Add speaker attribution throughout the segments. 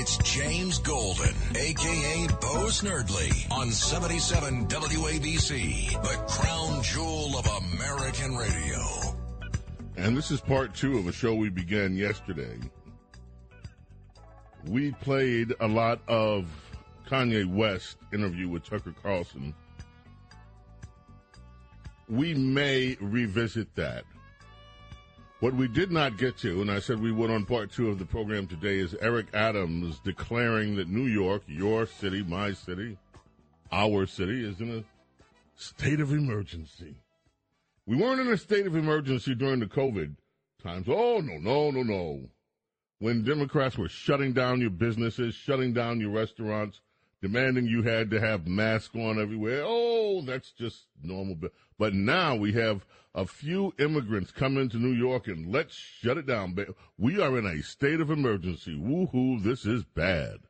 Speaker 1: It's James Golden, aka Bo Snerdley, on 77 WABC, the crown jewel of American radio.
Speaker 2: And this is part two of a show we began yesterday. We played a lot of Kanye West interview with Tucker Carlson. We may revisit that. What we did not get to, and I said we would on part two of the program today, is Eric Adams declaring that New York, your city, my city, our city, is in a state of emergency. We weren't in a state of emergency during the COVID times. Oh, no, no, no, no. When Democrats were shutting down your businesses, shutting down your restaurants, demanding you had to have masks on everywhere. Oh, that's just normal. But now we have a few immigrants come into New York and let's shut it down. We are in a state of emergency. Woohoo, this is bad.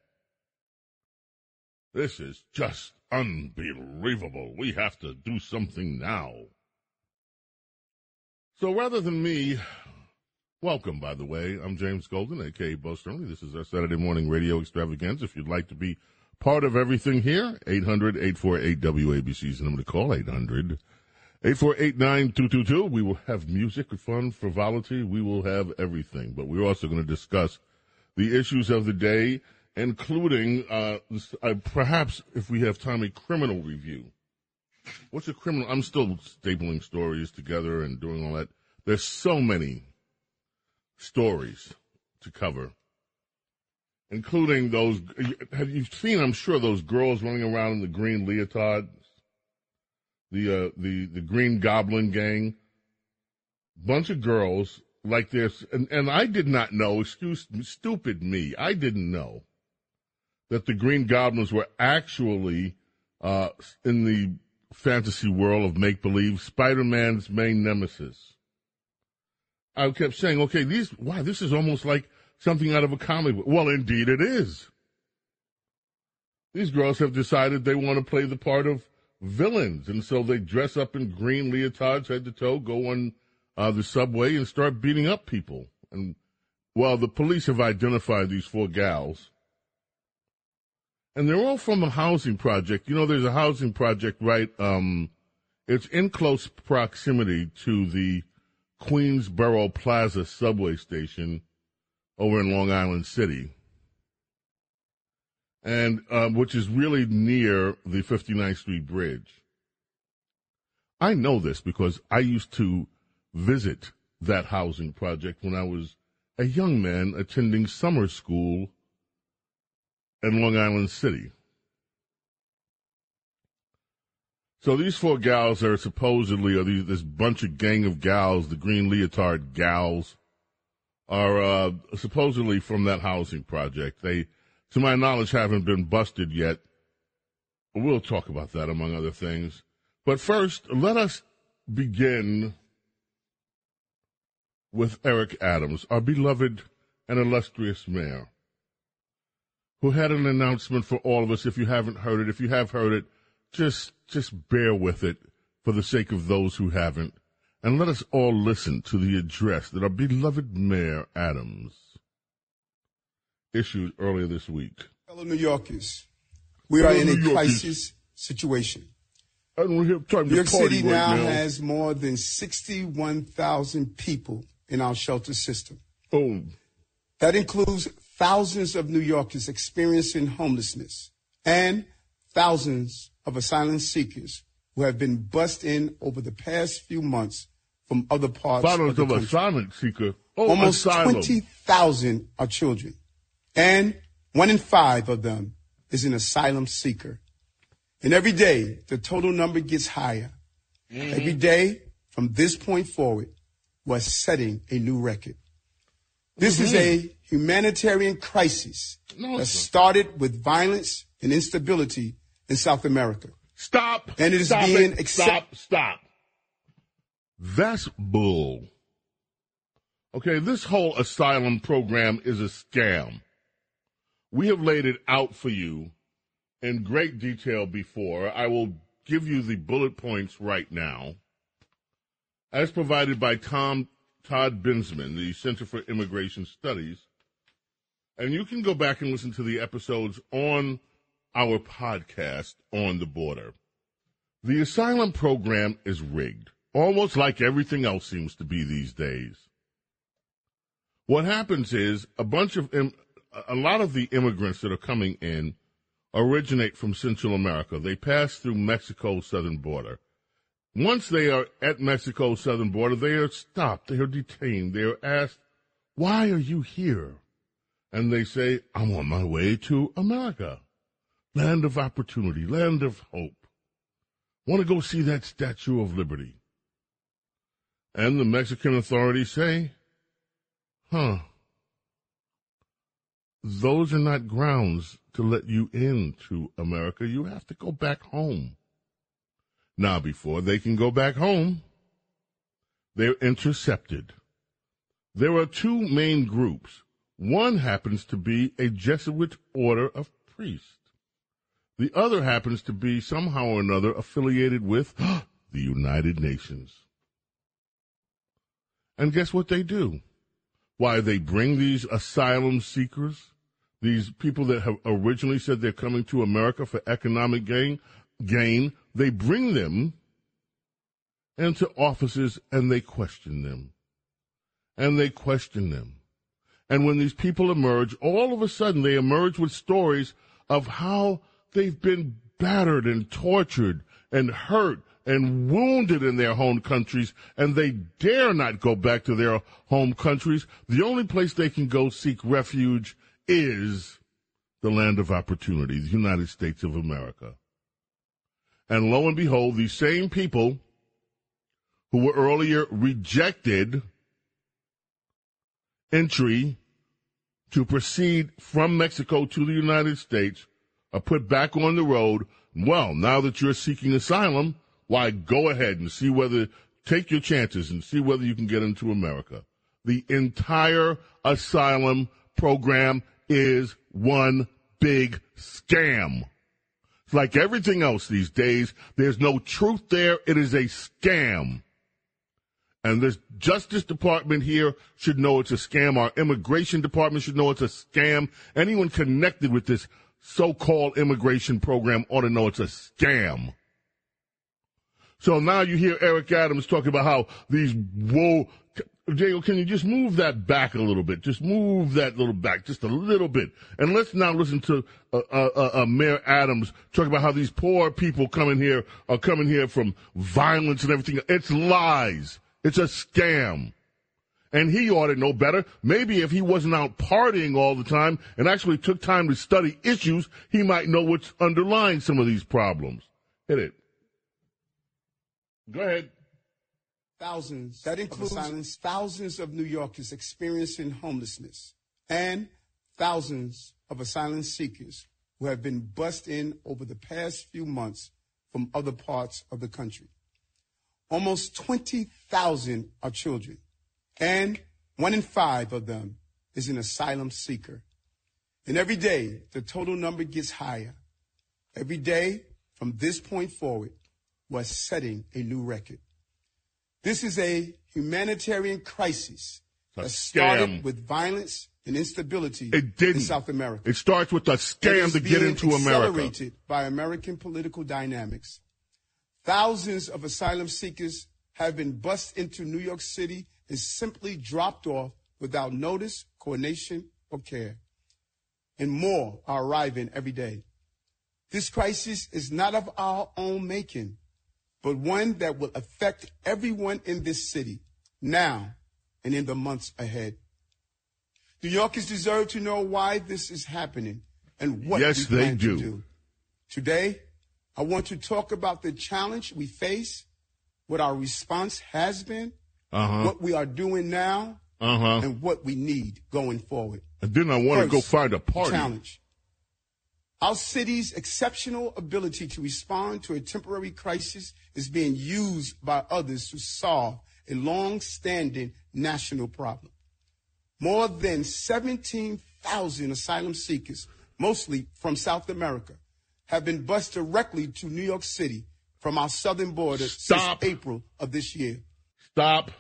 Speaker 2: This is just unbelievable. We have to do something now. So rather than me, welcome, by the way. I'm James Golden, aka Bo Snerdley. This is our Saturday morning radio extravaganza. If you'd like to be part of everything here, 800 848 WABC is the number to call, 800 8489222. We will have music, fun, frivolity. We will have everything. But we're also going to discuss the issues of the day, including uh, uh, perhaps, if we have time, a criminal review. What's a criminal? I'm still stapling stories together and doing all that. There's so many stories to cover, including those. Have you seen? I'm sure those girls running around in the green leotard the uh, the the Green Goblin gang, bunch of girls like this, and and I did not know. Excuse stupid me, I didn't know that the Green Goblins were actually uh, in the fantasy world of make believe Spider Man's main nemesis. I kept saying, okay, these wow, this is almost like something out of a comic book. Well, indeed, it is. These girls have decided they want to play the part of villains, and so they dress up in green leotards head to toe, go on uh, the subway, and start beating up people. And well, the police have identified these four gals, and they're all from a housing project. You know, there's a housing project right. Um, it's in close proximity to the Queensboro Plaza subway station over in Long Island City and um, which is really near the 59th Street Bridge. I know this because I used to visit that housing project when I was a young man attending summer school in Long Island City. So these four gals are supposedly, or these, this bunch of gang of gals, the green leotard gals, are uh, supposedly from that housing project. They to my knowledge, haven't been busted yet. We'll talk about that among other things. But first, let us begin with Eric Adams, our beloved and illustrious mayor, who had an announcement for all of us. If you haven't heard it, if you have heard it, just, just bear with it for the sake of those who haven't. And let us all listen to the address that our beloved Mayor Adams issued earlier this week.
Speaker 3: Fellow New Yorkers, we Fellow are in New a crisis situation.
Speaker 2: New
Speaker 3: York City right now, now, has more than 61,000 people in our shelter system.
Speaker 2: Oh.
Speaker 3: That includes thousands of New Yorkers experiencing homelessness and thousands of asylum seekers who have been bussed in over the past few months from other parts
Speaker 2: thousands
Speaker 3: of the
Speaker 2: of
Speaker 3: country.
Speaker 2: asylum seekers. Oh,
Speaker 3: Almost 20,000 are children and one in five of them is an asylum seeker. And every day, the total number gets higher. Mm-hmm. Every day, from this point forward, we're setting a new record. This mm-hmm. is a humanitarian crisis no, that started with violence and instability in South America.
Speaker 2: Stop.
Speaker 3: And it is
Speaker 2: stop
Speaker 3: being
Speaker 2: it. Stop. Stop. That's bull. Okay, this whole asylum program is a scam. We have laid it out for you in great detail before. I will give you the bullet points right now. As provided by Tom Todd Bensman, the Center for Immigration Studies. And you can go back and listen to the episodes on our podcast on the border. The asylum program is rigged, almost like everything else seems to be these days. What happens is a bunch of, a lot of the immigrants that are coming in originate from Central America. They pass through Mexico's southern border. Once they are at Mexico's southern border, they are stopped. They are detained. They are asked, why are you here? And they say, I'm on my way to America. Land of opportunity, land of hope. Want to go see that Statue of Liberty. And the Mexican authorities say, huh, those are not grounds to let you into America. You have to go back home. Now, before they can go back home, they're intercepted. There are two main groups. One happens to be a Jesuit order of priests. The other happens to be somehow or another affiliated with the United Nations. And guess what they do? Why, they bring these asylum seekers, these people that have originally said they're coming to America for economic gain, gain, they bring them into offices and they question them. And they question them. And when these people emerge, all of a sudden they emerge with stories of how they've been battered and tortured and hurt and wounded in their home countries, and they dare not go back to their home countries. The only place they can go seek refuge is the land of opportunity, the United States of America. And lo and behold, these same people who were earlier rejected entry to proceed from Mexico to the United States are put back on the road. Well, now that you're seeking asylum, why go ahead and see whether, take your chances and see whether you can get into America. The entire asylum program is one big scam. It's like everything else these days. There's no truth there. It is a scam. And the Justice Department here should know it's a scam. Our Immigration Department should know it's a scam. Anyone connected with this so-called immigration program ought to know it's a scam. So now you hear Eric Adams talking about how these whoa, Diego, can you just move that back a little bit? Just move that little back, just a little bit. And let's now listen to uh, uh, uh, uh Mayor Adams talk about how these poor people coming here are coming here from violence and everything. It's lies. It's a scam. And he ought to know better. Maybe if he wasn't out partying all the time and actually took time to study issues, he might know what's underlying some of these problems. Hit it. Go ahead.
Speaker 3: Thousands. That includes silence, thousands of New Yorkers experiencing homelessness and thousands of asylum seekers who have been bussed in over the past few months from other parts of the country. Almost 20,000 are children and one in five of them is an asylum seeker. And every day, the total number gets higher. Every day, from this point forward, we're setting a new record. This is a humanitarian crisis that started with violence and instability
Speaker 2: it didn't.
Speaker 3: in South America.
Speaker 2: It starts with a scam to get into America.
Speaker 3: Accelerated by American political dynamics. Thousands of asylum seekers have been bussed into New York City and simply dropped off without notice, coordination, or care. And more are arriving every day. This crisis is not of our own making, but one that will affect everyone in this city now and in the months ahead. New Yorkers deserve to know why this is happening and what
Speaker 2: yes,
Speaker 3: we
Speaker 2: plan
Speaker 3: do. to do. Today, I want to talk about the challenge we face, what our response has been,
Speaker 2: Uh-huh.
Speaker 3: what we are doing now,
Speaker 2: Uh-huh.
Speaker 3: and what we need going forward.
Speaker 2: And then I want to go find a party.
Speaker 3: Challenge. Our city's exceptional ability to respond to a temporary crisis is being used by others to solve a long-standing national problem. More than 17,000 asylum seekers, mostly from South America, have been bused directly to New York City from our southern border
Speaker 2: Stop.
Speaker 3: since April of this year.
Speaker 2: Stop.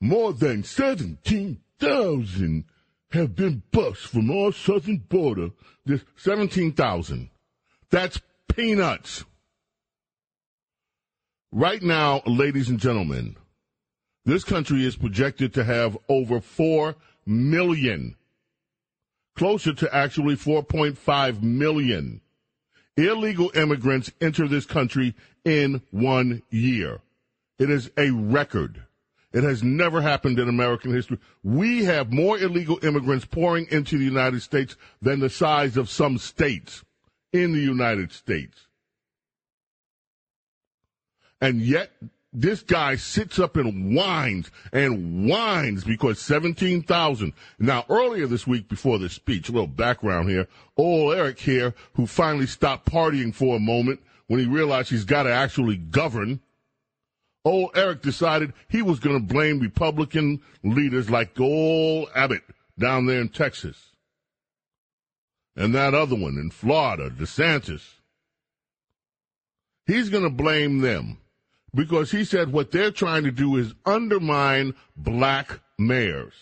Speaker 2: More than 17,000 have been bused from our southern border. There's 17,000. That's peanuts. Right now, ladies and gentlemen, this country is projected to have over 4 million, closer to actually 4.5 million illegal immigrants enter this country in one year. It is a record. It has never happened in American history. We have more illegal immigrants pouring into the United States than the size of some states in the United States. And yet, this guy sits up and whines and whines because 17,000. Now, earlier this week before this speech, a little background here, old Eric here, who finally stopped partying for a moment when he realized he's got to actually govern, old Eric decided he was going to blame Republican leaders like old Abbott down there in Texas. And that other one in Florida, DeSantis. He's going to blame them because he said what they're trying to do is undermine black mayors.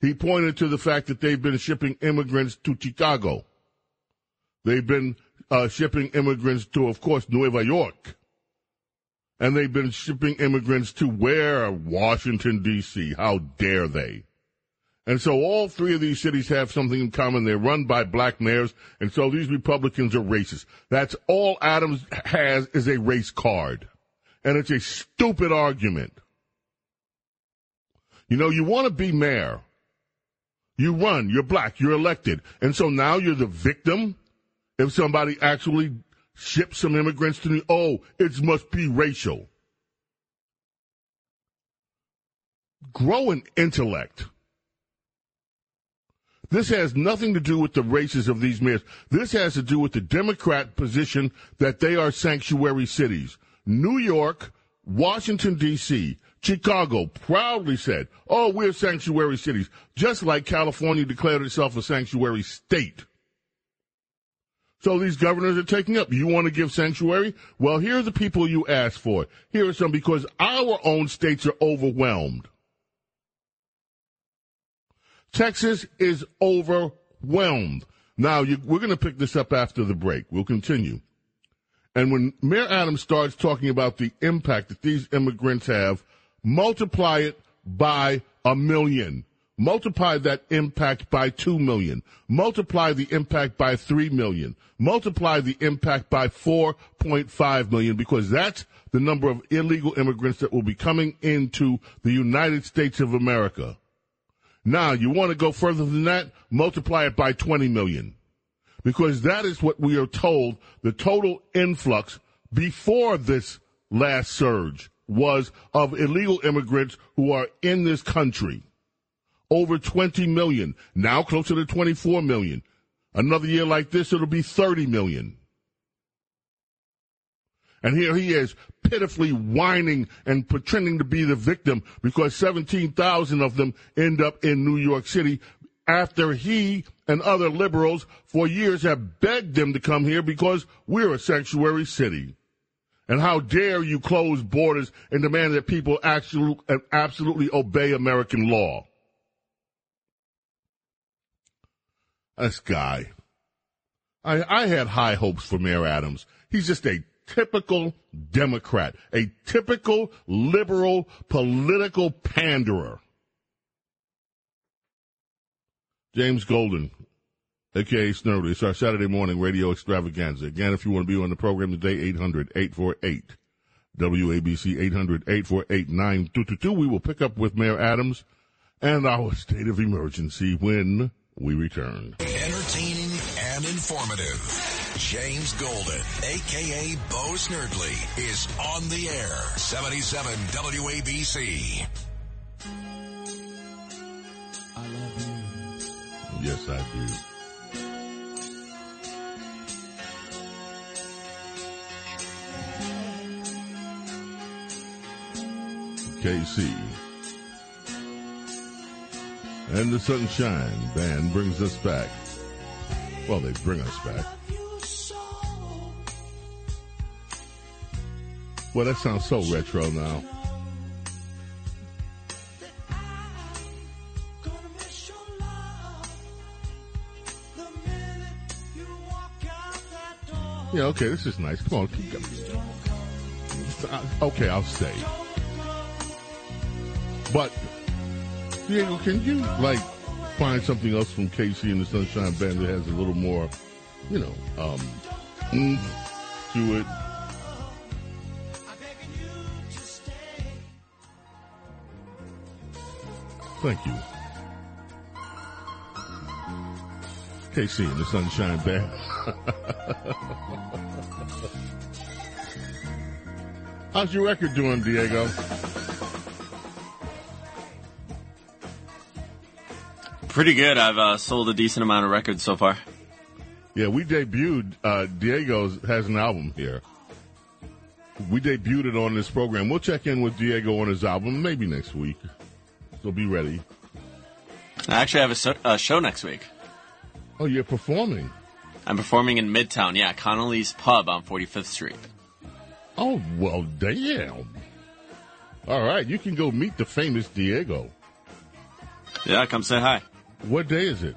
Speaker 2: He pointed to the fact that they've been shipping immigrants to Chicago. They've been uh, shipping immigrants to, of course, Nueva York. And they've been shipping immigrants to where? Washington, D.C. How dare they? And so all three of these cities have something in common. They're run by black mayors, and so these Republicans are racist. That's all Adams has is a race card. And it's a stupid argument. You know, you want to be mayor. You run, you're black, you're elected. And so now you're the victim if somebody actually ships some immigrants to the, oh, it must be racial. Grow an intellect. This has nothing to do with the races of these mayors. This has to do with the Democrat position that they are sanctuary cities. New York, Washington, D.C., Chicago proudly said, oh, we're sanctuary cities, just like California declared itself a sanctuary state. So these governors are taking up. You want to give sanctuary? Well, here are the people you asked for. Here are some because our own states are overwhelmed. Texas is overwhelmed. Now, you, we're going to pick this up after the break. We'll continue. And when Mayor Adams starts talking about the impact that these immigrants have, multiply it by a million. Multiply that impact by two million. Multiply the impact by three million. Multiply the impact by 4.5 million because that's the number of illegal immigrants that will be coming into the United States of America. Now, you want to go further than that? Multiply it by 20 million. Because that is what we are told the total influx before this last surge was of illegal immigrants who are in this country. Over 20 million. Now closer to 24 million. Another year like this, it'll be 30 million. And here he is pitifully whining and pretending to be the victim because 17,000 of them end up in New York City after he and other liberals for years have begged them to come here because we're a sanctuary city. And how dare you close borders and demand that people actually, absolutely obey American law? This guy. I, I had high hopes for Mayor Adams. He's just a typical Democrat, a typical liberal political panderer. James Golden, aka Snerdley. It's our Saturday morning radio extravaganza. Again, if you want to be on the program today, 800 848 WABC 800 848 9222. We will pick up with Mayor Adams and our state of emergency when we return.
Speaker 1: Entertaining and informative. James Golden, aka Bo Snerdley, is on the air. 77 WABC.
Speaker 4: I love you.
Speaker 2: Yes, I do. KC. And the Sunshine Band brings us back. Well, they bring us back. Well, that sounds so retro now. Yeah, okay, this is nice. Come on, keep going. Uh, Okay, I'll stay. But, Diego, can you, like, find something else from KC and the Sunshine Band that has a little more, you know, um, oomph to it? Thank you. KC and the Sunshine Band. How's your record doing, Diego?
Speaker 5: Pretty good. I've uh, sold a decent amount of records so far.
Speaker 2: Yeah, we debuted. Uh, Diego has an album here. We debuted it on this program. We'll check in with Diego on his album maybe next week. So be ready.
Speaker 5: I actually have a, so- a show next week.
Speaker 2: Oh, you're performing.
Speaker 5: I'm performing in Midtown, yeah, Connolly's Pub on 45th Street.
Speaker 2: Oh, well, damn. All right, you can go meet the famous Diego.
Speaker 5: Yeah, come say hi.
Speaker 2: What day is it?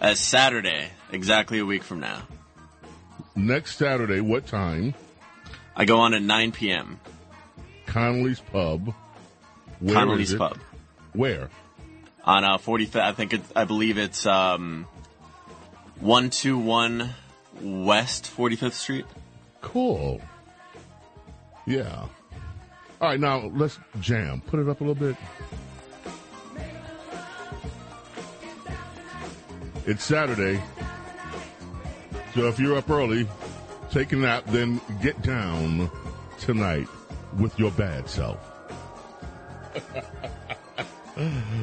Speaker 5: Uh, Saturday, exactly a week from now.
Speaker 2: Next Saturday. What time?
Speaker 5: I go on at 9 p.m.
Speaker 2: Connolly's Pub. Where
Speaker 5: Connolly's? Pub
Speaker 2: Where?
Speaker 5: on uh, 45th. I think it's, I believe it's um, 121 West 45th Street.
Speaker 2: Cool. Yeah. All right, now let's jam. Put it up a little bit. It's Saturday. So if you're up early, take a nap, then get down tonight with your bad self.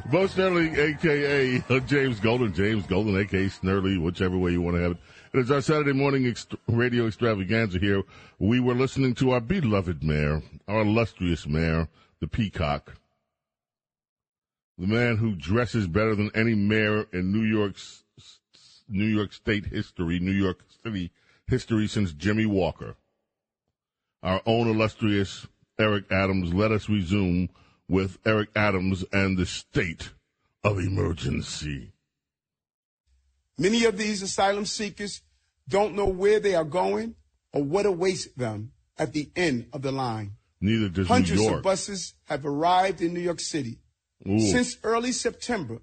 Speaker 2: Bo Snerdley, aka uh, James Golden, James Golden, aka Snerdley, whichever way you want to have it. It is our Saturday morning ext- radio extravaganza here. We were listening to our beloved mayor, our illustrious mayor, the Peacock, the man who dresses better than any mayor in New York's New York State history, New York City history since Jimmy Walker. Our own illustrious Eric Adams. Let us resume with Eric Adams and the state of emergency.
Speaker 3: Many of these asylum seekers don't know where they are going or what awaits them at the end of the line.
Speaker 2: Neither does
Speaker 3: Hundreds
Speaker 2: New York.
Speaker 3: Hundreds of buses have arrived in New York City.
Speaker 2: Ooh.
Speaker 3: Since early September,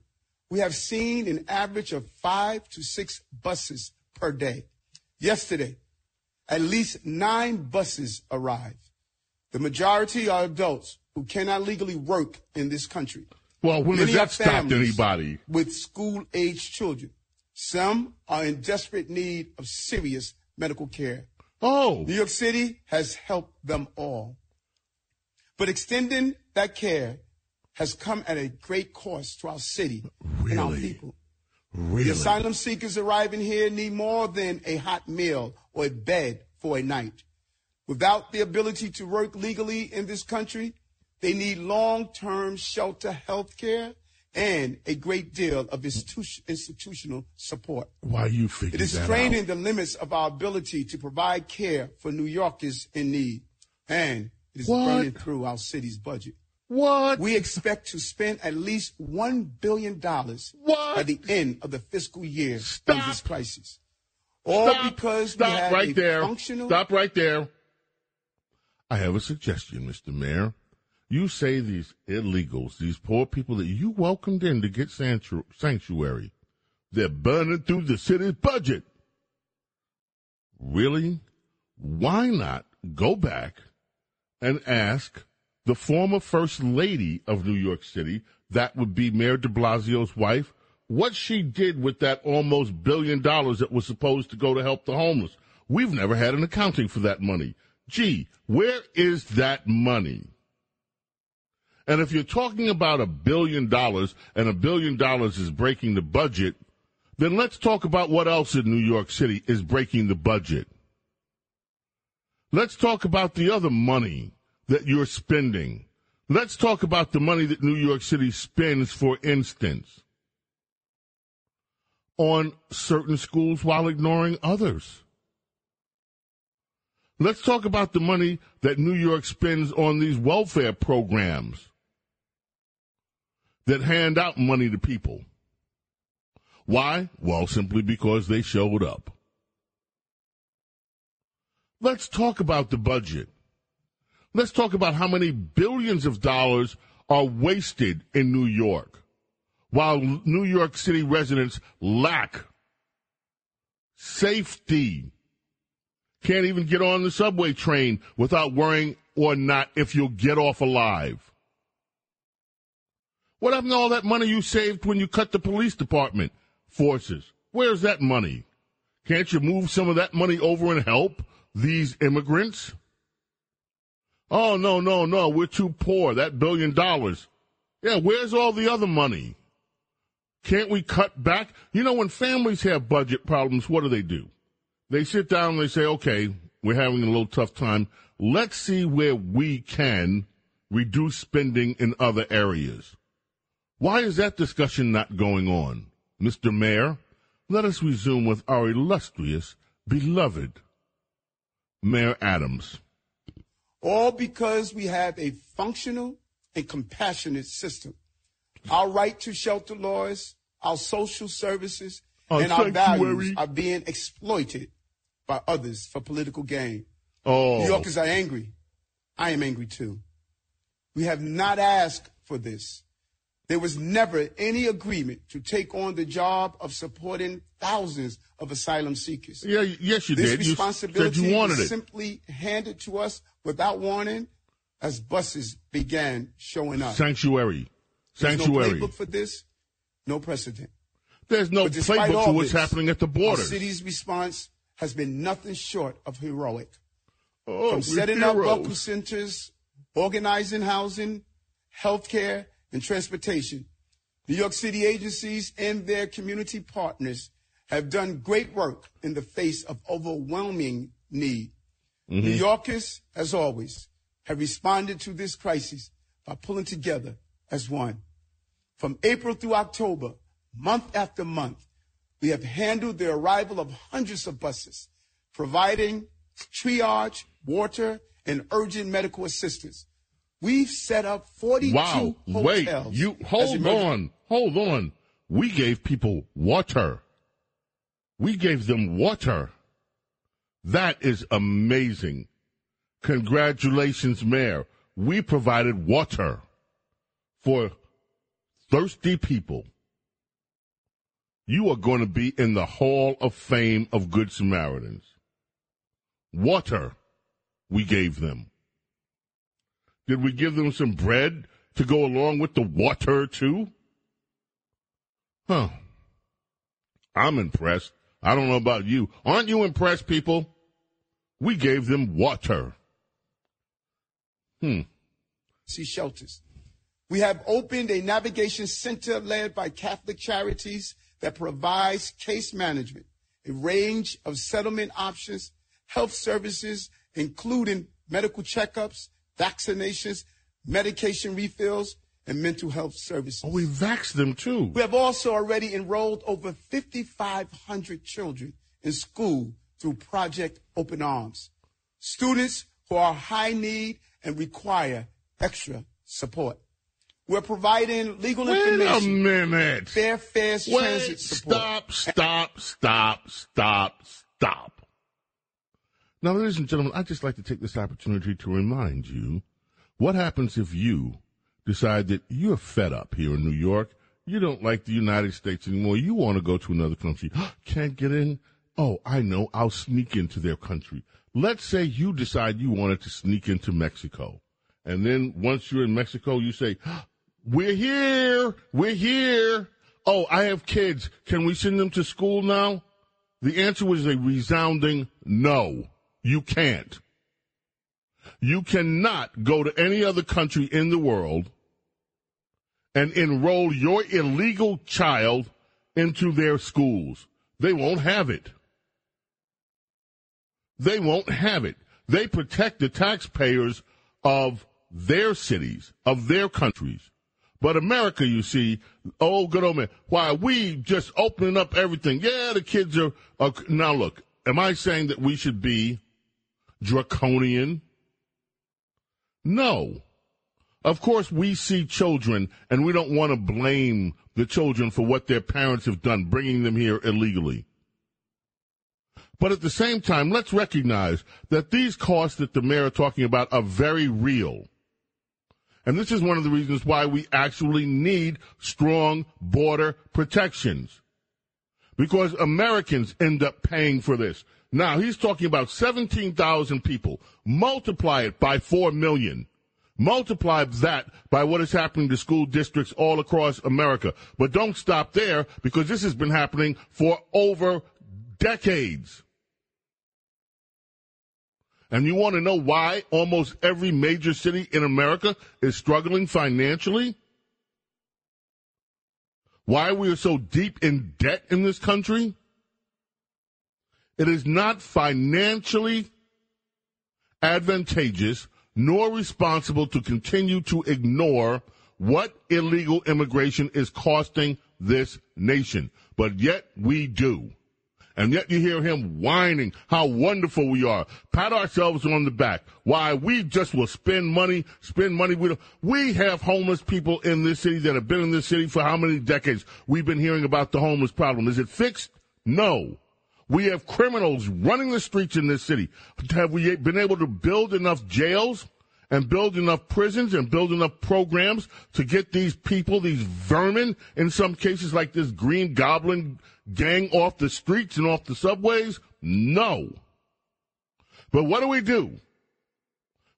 Speaker 3: we have seen an average of five to six buses per day. Yesterday, at least nine buses arrived. The majority are adults who cannot legally work in this country.
Speaker 2: well, when
Speaker 3: Many
Speaker 2: has that stopped anybody?
Speaker 3: With school age children. Some are in desperate need of serious medical care.
Speaker 2: Oh,
Speaker 3: New York City has helped them all. But extending that care has come at a great cost to our city and our people.
Speaker 2: really?
Speaker 3: The asylum seekers arriving here need more than a hot meal or a bed for a night. Without the ability to work legally in this country, they need long-term shelter health care and a great deal of institu- institutional support.
Speaker 2: Why you figure
Speaker 3: It is straining the limits of our ability to provide care for New Yorkers in need. And it is
Speaker 2: What?
Speaker 3: burning through our city's budget.
Speaker 2: What?
Speaker 3: We expect to spend at least $1 billion
Speaker 2: What?
Speaker 3: by the end of the fiscal year on
Speaker 2: Stop.
Speaker 3: this crisis. All
Speaker 2: Stop.
Speaker 3: because
Speaker 2: Stop
Speaker 3: we have
Speaker 2: right
Speaker 3: a
Speaker 2: there.
Speaker 3: functional
Speaker 2: Stop right there. I have a suggestion, Mr. Mayor. You say these illegals, these poor people that you welcomed in to get sanctuary, they're burning through the city's budget. Really? Why not go back and ask the former First Lady of New York City, that would be Mayor de Blasio's wife, what she did with that almost billion dollars that was supposed to go to help the homeless. We've never had an accounting for that money. Gee, where is that money? And if you're talking about a billion dollars and a billion dollars is breaking the budget, then let's talk about what else in New York City is breaking the budget. Let's talk about the other money that you're spending. Let's talk about the money that New York City spends, for instance, on certain schools while ignoring others. Let's talk about the money that New York spends on these welfare programs that hand out money to people. Why? Well, simply because they showed up. Let's talk about the budget. Let's talk about how many billions of dollars are wasted in New York while New York City residents lack safety can't even get on the subway train without worrying or not if you'll get off alive. What happened to all that money you saved when you cut the police department forces? Where's that money? Can't you move some of that money over and help these immigrants? Oh, no, no, no, we're too poor. That billion dollars. Yeah, where's all the other money? Can't we cut back? You know, when families have budget problems, what do they do? They sit down and they say, okay, we're having a little tough time. Let's see where we can reduce spending in other areas. Why is that discussion not going on? Mr. Mayor, let us resume with our illustrious, beloved Mayor Adams.
Speaker 3: All because we have a functional and compassionate system. Our right to shelter laws, our social services,
Speaker 2: Our
Speaker 3: and our values are being exploited by others for political gain.
Speaker 2: Oh,
Speaker 3: New Yorkers are angry. I am angry too. We have not asked for this. There was never any agreement to take on the job of supporting thousands of asylum seekers.
Speaker 2: yeah, yes, you
Speaker 3: This
Speaker 2: did. You said
Speaker 3: responsibility
Speaker 2: you wanted
Speaker 3: was
Speaker 2: it.
Speaker 3: simply handed to us without warning as buses began showing up.
Speaker 2: Sanctuary.
Speaker 3: There's
Speaker 2: Sanctuary.
Speaker 3: no playbook for this, no precedent.
Speaker 2: There's no playbook for what's
Speaker 3: this,
Speaker 2: happening at the
Speaker 3: Our
Speaker 2: border.
Speaker 3: city's response has been nothing short of heroic.
Speaker 2: Oh,
Speaker 3: From setting up
Speaker 2: heroes.
Speaker 3: welcome centers, organizing housing, healthcare, and transportation. New York City agencies and their community partners have done great work in the face of overwhelming need.
Speaker 2: Mm-hmm.
Speaker 3: New Yorkers, as always, have responded to this crisis by pulling together as one. From April through October, month after month, we have handled the arrival of hundreds of buses, providing triage, water, and urgent medical assistance. We've set up 42
Speaker 2: Wow. Wait,
Speaker 3: hotels.
Speaker 2: you hold on. Hold on. We gave people water. We gave them water. That is amazing. Congratulations, Mayor. We provided water for thirsty people. You are going to be in the Hall of Fame of Good Samaritans. Water, we gave them. Did we give them some bread to go along with the water, too? Huh. I'm impressed. I don't know about you. Aren't you impressed, people? We gave them water. Hmm.
Speaker 3: see shelters. We have opened a navigation center led by Catholic Charities that provides case management, a range of settlement options, health services, including medical checkups, vaccinations, medication refills, and mental health services.
Speaker 2: Oh, we vaxxed them, too.
Speaker 3: We have also already enrolled over 5,500 children in school through Project Open Arms. Students who are high need and require extra support. We're providing legal
Speaker 2: Wait a
Speaker 3: information,
Speaker 2: minute.
Speaker 3: fair fares
Speaker 2: Wait,
Speaker 3: transit support.
Speaker 2: stop, stop, stop, stop, stop. Now, ladies and gentlemen, I'd just like to take this opportunity to remind you what happens if you decide that you're fed up here in New York. You don't like the United States anymore. You want to go to another country. Can't get in? Oh, I know. I'll sneak into their country. Let's say you decide you wanted to sneak into Mexico. And then once you're in Mexico, you say, we're here. We're here. Oh, I have kids. Can we send them to school now? The answer was a resounding no. You can't. You cannot go to any other country in the world and enroll your illegal child into their schools. They won't have it. They won't have it. They protect the taxpayers of their cities, of their countries. But America, you see, oh, good old man, why we just opening up everything. Yeah, the kids are, are now look, am I saying that we should be draconian? No. Of course, we see children and we don't want to blame the children for what their parents have done, bringing them here illegally. But at the same time, let's recognize that these costs that the mayor are talking about are very real. And this is one of the reasons why we actually need strong border protections. Because Americans end up paying for this. Now, he's talking about 17,000 people. Multiply it by 4 million. Multiply that by what is happening to school districts all across America. But don't stop there because this has been happening for over decades. And you want to know why almost every major city in America is struggling financially? Why we are so deep in debt in this country? It is not financially advantageous nor responsible to continue to ignore what illegal immigration is costing this nation. But yet we do. And yet you hear him whining how wonderful we are. Pat ourselves on the back. Why we just will spend money, spend money. We, we have homeless people in this city that have been in this city for how many decades? We've been hearing about the homeless problem. Is it fixed? No. We have criminals running the streets in this city. Have we been able to build enough jails and build enough prisons and build enough programs to get these people, these vermin, in some cases like this Green Goblin gang off the streets and off the subways? No. But what do we do?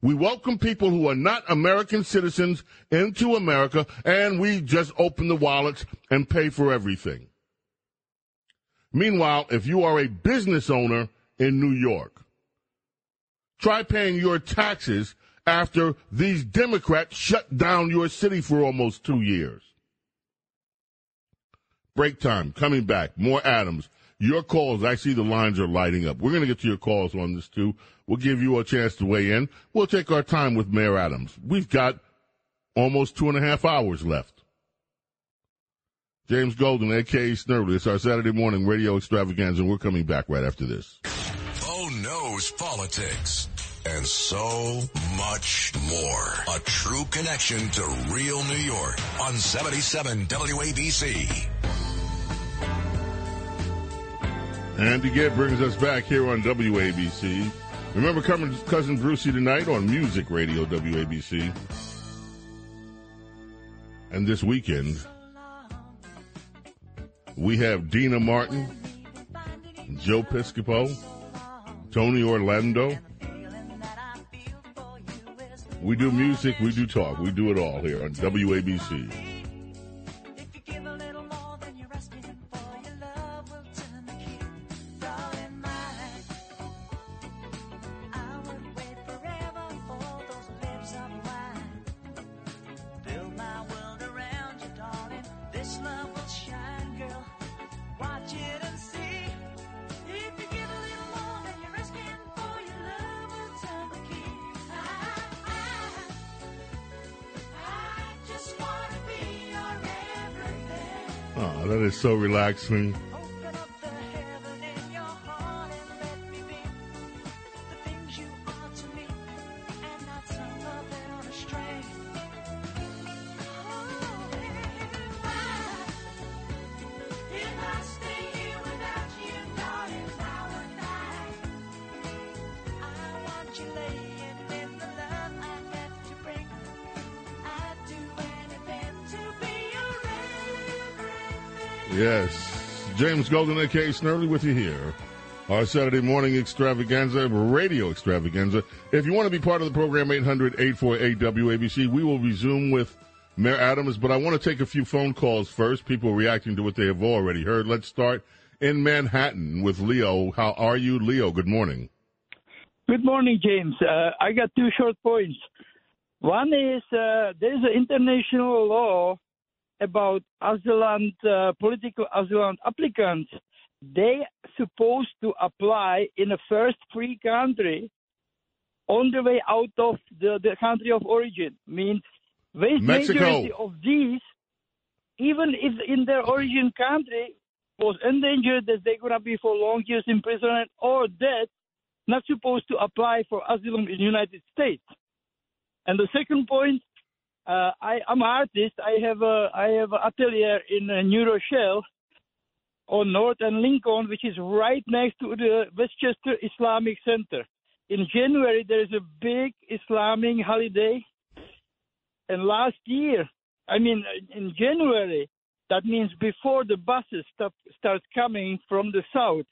Speaker 2: We welcome people who are not American citizens into America and we just open the wallets and pay for everything. Meanwhile, if you are a business owner in New York, try paying your taxes after these Democrats shut down your city for almost two years. Break time. Coming back. More Adams. Your calls. I see the lines are lighting up. We're going to get to your calls on this too. We'll give you a chance to weigh in. We'll take our time with Mayor Adams. We've got almost two and a half hours left. James Golden, aka Snerdley. It's our Saturday morning radio extravaganza, and we're coming back right after this.
Speaker 1: Oh, Bo knows politics and so much more. A true connection to real New York on 77 WABC.
Speaker 2: Andy Gibb brings us back here on WABC. Remember coming Cousin Brucie tonight on Music Radio WABC. And this weekend, we have Deana Martin, Joe Piscopo, Tony Orlando. We do music, we do talk, we do it all here on WABC. Oh, so relaxing. Golden, aka Snerdley, with you here. Our Saturday morning extravaganza, radio extravaganza. If you want to be part of the program, 800 848 WABC, we will resume with Mayor Adams, but I want to take a few phone calls first. People reacting to what they have already heard. Let's start in Manhattan with Leo. How are you, Leo? Good morning.
Speaker 6: Good morning, James. Uh, I got two short points. One is uh, there is an international law about asylum, uh, political asylum applicants. They supposed to apply in a first free country on the way out of the, the country of origin. Means vast majority of these, even if in their origin country was endangered, that they're gonna be for long years imprisonment or dead, not supposed to apply for asylum in the United States. And the second point, uh, I, am an artist. I have a I have an atelier in uh, New Rochelle on North and Lincoln, which is right next to the Westchester Islamic Center. In January, there is a big Islamic holiday, and last year, I mean, in January, that means before the buses stop, start coming from the south,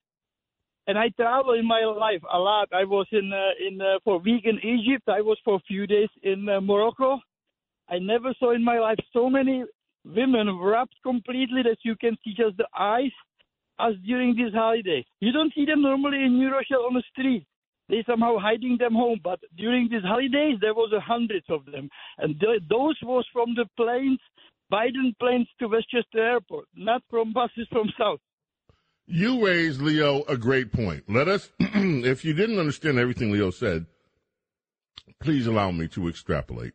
Speaker 6: and I travel in my life a lot. I was in uh, in uh, for a week in Egypt. I was for a few days in uh, Morocco. I never saw in my life so many women wrapped completely that you can see just the eyes as during these holidays. You don't see them normally in New Rochelle on the street. They somehow hiding them home, but during these holidays there was a hundreds of them, and th- those was from the planes, Biden planes to Westchester Airport, not from buses from south.
Speaker 2: You raised, Leo, a great point. Let us, if you didn't understand everything Leo said, please allow me to extrapolate.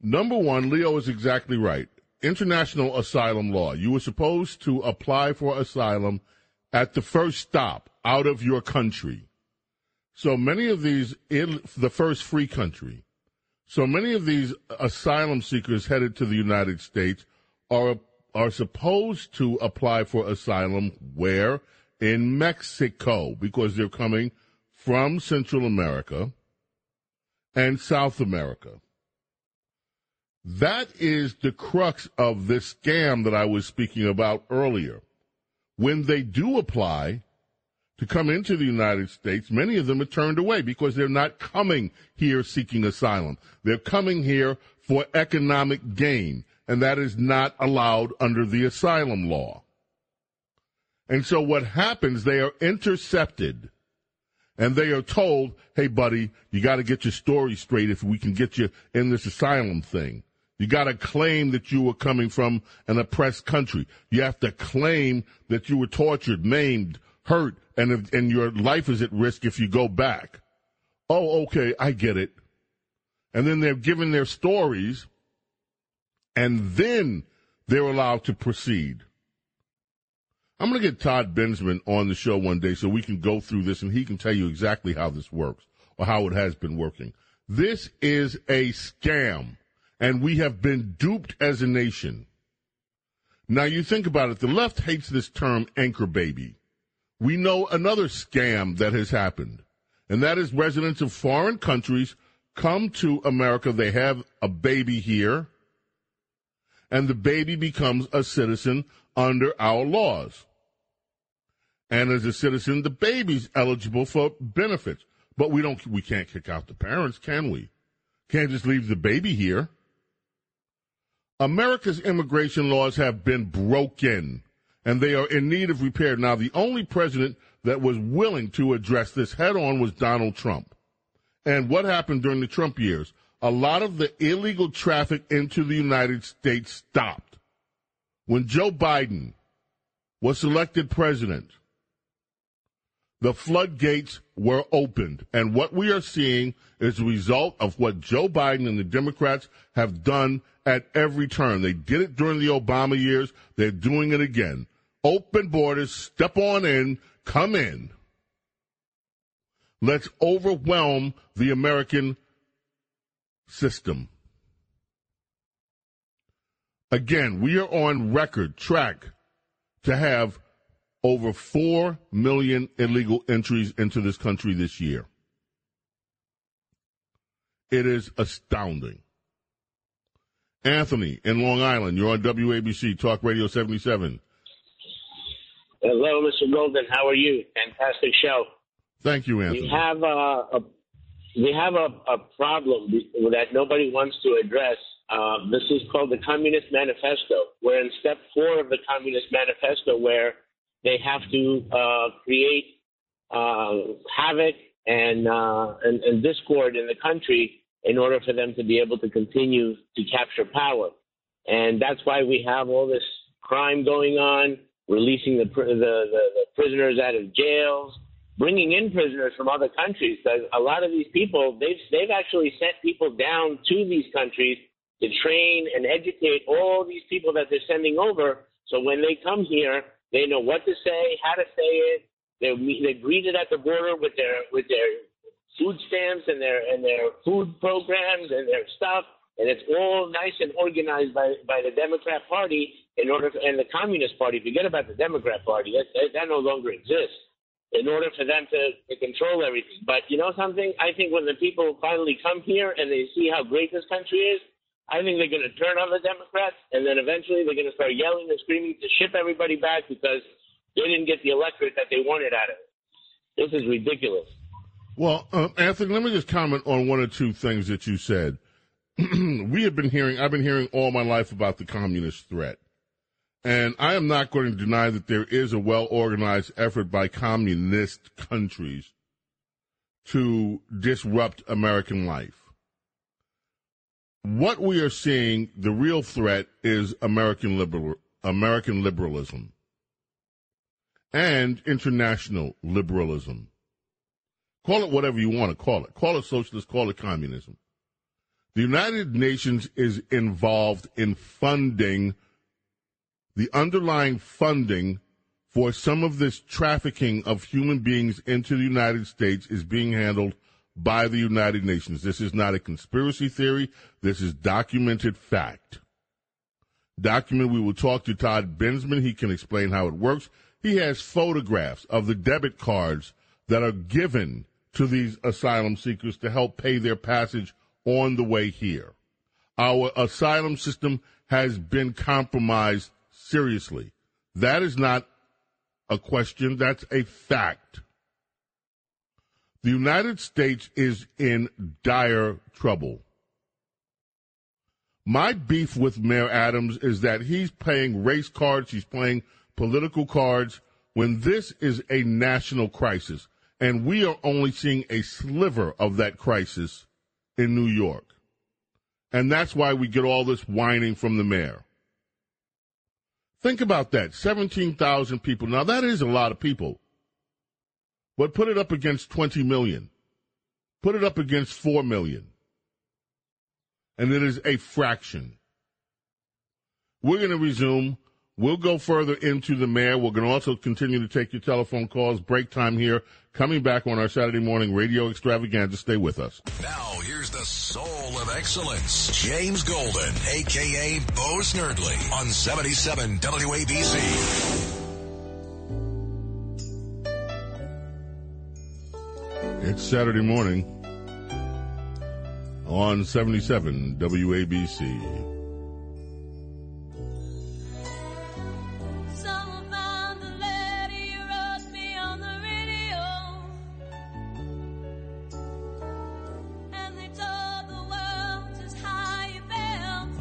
Speaker 2: Number one, Leo is exactly right. International asylum law. You were supposed to apply for asylum at the first stop out of your country. So many of these, in the first free country, so many of these asylum seekers headed to the United States are are supposed to apply for asylum where? In Mexico, because they're coming from Central America and South America. That is the crux of this scam that I was speaking about earlier. When they do apply to come into the United States, many of them are turned away because they're not coming here seeking asylum. They're coming here for economic gain and that is not allowed under the asylum law. And so what happens, they are intercepted and they are told, hey, buddy, you got to get your story straight if we can get you in this asylum thing. You got to claim that you were coming from an oppressed country. You have to claim that you were tortured, maimed, hurt, and, if, and your life is at risk if you go back. Oh, okay, I get it. And then they're given their stories and then they're allowed to proceed. I'm going to get Todd Bensman on the show one day so we can go through this and he can tell you exactly how this works or how it has been working. This is a scam and we have been duped as a nation. Now you think about it, the left hates this term anchor baby. We know another scam that has happened, and that is residents of foreign countries come to America, they have a baby here, and the baby becomes a citizen under our laws. And as a citizen, the baby's eligible for benefits. But we don't, we can't kick out the parents, can we? Can't just leave the baby here. America's immigration laws have been broken and they are in need of repair. Now, the only president that was willing to address this head on was Donald Trump. And what happened during the Trump years? a lot of the illegal traffic into the United States stopped. When Joe Biden was elected president, the floodgates were opened. And what we are seeing is a result of what Joe Biden and the Democrats have done at every turn. They did it during the Obama years. They're doing it again. Open borders, step on in, come in. Let's overwhelm the American system. Again, we are on record track to have over 4 million illegal entries into this country this year. It is astounding. Anthony in Long Island, you're on WABC Talk Radio 77.
Speaker 7: Hello, Mr. Golden. How are you? Fantastic show.
Speaker 2: Thank you, Anthony.
Speaker 7: We have uh, a we have a, a problem that nobody wants to address. Uh, this is called the Communist Manifesto. We're in step four of the Communist Manifesto, where they have to uh, create uh, havoc and, uh, and, and discord in the country in order for them to be able to continue to capture power. And that's why we have all this crime going on, releasing the, the, the, the prisoners out of jails, bringing in prisoners from other countries. A lot of these people, they've, they've actually sent people down to these countries to train and educate all these people that they're sending over. So when they come here, they know what to say, how to say it. They're, they're greeted at the border with their with their food stamps and their and their food programs and their stuff, and it's all nice and organized by by the Democrat Party in order to, and the Communist Party. Forget about the Democrat Party; that, that, that no longer exists. In order for them to, to control everything, but you know something? I think when the people finally come here and they see how great this country is, I think they're going to turn on the Democrats, and then eventually they're going to start yelling and screaming to ship everybody back because they didn't get the electorate that they wanted out of it. This is ridiculous.
Speaker 2: Well, uh, Anthony, let me just comment on one or two things that you said. we have been hearing, I've been hearing all my life about the communist threat. And I am not going to deny that there is a well organized effort by communist countries to disrupt American life. What we are seeing, the real threat is American liberal, American liberalism and international liberalism. Call it whatever you want to call it. Call it socialist, call it communism. The United Nations is involved in funding the underlying funding for some of this trafficking of human beings into the United States is being handled by the United Nations. This is not a conspiracy theory. This is documented fact. Document, we will talk to Todd Bensman. He can explain how it works. He has photographs of the debit cards that are given to these asylum seekers to help pay their passage on the way here. Our asylum system has been compromised seriously. That is not a question, that's a fact. The United States is in dire trouble. My beef with Mayor Adams is that he's playing race cards, he's playing political cards when this is a national crisis. And we are only seeing a sliver of that crisis in New York. And that's why we get all this whining from the mayor. Think about that 17,000 people. Now, that is a lot of people. But put it up against 20 million. Put it up against 4 million. And it is a fraction. We're going to resume. We'll go further into the mayor. We're going to also continue to take your telephone calls. Break time here. Coming back on our Saturday morning radio extravaganza. Stay with us.
Speaker 1: Now, here's the soul of excellence, James Golden, a.k.a. Bo Snerdley, on 77 WABC.
Speaker 2: It's Saturday morning on 77 WABC.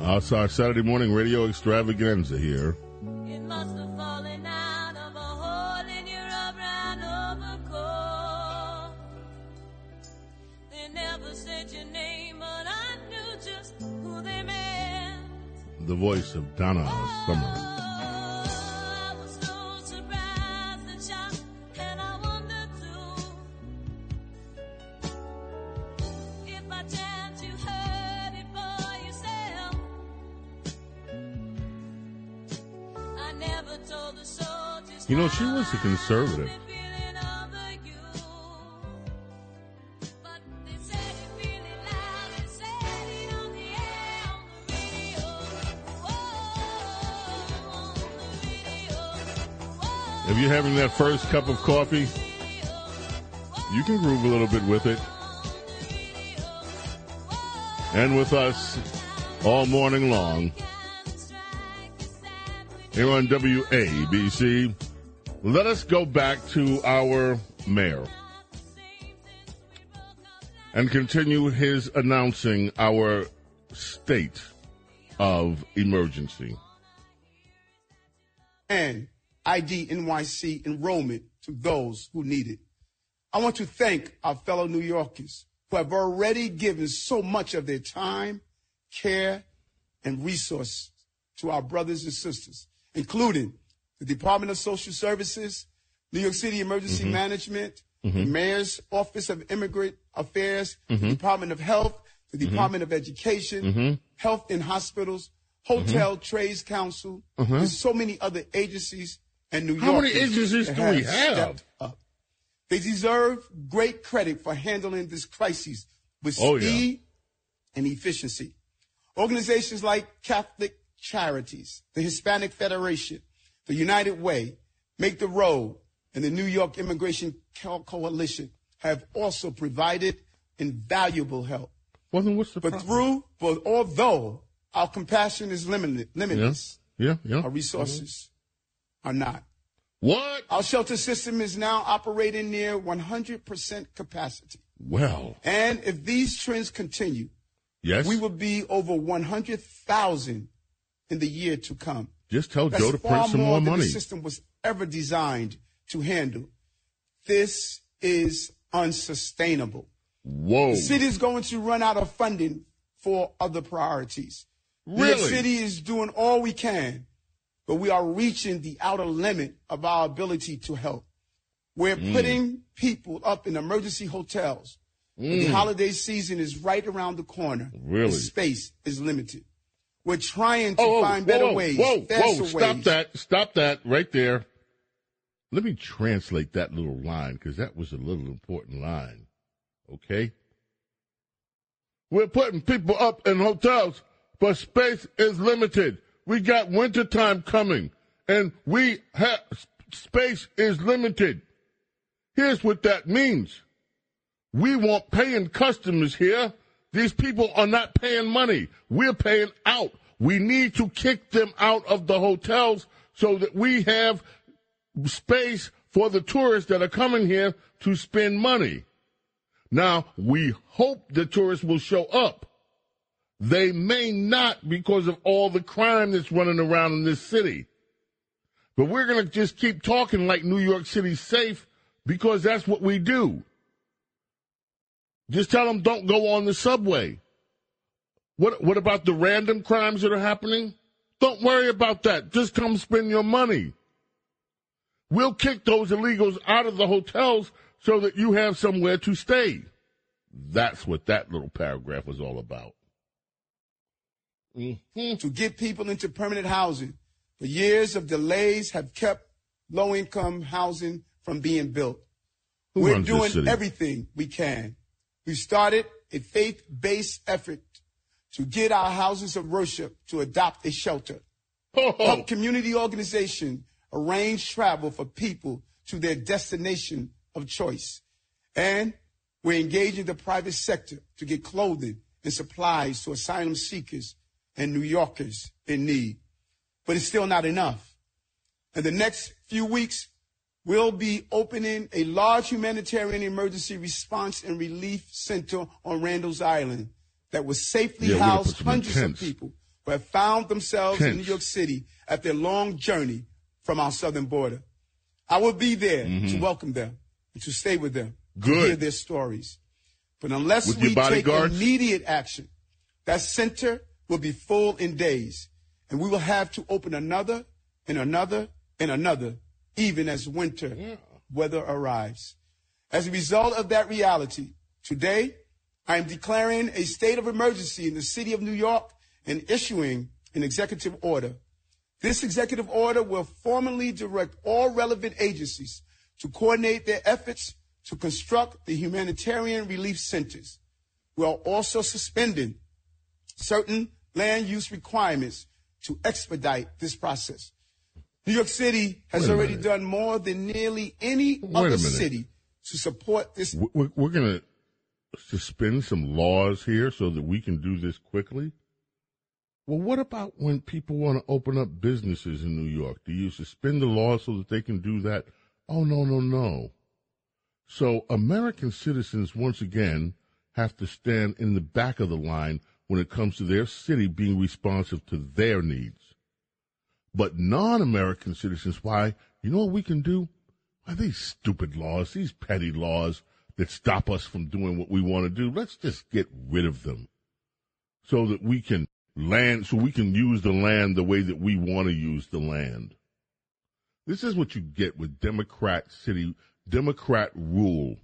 Speaker 2: It's our Saturday morning radio extravaganza here. Know, a conservative. If you're having that first cup of coffee, you can groove a little bit with it. And with us all morning long here on WABC. Let us go back to our mayor and continue his announcing our state of emergency.
Speaker 3: And ID NYC enrollment to those who need it. I want to thank our fellow New Yorkers who have already given so much of their time, care, and resources to our brothers and sisters, including the Department of Social Services, New York City Emergency mm-hmm. Management, mm-hmm. the Mayor's Office of Immigrant Affairs, mm-hmm. the Department of Health, the mm-hmm. Department of Education, mm-hmm. Health in Hospitals, Hotel mm-hmm. Trades Council, and so many other agencies and New York.
Speaker 2: How many agencies do we have?
Speaker 3: Up. They deserve great credit for handling this crisis with oh, speed yeah. and efficiency. Organizations like Catholic Charities, the Hispanic Federation, the United Way, Make the Road, and the New York Immigration Coalition have also provided invaluable help.
Speaker 2: Then what's the
Speaker 3: but
Speaker 2: problem?
Speaker 3: through, but although our compassion is limited, limitless,
Speaker 2: yeah, yeah, yeah.
Speaker 3: our resources mm-hmm. are not.
Speaker 2: What?
Speaker 3: Our shelter system is now operating near 100% capacity.
Speaker 2: Well.
Speaker 3: And if these trends continue,
Speaker 2: yes,
Speaker 3: we will be over 100,000 in the year to come.
Speaker 2: Just tell
Speaker 3: That's
Speaker 2: Joe to print some more,
Speaker 3: more
Speaker 2: money.
Speaker 3: The system was ever designed to handle. This is unsustainable.
Speaker 2: Whoa.
Speaker 3: The city is going to run out of funding for other priorities.
Speaker 2: Really?
Speaker 3: The city is doing all we can, but we are reaching the outer limit of our ability to help. We're mm. putting people up in emergency hotels. Mm. The holiday season is right around the corner.
Speaker 2: Really? The
Speaker 3: space is limited. We're trying to
Speaker 2: oh, oh,
Speaker 3: find better
Speaker 2: whoa,
Speaker 3: ways.
Speaker 2: Whoa,
Speaker 3: whoa,
Speaker 2: stop
Speaker 3: ways.
Speaker 2: that. Stop that right there. Let me translate that little line because that was a little important line. Okay? We're putting people up in hotels, but space is limited. We got wintertime coming, and we have space is limited. Here's what that means. We want paying customers here these people are not paying money. We're paying out. We need to kick them out of the hotels so that we have space for the tourists that are coming here to spend money. Now, we hope the tourists will show up. They may not because of all the crime that's running around in this city. But we're going to just keep talking like New York City's safe because that's what we do. Just tell them don't go on the subway. What what about the random crimes that are happening? Don't worry about that. Just come spend your money. We'll kick those illegals out of the hotels so that you have somewhere to stay. That's what that little paragraph was all about.
Speaker 3: Mm-hmm. To get people into permanent housing. The years of delays have kept low income housing from being built.
Speaker 2: Who
Speaker 3: We're doing everything we can we started a faith based effort to get our houses of worship to adopt a shelter. Help community organization arrange travel for people to their destination of choice. And we're engaging the private sector to get clothing and supplies to asylum seekers and New Yorkers in need. But it's still not enough. In the next few weeks, will be opening a large humanitarian emergency response and relief center on Randall's Island that will safely yeah, house hundreds of people who have found themselves tents. in New York City at their long journey from our southern border. I will be there mm-hmm. to welcome them and to stay with them,
Speaker 2: Good.
Speaker 3: to hear their stories. But unless with we take immediate action, that center will be full in days, and we will have to open another and another and another even as winter yeah. weather arrives. As a result of that reality, today I am declaring a state of emergency in the city of New York and issuing an executive order. This executive order will formally direct all relevant agencies to coordinate their efforts to construct the humanitarian relief centers. We are also suspending certain land use requirements to expedite this process. New York City has already minute. done more than nearly any Wait other city to support this.
Speaker 2: We're, we're going to suspend some laws here so that we can do this quickly. Well, what about when people want to open up businesses in New York? Do you suspend the law so that they can do that? Oh, no, no, no. So American citizens, once again, have to stand in the back of the line when it comes to their city being responsive to their needs but non American citizens, why, You know what we can do? Why these stupid laws, these petty laws that stop us from doing what we want to do, let's just get rid of them so that we can land, so we can use the land the way that we want to use the land. This is what you get with Democrat city, Democrat rule.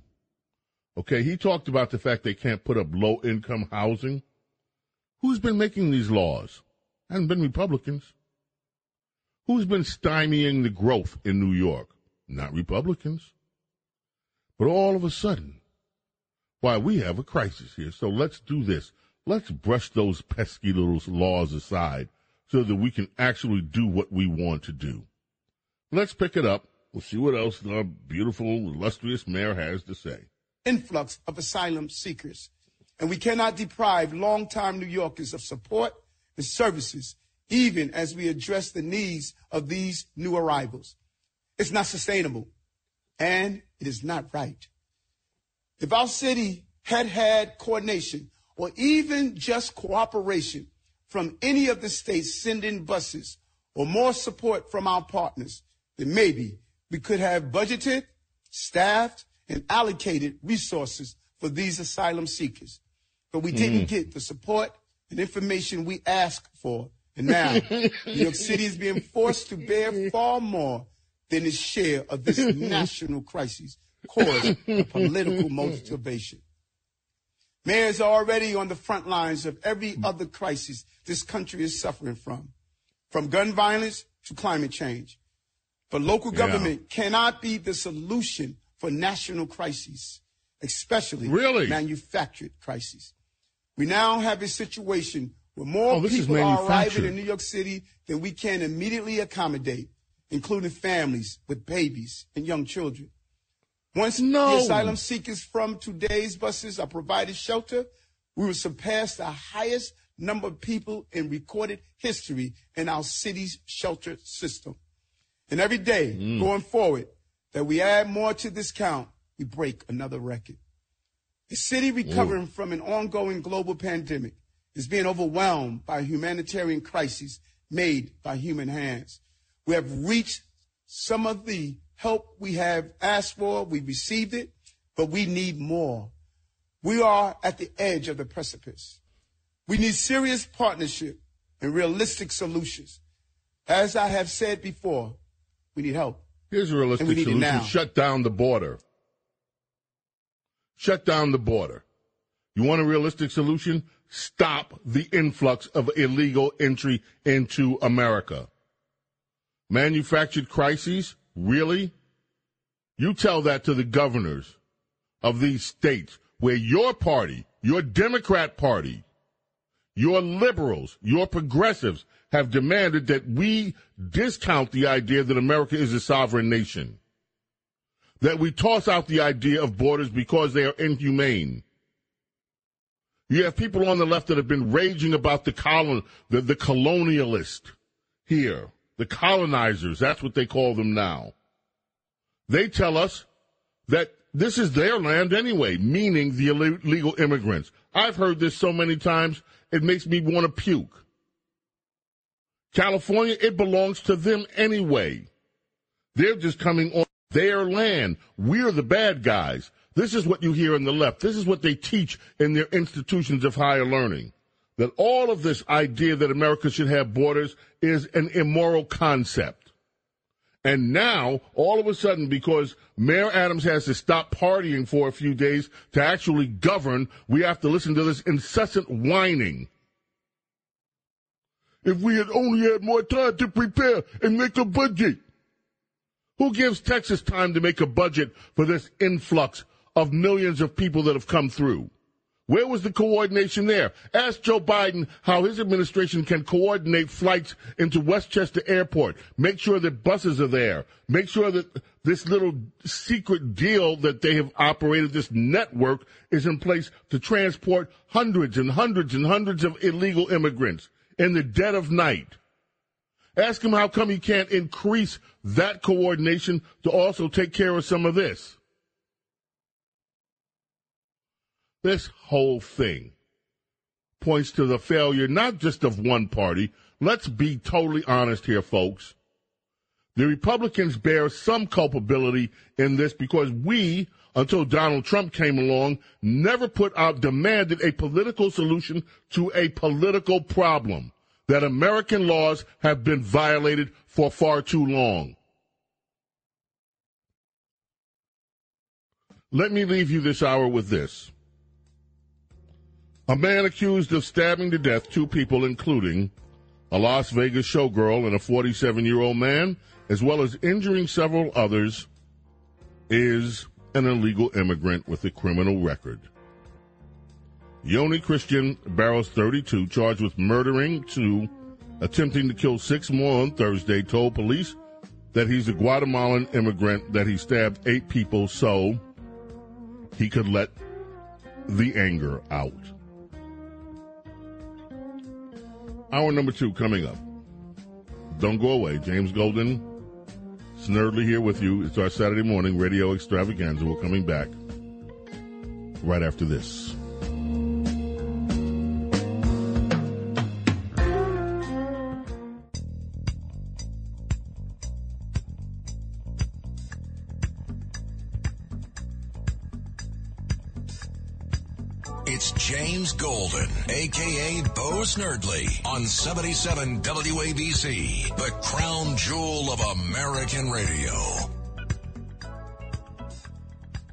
Speaker 2: Okay, he talked about the fact they can't put up low income housing. Who's been making these laws? Hasn't been Republicans. Who's been stymieing the growth in New York? Not Republicans. But all of a sudden, why, we have a crisis here. So let's do this. Let's brush those pesky little laws aside so that we can actually do what we want to do. Let's pick it up. We'll see what else our beautiful, illustrious mayor has to say.
Speaker 3: Influx of asylum seekers. And we cannot deprive longtime New Yorkers of support and services, even as we address the needs of these new arrivals. It's not sustainable, and it is not right. If our city had had coordination or even just cooperation from any of the states sending buses or more support from our partners, then maybe we could have budgeted, staffed, and allocated resources for these asylum seekers. But we didn't mm. get the support and information we asked for. And now New York City is being forced to bear far more than its share of this national crisis caused by political motivation. Mayors are already on the front lines of every other crisis this country is suffering from, from gun violence to climate change. But local government yeah. cannot be the solution for national crises, especially
Speaker 2: really?
Speaker 3: manufactured crises. We now have a situation where more oh, people are arriving in New York City than we can immediately accommodate, including families with babies and young children. Once no. the asylum seekers from today's buses are provided shelter, we will surpass the highest number of people in recorded history in our city's shelter system. And every day mm. going forward that we add more to this count, we break another record. The city recovering from an ongoing global pandemic is being overwhelmed by humanitarian crises made by human hands. We have reached some of the help we have asked for, we received it, but we need more. We are at the edge of the precipice. We need serious partnership and realistic solutions. As I have said before, we need help.
Speaker 2: Here's a realistic solution. Shut down the border. Shut down the border. You want a realistic solution? Stop the influx of illegal entry into America. Manufactured crises? Really? You tell that to the governors of these states where your party, your Democrat party, your liberals, your progressives have demanded that we discount the idea that America is a sovereign nation. That we toss out the idea of borders because they are inhumane. You have people on the left that have been raging about the colon, the, the colonialist here, the colonizers. That's what they call them now. They tell us that this is their land anyway, meaning the illegal immigrants. I've heard this so many times, it makes me want to puke. California, it belongs to them anyway. They're just coming on their land. We're the bad guys. This is what you hear on the left. This is what they teach in their institutions of higher learning. That all of this idea that America should have borders is an immoral concept. And now, all of a sudden, because Mayor Adams has to stop partying for a few days to actually govern, we have to listen to this incessant whining. If we had only had more time to prepare and make a budget. Who gives Texas time to make a budget for this influx of millions of people that have come through? Where was the coordination there? Ask Joe Biden how his administration can coordinate flights into Westchester Airport. Make sure that buses are there. Make sure that this little secret deal that they have operated, this network, is in place to transport hundreds and hundreds and hundreds of illegal immigrants in the dead of night. Ask him how come he can't increase that coordination to also take care of some of this. This whole thing points to the failure not just of one party. Let's be totally honest here, folks. The Republicans bear some culpability in this because we, until Donald Trump came along, never put out, demanded a political solution to a political problem that American laws have been violated for far too long. Let me leave you this hour with this. A man accused of stabbing to death two people, including a Las Vegas showgirl and a 47 year old man, as well as injuring several others, is an illegal immigrant with a criminal record. Yoni Christian Barrios, 32, charged with murdering two, attempting to kill six more on Thursday, told police that he's a Guatemalan immigrant, that he stabbed eight people so he could let the anger out. Hour number two coming up. Don't go away. James Golden, Snerdley here with you. It's our Saturday morning radio extravaganza. We're coming back right after this.
Speaker 1: Aka Bo Snerdley, on 77 WABC, the crown jewel of American radio.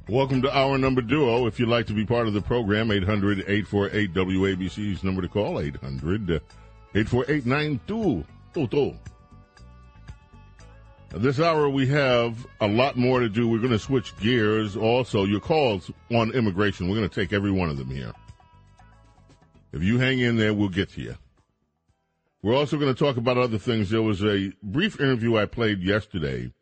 Speaker 2: Welcome to our number duo. If you'd like to be part of the program, 800 848 WABC's number to call, 800 848 9222. This hour we have a lot more to do. We're going to switch gears. Also, your calls on immigration. We're going to take every one of them here. If you hang in there, we'll get to you. We're also going to talk about other things. There was a brief interview I played yesterday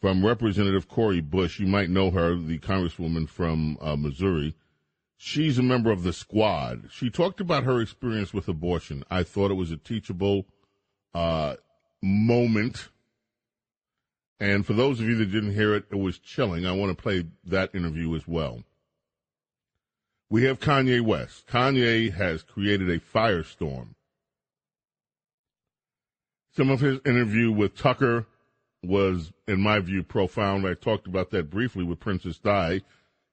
Speaker 2: from Representative Cori Bush. You might know her, the congresswoman from uh, Missouri. She's a member of the squad. She talked about her experience with abortion. I thought it was a teachable uh, moment. And for those of you that didn't hear it, it was chilling. I want to play that interview as well. We have Kanye West. Kanye has created a firestorm. Some of his interview with Tucker was, in my view, profound. I talked about that briefly with Princess Di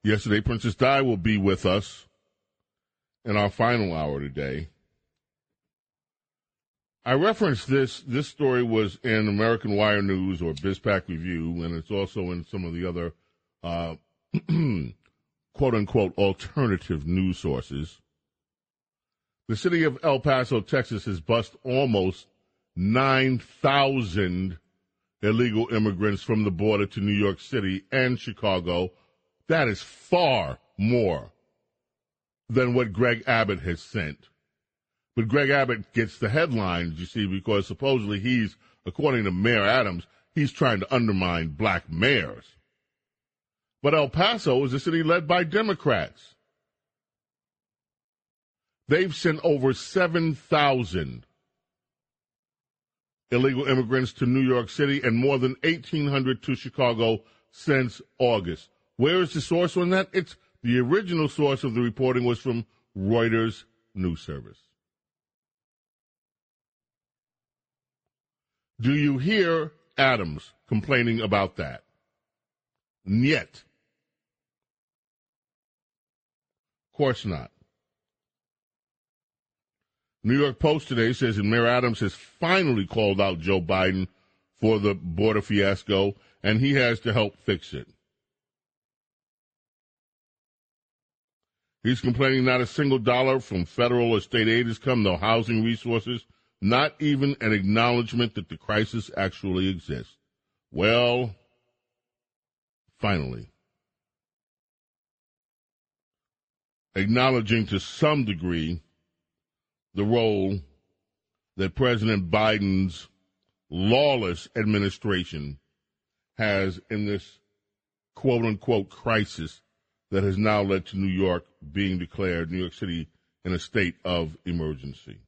Speaker 2: yesterday. Princess Di will be with us in our final hour today. I referenced this. This story was in American Wire News or BizPac Review, and it's also in some of the other uh, quote unquote alternative news sources. The city of El Paso, Texas has bust almost 9,000 illegal immigrants from the border to New York City and Chicago. That is far more than what Greg Abbott has sent. But Greg Abbott gets the headlines, you see, because supposedly he's, according to Mayor Adams, he's trying to undermine black mayors. But El Paso is a city led by Democrats. They've sent over 7,000 illegal immigrants to New York City and more than 1,800 to Chicago since August. Where is the source on that? It's the original source of the reporting was from Reuters News Service. Do you hear Adams complaining about that? Yet. Course not. New York Post today says that Mayor Adams has finally called out Joe Biden for the border fiasco, and he has to help fix it. He's complaining not a single dollar from federal or state aid has come, no housing resources, not even an acknowledgement that the crisis actually exists. Well, finally. Acknowledging to some degree the role that President Biden's lawless administration has in this quote unquote crisis that has now led to New York being declared, New York City, in a state of emergency.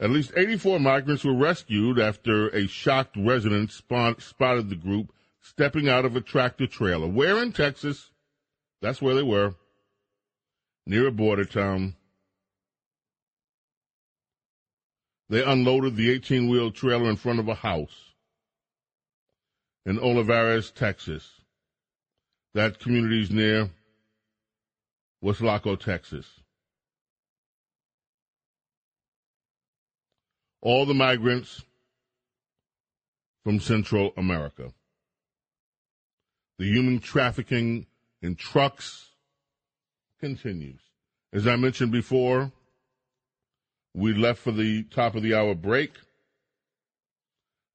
Speaker 2: At least 84 migrants were rescued after a shocked resident spot, spotted the group stepping out of a tractor trailer. Where in Texas? That's where they were near a border town. They unloaded the 18 wheel trailer in front of a house. in Olivarez, Texas. That community is near Weslaco, Texas. All the migrants from Central America. The human trafficking in trucks continues. As I mentioned before, we left for the top of the hour break.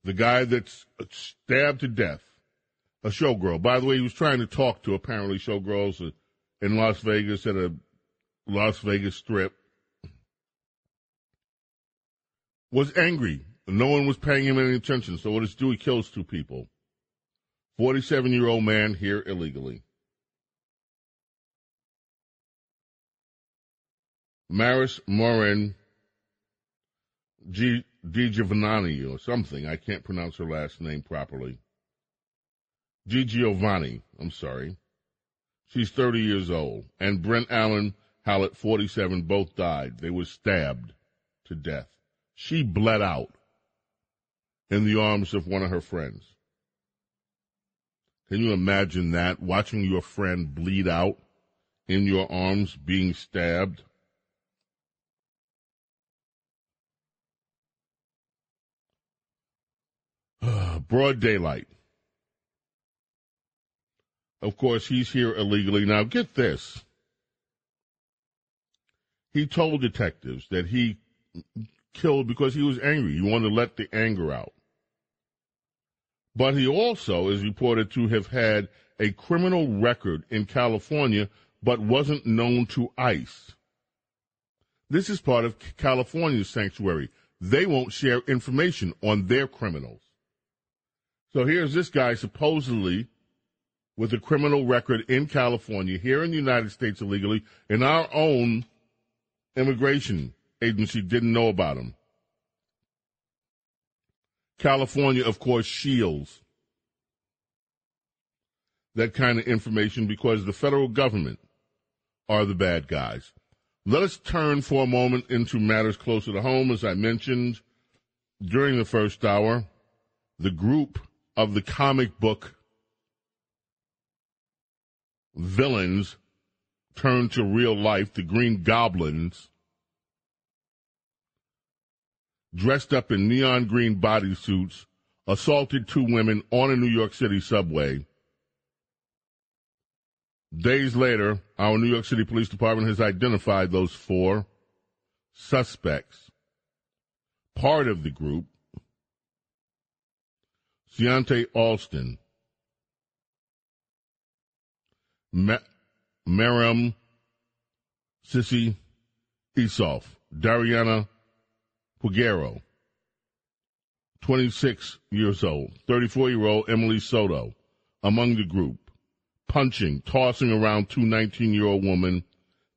Speaker 2: The guy that's stabbed to death, a showgirl. By the way, he was trying to talk to apparently showgirls in Las Vegas at a Las Vegas strip. Was angry. No one was paying him any attention. So what does do? He kills two people. 47 year old man here illegally. Maris Morin G. Giovanni or something. I can't pronounce her last name properly. G. Giovanni, I'm sorry. She's 30 years old. And Brent Allen Hallett, 47, both died. They were stabbed to death. She bled out in the arms of one of her friends. Can you imagine that? Watching your friend bleed out in your arms, being stabbed? Broad daylight. Of course, he's here illegally. Now, get this. He told detectives that he killed because he was angry. He wanted to let the anger out. But he also is reported to have had a criminal record in California, but wasn't known to ICE. This is part of California's sanctuary. They won't share information on their criminals. So here's this guy supposedly with a criminal record in California, here in the United States illegally, and our own immigration agency didn't know about him. California, of course, shields that kind of information because the federal government are the bad guys. Let us turn for a moment into matters closer to home. As I mentioned during the first hour, the group of the comic book villains turned to real life, the Green Goblins, dressed up in neon green bodysuits, assaulted two women on a New York City subway. Days later, our New York City Police Department has identified those four suspects. Part of the group Ciante Alston, Ma- Maram Sissy Esoff, Dariana Puguero, 26 years old, 34 year old Emily Soto, among the group, punching, tossing around two 19 year old women,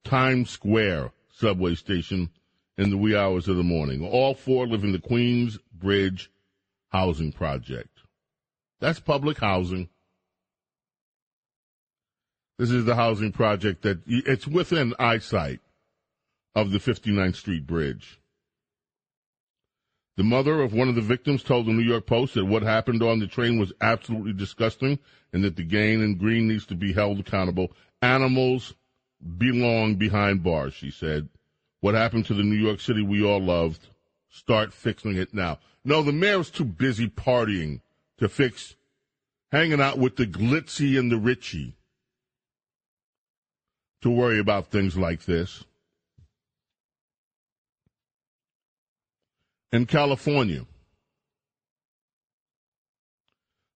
Speaker 2: Times Square subway station in the wee hours of the morning. All four live in the Queens Bridge housing project. That's public housing. This is the housing project that it's within eyesight of the 59th Street Bridge. The mother of one of the victims told the New York Post that what happened on the train was absolutely disgusting and that the gang in green needs to be held accountable. Animals belong behind bars, she said. What happened to the New York City we all loved? Start fixing it now. No, the mayor's too busy partying to fix hanging out with the glitzy and the richy to worry about things like this. In California,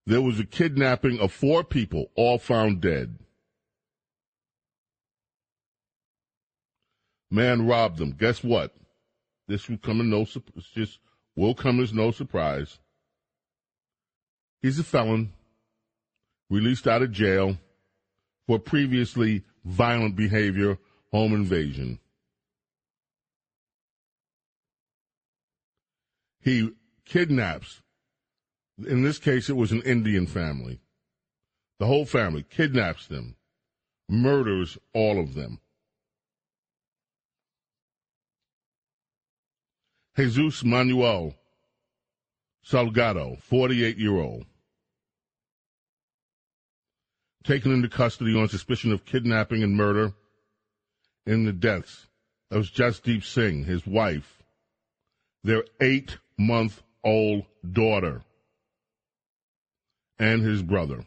Speaker 2: there was a kidnapping of four people, all found dead. Man robbed them. Guess what? This will come as no just will come as no surprise. He's a felon, released out of jail for previously violent behavior, home invasion. He kidnaps, in this case, it was an Indian family. The whole family kidnaps them, murders all of them. Jesus Manuel Salgado, 48 year old, taken into custody on suspicion of kidnapping and murder in the deaths of Jasdeep Singh, his wife, their eight month old daughter, and his brother.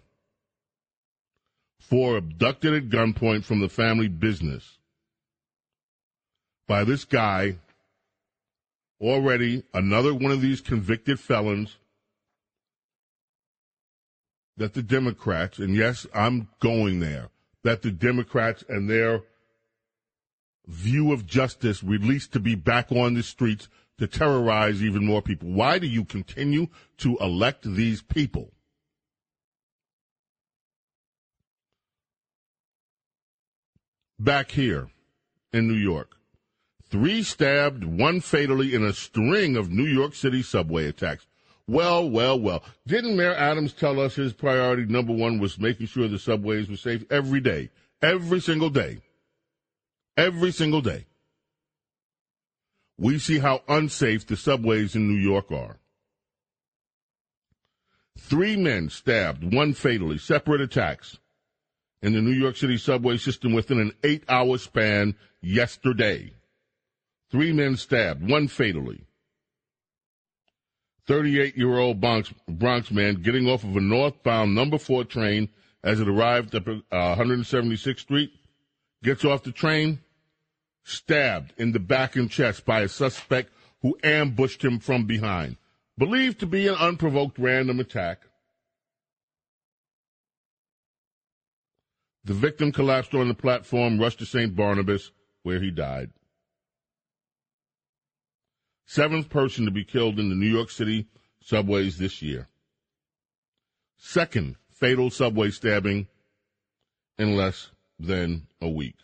Speaker 2: Four abducted at gunpoint from the family business by this guy, already another one of these convicted felons that the Democrats, and yes, I'm going there, that the Democrats and their view of justice released to be back on the streets to terrorize even more people. Why do you continue to elect these people? Back here in New York, three stabbed, one fatally in a string of New York City subway attacks. Well, well, well. Didn't Mayor Adams tell us his priority number one was making sure the subways were safe every day, every single day? Every single day. We see how unsafe the subways in New York are. Three men stabbed, one fatally, separate attacks in the New York City subway system within an eight hour span yesterday. Three men stabbed, one fatally. 38 year old Bronx, Bronx man getting off of a northbound number four train as it arrived at uh, 176th Street gets off the train, stabbed in the back and chest by a suspect who ambushed him from behind. Believed to be an unprovoked random attack. The victim collapsed on the platform, rushed to St. Barnabas, where he died. Seventh person to be killed in the New York City subways this year. Second fatal subway stabbing in less than a week.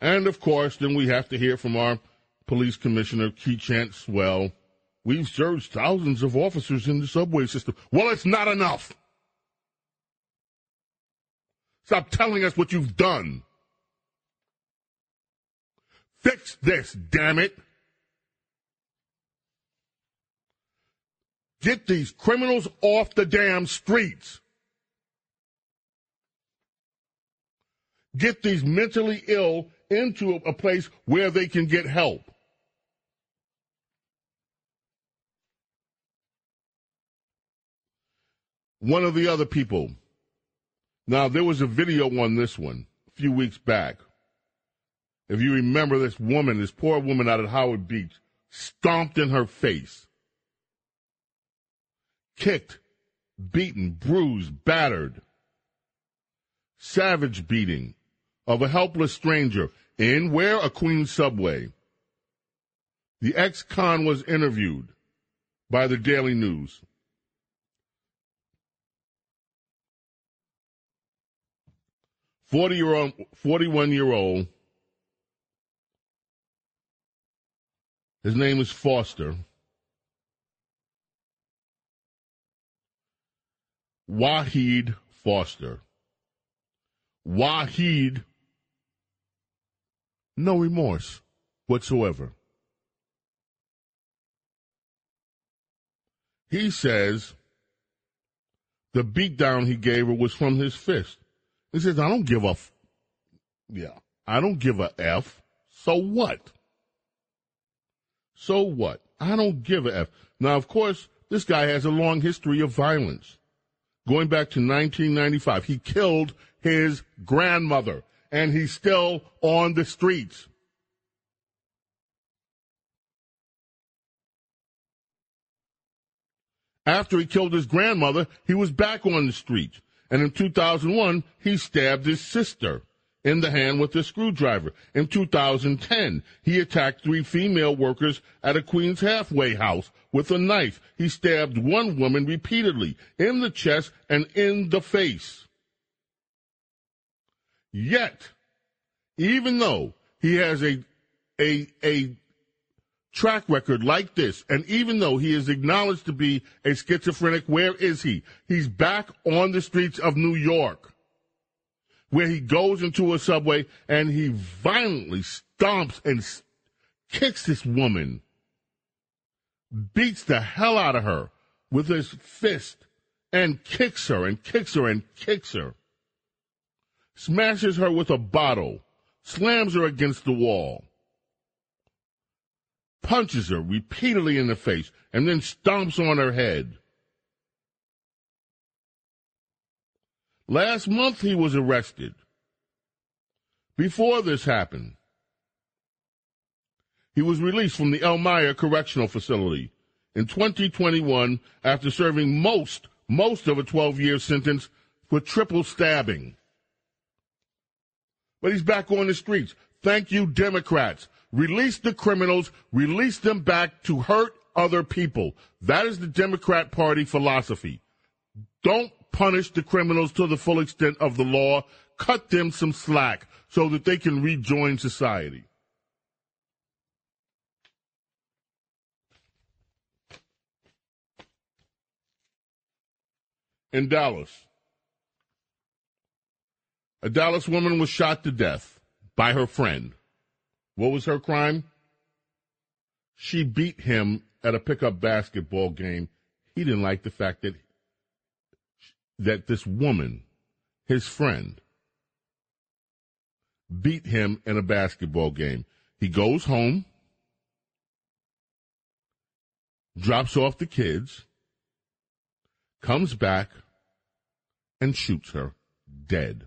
Speaker 2: And of course, then we have to hear from our police commissioner, Keechant Sewell. We've surged thousands of officers in the subway system. Well, it's not enough. Stop telling us what you've done. Fix this, damn it. Get these criminals off the damn streets. Get these mentally ill into a place where they can get help. One of the other people. Now, there was a video on this one a few weeks back. If you remember this woman, this poor woman out at Howard Beach, stomped in her face, kicked, beaten, bruised, battered, savage beating of a helpless stranger in where a Queens subway. The ex-con was interviewed by the Daily News. Forty year old, forty-one year old. His name is Foster. Wahid Foster. Wahid no remorse whatsoever. He says the beatdown he gave her was from his fist. He says, I don't give a, f- yeah, I don't give a F. So what? So what? I don't give a F. Now, of course, this guy has a long history of violence. Going back to 1995, he killed his grandmother and he's still on the streets. After he killed his grandmother, he was back on the streets. And in 2001, he stabbed his sister in the hand with a screwdriver. In 2010, he attacked three female workers at a Queens halfway house with a knife. He stabbed one woman repeatedly in the chest and in the face. Yet, even though he has a, a, a track record like this, and even though he is acknowledged to be a schizophrenic, where is he? He's back on the streets of New York, where he goes into a subway and he violently stomps and kicks this woman, beats the hell out of her with his fist, and kicks her and kicks her and kicks her. smashes her with a bottle, slams her against the wall, punches her repeatedly in the face, and then stomps on her head. Last month he was arrested. Before this happened, he was released from the Elmira Correctional Facility in 2021 after serving most, most of a 12 year sentence for triple stabbing. But he's back on the streets. Thank you, Democrats. Release the criminals, release them back to hurt other people. That is the Democrat Party philosophy. Don't punish the criminals to the full extent of the law. Cut them some slack so that they can rejoin society. In Dallas, a Dallas woman was shot to death by her friend. What was her crime? She beat him at a pickup basketball game. He didn't like the fact that that this woman, his friend, beat him in a basketball game. He goes home, drops off the kids, comes back, and shoots her dead.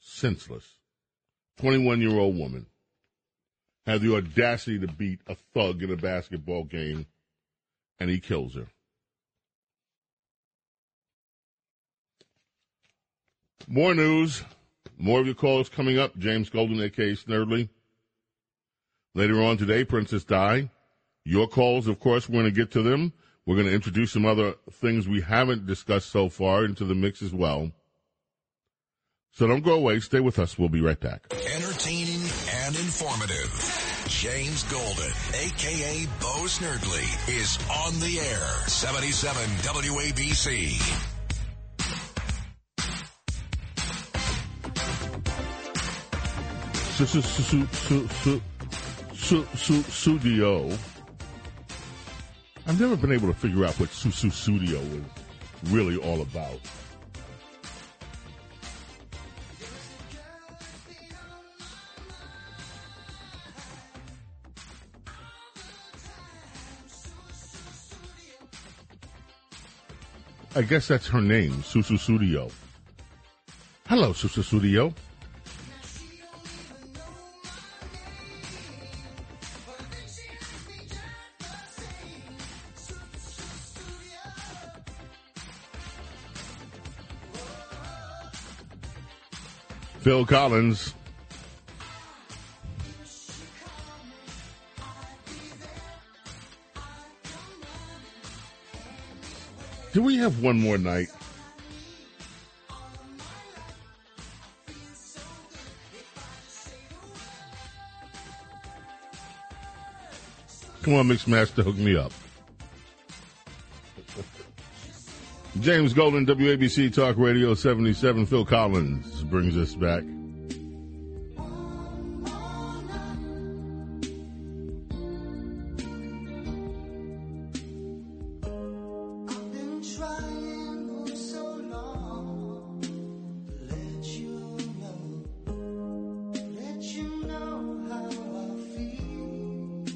Speaker 2: Senseless. 21 year old woman had the audacity to beat a thug in a basketball game, and he kills her. More news. More of your calls coming up. James Golden, aka Snerdley. Later on today, Princess Di. Your calls, of course, we're going to get to them. We're going to introduce some other things we haven't discussed so far into the mix as well. So don't go away. Stay with us. We'll be right back.
Speaker 1: Entertaining and informative. James Golden, aka Bo Snerdley, is on the air. 77 WABC.
Speaker 2: Studio. I've never been able to figure out what Sussudio is really all about. I guess that's her name, Sussudio. Hello, Sussudio. Phil Collins. Do we have one more night? Come on, Mixmaster, hook me up. James Golden, WABC Talk Radio 77. Phil Collins brings us back.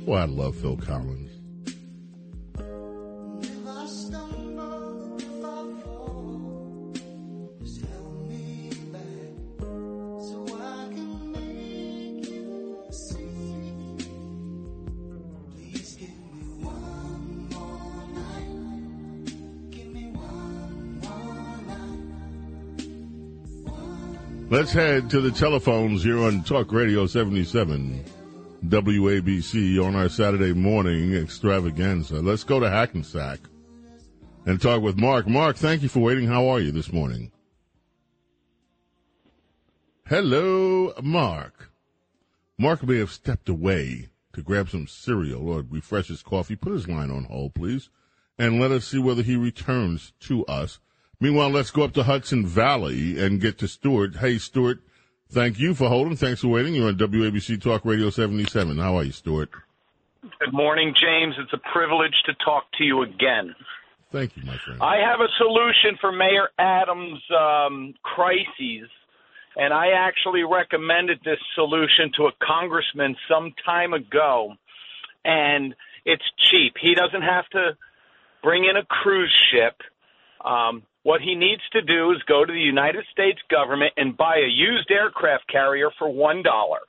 Speaker 2: Oh, I love Phil Collins. Let's head to the telephones here on Talk Radio 77 WABC on our Saturday morning extravaganza. Let's go to Hackensack and talk with Mark. Mark, thank you for waiting. How are you this morning? Hello, Mark. Mark may have stepped away to grab some cereal or refresh his coffee. Put his line on hold, please, and let us see whether he returns to us. Meanwhile, let's go up to Hudson Valley and get to Stuart. Hey, Stuart, thank you for holding. Thanks for waiting. You're on WABC Talk Radio 77. How are you, Stuart?
Speaker 8: Good morning, James. It's a privilege to talk to you again.
Speaker 2: Thank you, my friend.
Speaker 8: I have a solution for Mayor Adams' um, crises, and I actually recommended this solution to a congressman some time ago, and it's cheap. He doesn't have to bring in a cruise ship. Um, what he needs to do is go to the United States government and buy a used aircraft carrier for one dollar.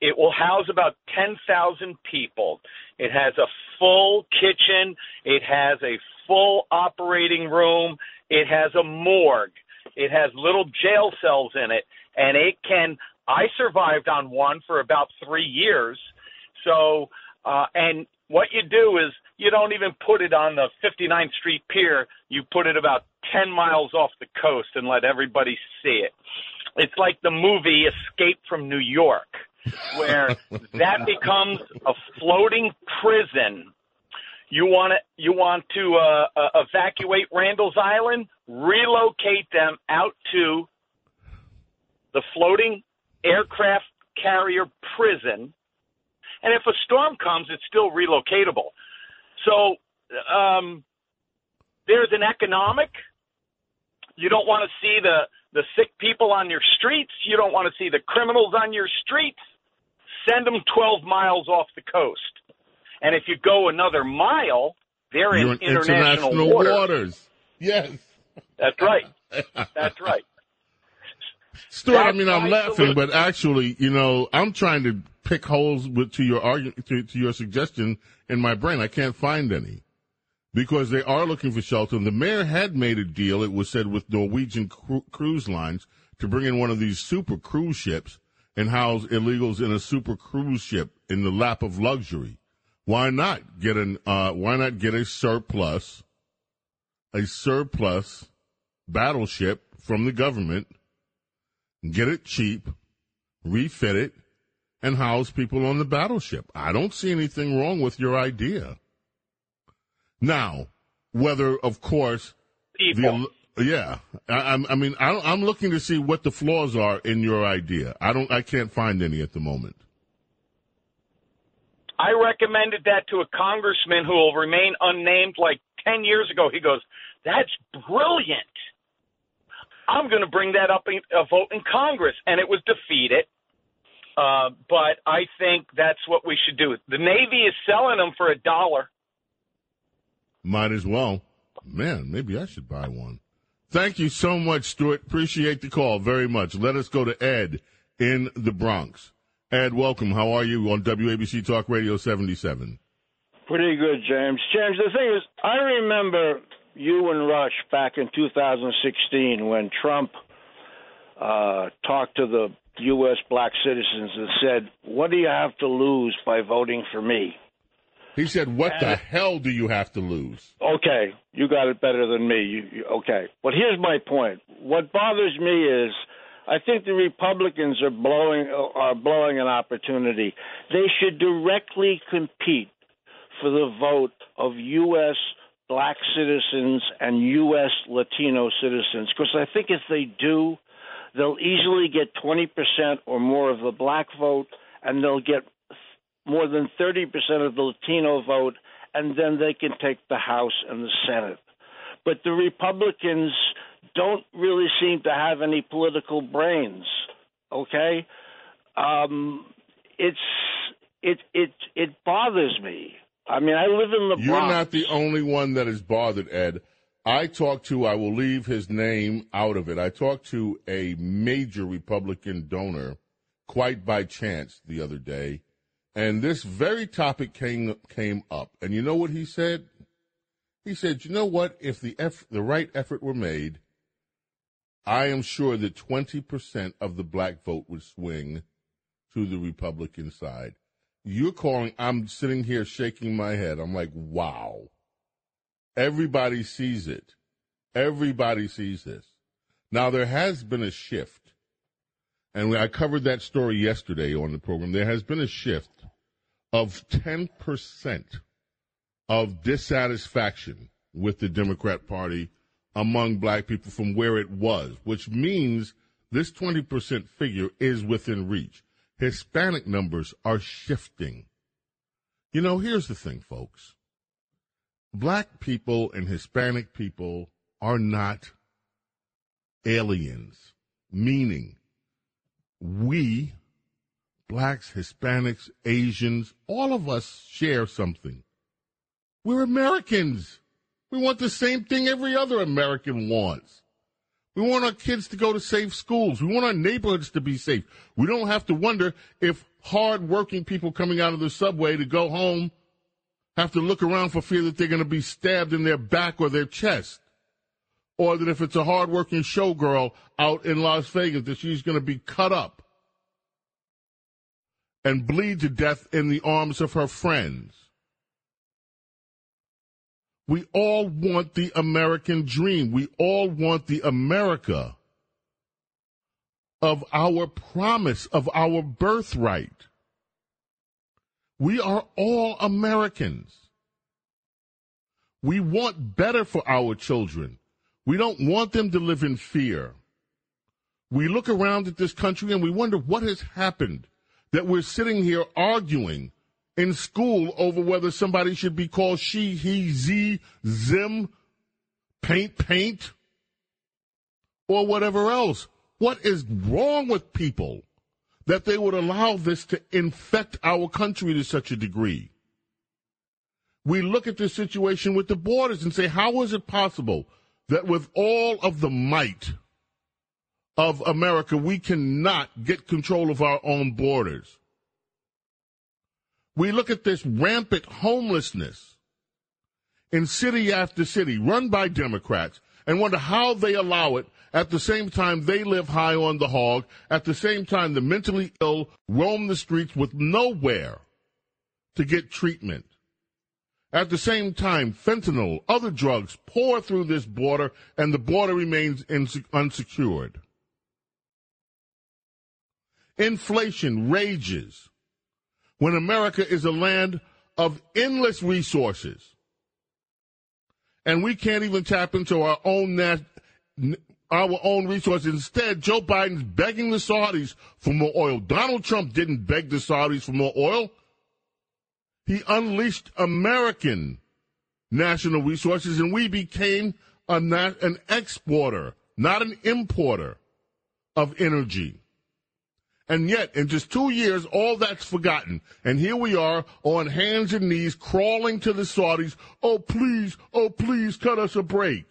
Speaker 8: It will house about 10,000 people. It has a full kitchen. It has a full operating room. It has a morgue. It has little jail cells in it. And it can, I survived on one for about three years. So, uh, and what you do is you don't even put it on the 59th Street Pier. You put it about 10 miles off the coast and let everybody see it. It's like the movie Escape from New York, where that becomes a floating prison. You want to you want to uh, uh, evacuate Randall's Island, relocate them out to the floating aircraft carrier prison, and if a storm comes, it's still relocatable. So um, there's an economic. You don't want to see the the sick people on your streets. You don't want to see the criminals on your streets. Send them 12 miles off the coast. And if you go another mile, they're
Speaker 2: You're
Speaker 8: in international,
Speaker 2: international
Speaker 8: water.
Speaker 2: waters. Yes.
Speaker 8: That's right. That's right.
Speaker 2: Stuart, I mean, I'm laughing, but actually, you know, I'm trying to pick holes with, to your argument, to, to your suggestion in my brain. I can't find any because they are looking for shelter. And the mayor had made a deal, it was said, with Norwegian cru- cruise lines to bring in one of these super cruise ships and house illegals in a super cruise ship in the lap of luxury. Why not get an, uh, why not get a surplus, a surplus battleship from the government, get it cheap, refit it, and house people on the battleship. I don't see anything wrong with your idea. Now, whether, of course, the yeah, I, I'm- mean, I, I'm looking to see what the flaws are in your idea. I don't, I can't find any at the moment.
Speaker 8: I recommended that to a congressman who will remain unnamed like 10 years ago. He goes, That's brilliant. I'm going to bring that up in a vote in Congress. And it was defeated. Uh, but I think that's what we should do. The Navy is selling them for a dollar.
Speaker 2: Might as well. Man, maybe I should buy one. Thank you so much, Stuart. Appreciate the call very much. Let us go to Ed in the Bronx. Ed, welcome. How are you on WABC Talk Radio 77?
Speaker 9: Pretty good, James. James, the thing is, I remember you and Rush back in 2016 when Trump uh, talked to the U.S. black citizens and said, What do you have to lose by voting for me?
Speaker 2: He said, What the hell do you have to lose?
Speaker 9: Okay, you got it better than me. You, you, okay, but here's my point. What bothers me is I think the Republicans are blowing are blowing an opportunity. They should directly compete for the vote of U.S. black citizens and U.S. Latino citizens because I think if they do, they'll easily get 20% or more of the black vote, and they'll get more than 30% of the Latino vote, and then they can take the House and the Senate. But the Republicans don't really seem to have any political brains. Okay, um, it's it it it bothers me. I mean, I live in the
Speaker 2: You're
Speaker 9: Bronx.
Speaker 2: not the only one that is bothered, Ed. I talked to, I will leave his name out of it. I talked to a major Republican donor quite by chance the other day, and this very topic came came up. And you know what he said? He said, "You know what? If the eff- the right effort were made, I am sure that 20% of the black vote would swing to the Republican side." You're calling, I'm sitting here shaking my head. I'm like, wow. Everybody sees it. Everybody sees this. Now, there has been a shift, and I covered that story yesterday on the program. There has been a shift of 10% of dissatisfaction with the Democrat Party among black people from where it was, which means this 20% figure is within reach. Hispanic numbers are shifting. You know, here's the thing, folks. black people and Hispanic people are not aliens, meaning we, blacks, Hispanics, Asians, all of us share something. We're Americans. We want the same thing every other American wants. We want our kids to go to safe schools. We want our neighborhoods to be safe. We don't have to wonder if hard-working people coming out of the subway to go home have to look around for fear that they're going to be stabbed in their back or their chest. Or that if it's a hard-working showgirl out in Las Vegas, that she's going to be cut up and bleed to death in the arms of her friends. We all want the American dream. We all want the America of our promise, of our birthright. We are all Americans. We want better for our children. We don't want them to live in fear. We look around at this country and we wonder what has happened that we're sitting here arguing in school over whether somebody should be called she, he, z, zim, paint, paint, or whatever else. What is wrong with people that they would allow this to infect our country to such a degree? We look at this situation with the borders and say, how is it possible that with all of the might of America, we cannot get control of our own borders? We look at this rampant homelessness in city after city run by Democrats and wonder how they allow it at the same time they live high on the hog, at the same time the mentally ill roam the streets with nowhere to get treatment. At the same time, fentanyl, other drugs pour through this border and the border remains unsecured. Inflation rages when America is a land of endless resources. And we can't even tap into our own nat- our own resources. Instead, Joe Biden's begging the Saudis for more oil. Donald Trump didn't beg the Saudis for more oil. He unleashed American national resources, and we became a, an exporter, not an importer of energy. And yet, in just two years, all that's forgotten. And here we are on hands and knees crawling to the Saudis. Oh, please, oh, please cut us a break.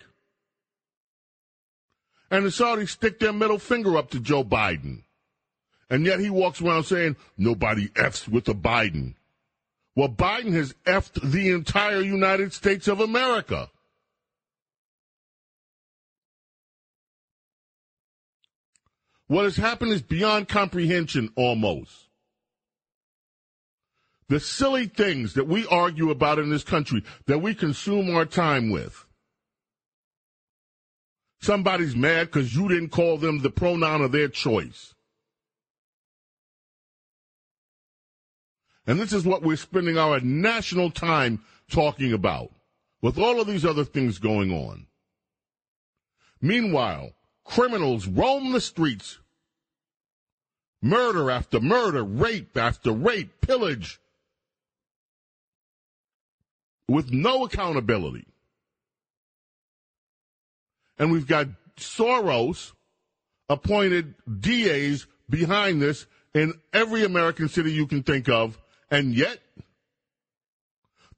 Speaker 2: And the Saudis stick their middle finger up to Joe Biden. And yet he walks around saying, nobody F's with the Biden. Well, Biden has F'd the entire United States of America. What has happened is beyond comprehension almost. The silly things that we argue about in this country, that we consume our time with. Somebody's mad because you didn't call them the pronoun of their choice. And this is what we're spending our national time talking about, with all of these other things going on. Meanwhile, Criminals roam the streets. Murder after murder, rape after rape, pillage, with no accountability. And we've got Soros appointed DAs behind this in every American city you can think of, and yet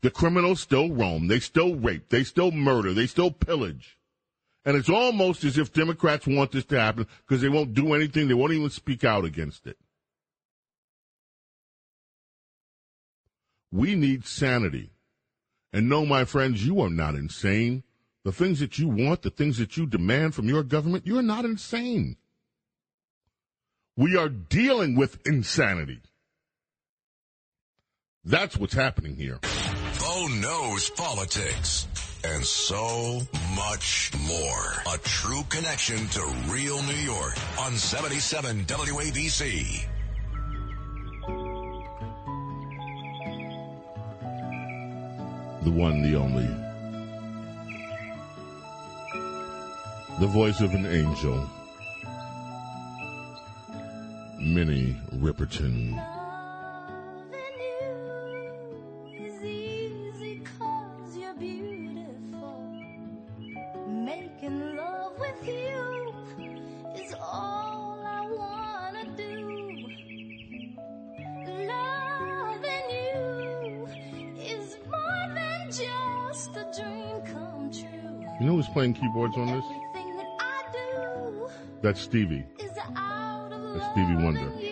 Speaker 2: the criminals still roam. They still rape. They still murder. They still pillage. And it's almost as if Democrats want this to happen because they won't do anything. They won't even speak out against it. We need sanity. And no, my friends, you are not insane. The things that you want, the things that you demand from your government, you're not insane. We are dealing with insanity. That's what's happening here.
Speaker 1: Oh, Bo knows politics and so much more. A true connection to real New York on 77 WABC.
Speaker 2: The one, the only. The voice of an angel. Minnie Riperton. Playing keyboards on this? That's Stevie. That's Stevie Wonder.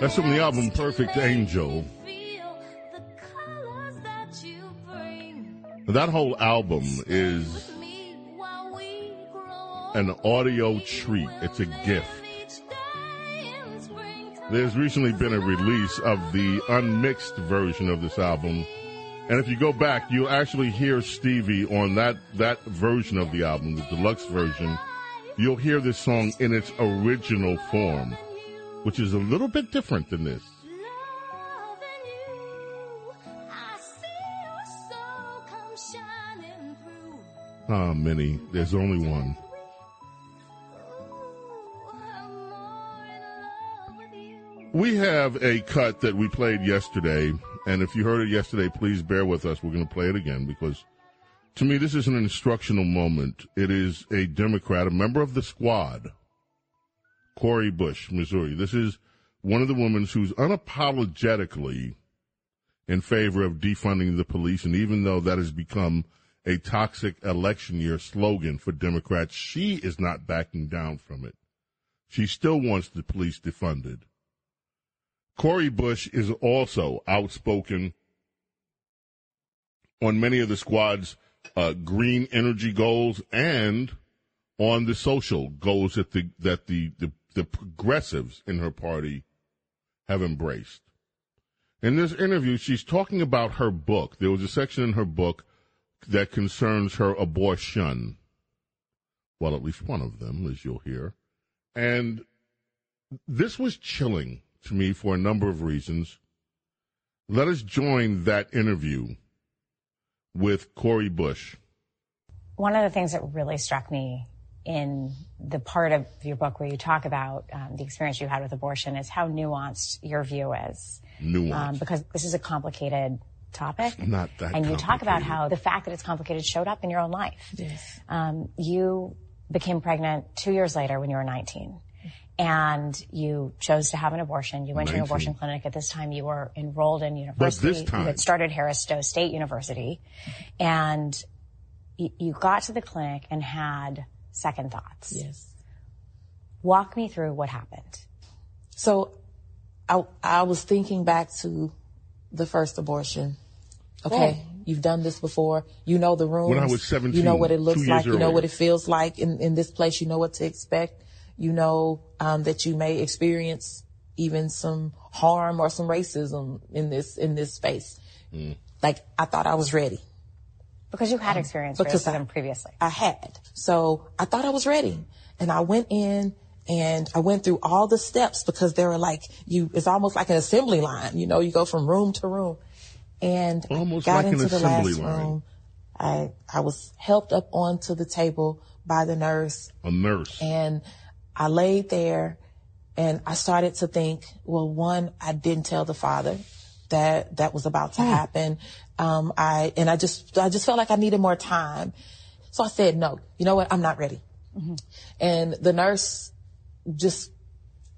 Speaker 2: That's from the album Perfect Angel.
Speaker 10: that
Speaker 2: whole album is an audio treat. It's a gift. There's recently been a release of the unmixed version of this album. And if you go back, you'll actually hear Stevie on that, that version of the album, the deluxe version. You'll hear this song in its original form, which is a little bit different than this. Ah, Minnie, there's only one. We have a cut that we played yesterday, and if you heard it yesterday, please bear with us. We're going to play it again because to me, this is an instructional moment. It is a Democrat, a member of the squad, Cori Bush, Missouri. This is one of the women who's unapologetically in favor of defunding the police, and even though that has become a toxic election year slogan for Democrats, she is not backing down from it. She still wants the police defunded. Cori Bush is also outspoken on many of the squad's uh, green energy goals and on the social goals that the that the, the the progressives in her party have embraced. In this interview, she's talking about her book. There was a section in her book that concerns her abortion. Well, at least one of them, as you'll hear. And this was chilling to me for a number of reasons. Let us join that interview with Cori Bush.
Speaker 11: One of the things that really struck me in the part of your book where you talk about um, the experience you had with abortion is how nuanced your view is.
Speaker 2: Nuanced.
Speaker 11: Um, because this is a complicated topic.
Speaker 2: Not that
Speaker 11: and you talk about how the fact that it's complicated showed up in your own life.
Speaker 12: Yes.
Speaker 11: Um, you became pregnant two years later when you were 19. And you chose to have an abortion. You went to an abortion clinic. At this time, you were enrolled in university.
Speaker 2: this time-
Speaker 11: You had started Harris Stowe State University. And y- you got to the clinic and had second thoughts.
Speaker 12: Yes.
Speaker 11: Walk me through what happened.
Speaker 12: So I, I was thinking back to the first abortion. Okay. You've done this before. You know the room.
Speaker 2: When I was 17,
Speaker 12: You know what it looks
Speaker 2: two years
Speaker 12: like. You know
Speaker 2: earlier.
Speaker 12: what it feels like in, in this place. You know what to expect. You know, um, that you may experience even some harm or some racism in this, in this space. Like I thought I was ready.
Speaker 11: Because you had um, experienced
Speaker 12: because
Speaker 11: racism previously.
Speaker 12: I had. So I thought I was ready. And I went in and I went through all the steps because there were like, you, it's almost like an assembly line. You know, you go from room to room. And
Speaker 2: Almost
Speaker 12: I got
Speaker 2: like an
Speaker 12: into the
Speaker 2: assembly
Speaker 12: last
Speaker 2: line.
Speaker 12: room. I, I was helped up onto the table by the nurse
Speaker 2: A nurse.
Speaker 12: and I laid there and I started to think, well, one, I didn't tell the father that that was about to hmm. happen. Um, I, and I just, I just felt like I needed more time. So I said, no, you know what? I'm not ready. And the nurse just,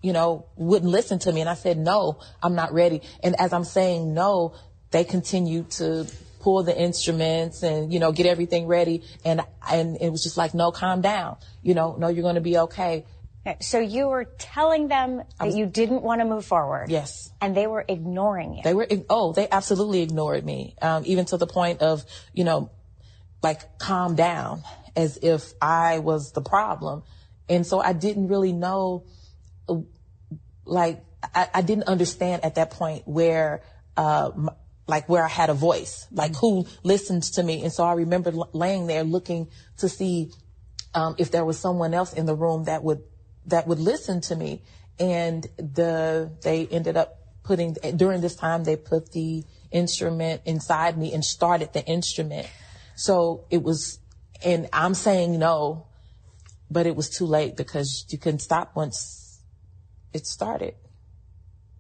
Speaker 12: you know, wouldn't listen to me. And I said, no, I'm not ready. And as I'm saying no, they continued to pull the instruments and, you know, get everything ready. And, and it was just like, no, calm down. You know, no, you're going to be okay.
Speaker 11: So you were telling them that you didn't want to move forward.
Speaker 12: Yes.
Speaker 11: And they were ignoring you.
Speaker 12: They were, oh, they absolutely ignored me. Um, even to the point of, you know, like calm down as if I was the problem. And so I didn't really know, like, I, I didn't understand at that point where, uh, like where I had a voice, like who listens to me. And so I remember l- laying there looking to see, um, if there was someone else in the room that would, that would listen to me. And the, they ended up putting, during this time, they put the instrument inside me and started the instrument. So it was, and I'm saying no, but it was too late because you couldn't stop once it started.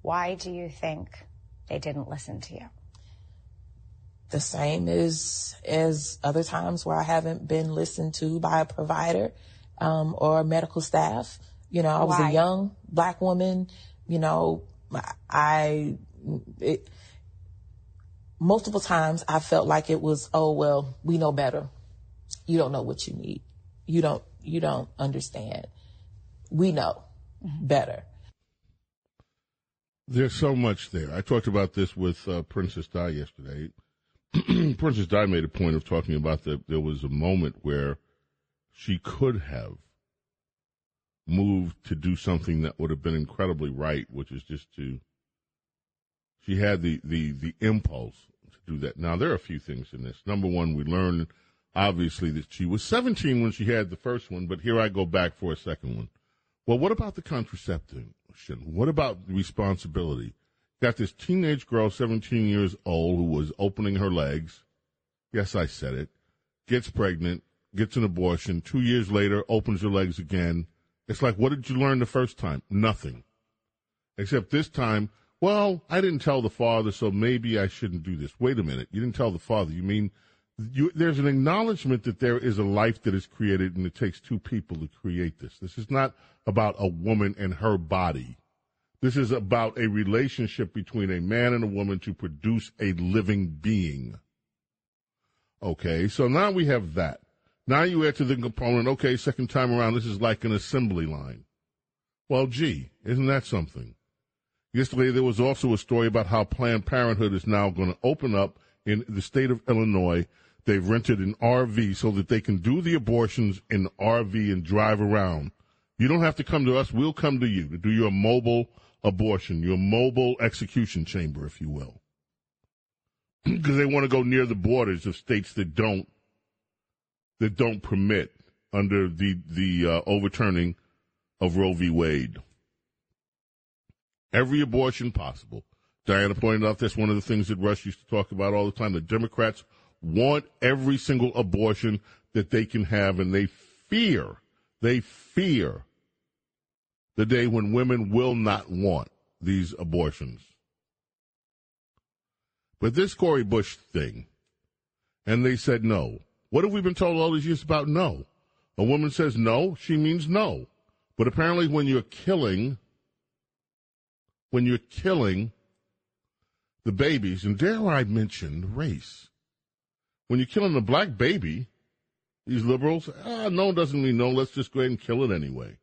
Speaker 11: Why do you think they didn't listen to you?
Speaker 12: The same as as other times where I haven't been listened to by a provider um, or medical staff. You know, I was
Speaker 11: Why?
Speaker 12: a young black woman. You know, I it, multiple times I felt like it was, oh well, we know better. You don't know what you need. You don't you don't understand. We know better.
Speaker 2: There's so much there. I talked about this with uh, Princess Di yesterday. Princess Di made a point of talking about that there was a moment where she could have moved to do something that would have been incredibly right, which is just to. She had the, the, the impulse to do that. Now, there are a few things in this. Number one, we learned obviously that she was 17 when she had the first one, but here I go back for a second one. Well, what about the contraception? What about the responsibility? Got this teenage girl, 17 years old, who was opening her legs. Yes, I said it. Gets pregnant, gets an abortion. Two years later, opens her legs again. It's like, what did you learn the first time? Nothing. Except this time, well, I didn't tell the father, so maybe I shouldn't do this. Wait a minute. You didn't tell the father. You mean you, there's an acknowledgement that there is a life that is created and it takes two people to create this. This is not about a woman and her body. This is about a relationship between a man and a woman to produce a living being. Okay, so now we have that. Now you add to the component, okay, second time around, this is like an assembly line. Well, gee, isn't that something? Yesterday there was also a story about how Planned Parenthood is now going to open up in the state of Illinois. They've rented an RV so that they can do the abortions in the RV and drive around. You don't have to come to us. We'll come to you to do your mobile abortion, your mobile execution chamber, if you will. Because they want to go near the borders of states that don't that don't permit under the the uh, overturning of Roe v. Wade. Every abortion possible. Diana pointed out that's one of the things that Rush used to talk about all the time. The Democrats want every single abortion that they can have, and they fear, they fear the day when women will not want these abortions. But this Cori Bush thing, and they said no. What have we been told all these years about no? A woman says no, she means no. But apparently, when you're killing, when you're killing the babies, and dare I mention race, when you're killing a black baby, these liberals, ah, no doesn't mean no, let's just go ahead and kill it anyway.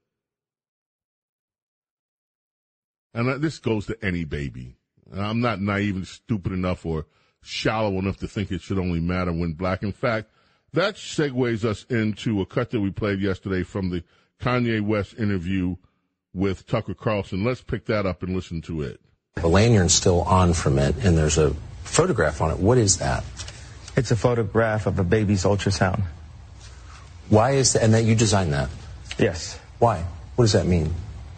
Speaker 2: And uh, this goes to any baby. I'm not naive and stupid enough or shallow enough to think it should only matter when black. In fact, that segues us into a cut that we played yesterday from the Kanye West interview with Tucker Carlson. Let's pick that up and listen to it.
Speaker 13: The lanyard's still on from it, and there's a photograph on it. What is that?
Speaker 14: It's a photograph of a baby's ultrasound.
Speaker 13: Why is that? And that you designed that?
Speaker 14: Yes.
Speaker 13: Why? What does that mean?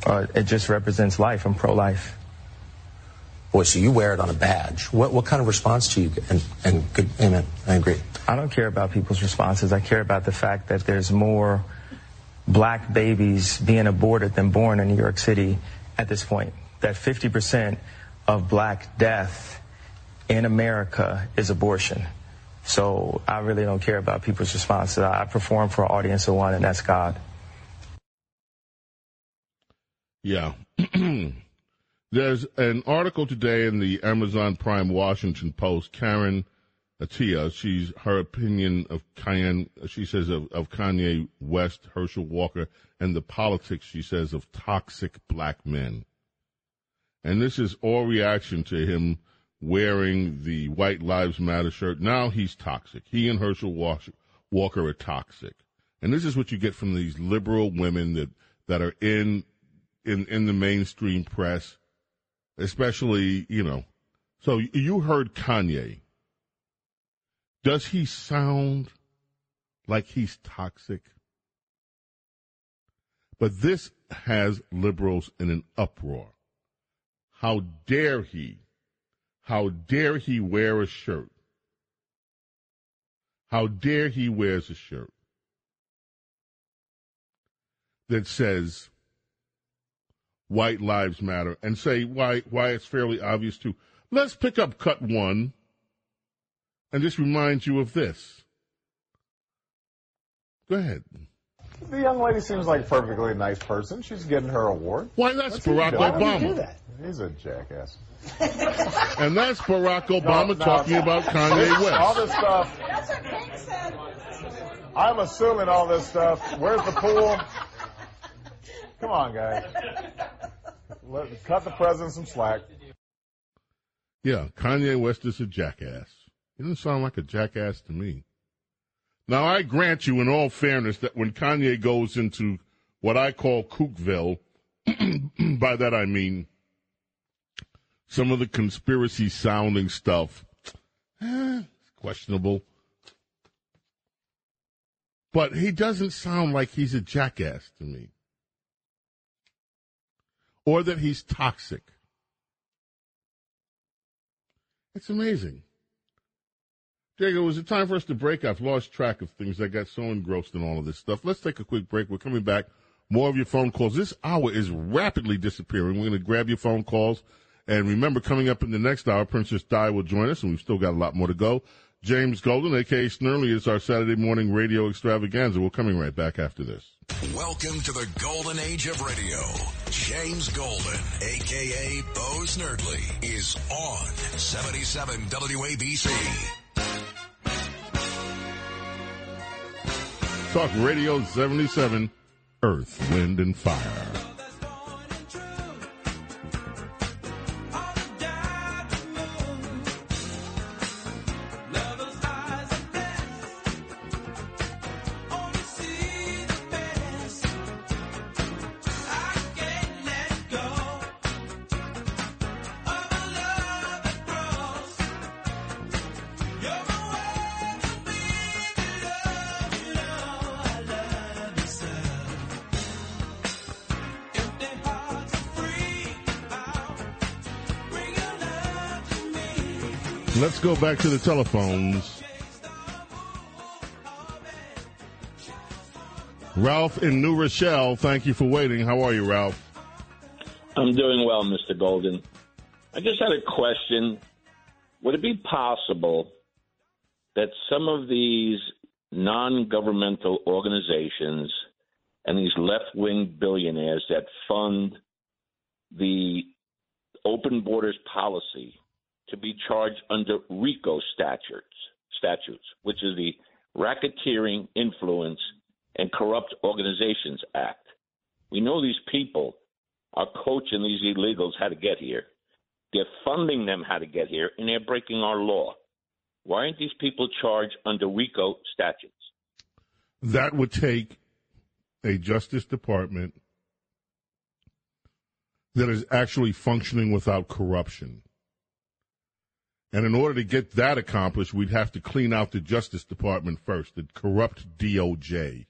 Speaker 14: Uh, it just represents life. I'm pro-life.
Speaker 13: Boy, so you wear it on a badge. What what kind of response do you get? And, and good, amen. I agree.
Speaker 14: I don't care about people's responses. I care about the fact that there's more black babies being aborted than born in New York City at this point. That 50% of black death in America is abortion. So I really don't care about people's responses. I perform for an audience of one, and that's God.
Speaker 2: Yeah. There's an article today in the Amazon Prime Washington Post. Karen Attiah, she's her opinion of Kanye. She says of, of Kanye West, Herschel Walker, and the politics. She says of toxic black men. And this is all reaction to him wearing the White Lives Matter shirt. Now he's toxic. He and Herschel Walker are toxic. And this is what you get from these liberal women that, that are in, in, in the mainstream press, especially, you know. So you heard Kanye. Does he sound like he's toxic? But this has liberals in an uproar. How dare he? How dare he wear a shirt? How dare he wears a shirt that says white lives matter and say why why it's fairly obvious too. Let's pick up cut one and just remind you of this. Go ahead.
Speaker 15: The young lady seems like a perfectly nice person. She's getting her award.
Speaker 2: Why, that's What's Barack Obama.
Speaker 15: He's a jackass.
Speaker 2: and that's Barack Obama no, no, talking no. about Kanye West.
Speaker 15: All this stuff. That's what King said. I'm assuming all this stuff. Where's the pool? Come on, guys. Let, cut the president some slack.
Speaker 2: Yeah, Kanye West is a jackass. He doesn't sound like a jackass to me. Now, I grant you, in all fairness, that when Kanye goes into what I call Kookville, by that I mean some of the conspiracy sounding stuff, eh, questionable. But he doesn't sound like he's a jackass to me. Or that he's toxic. It's amazing. Diego, was it time for us to break? I've lost track of things. I got so engrossed in all of this stuff. Let's take a quick break. We're coming back. More of your phone calls. This hour is rapidly disappearing. We're going to grab your phone calls. And remember, coming up in the next hour, Princess Di will join us, and we've still got a lot more to go. James Golden, aka Snerdley, is our Saturday morning radio extravaganza. We're coming right back after this.
Speaker 1: Welcome to the golden age of radio. James Golden, aka Bo Snerdley, is on 77 WABC.
Speaker 2: Talk Radio 77, Earth, Wind, and Fire. Go back to the telephones. Ralph in New Rochelle, thank you for waiting. How are you, Ralph?
Speaker 16: I'm doing well, Mr. Golden. I just had a question. Would it be possible that some of these non governmental organizations and these left wing billionaires that fund the open borders policy to be charged under RICO statutes, statutes, which is the Racketeering, Influence, and Corrupt Organizations Act. We know these people are coaching these illegals how to get here. They're funding them how to get here, and they're breaking our law. Why aren't these people charged under RICO statutes?
Speaker 2: That would take a Justice Department that is actually functioning without corruption. And in order to get that accomplished, we'd have to clean out the Justice Department first, the corrupt DOJ.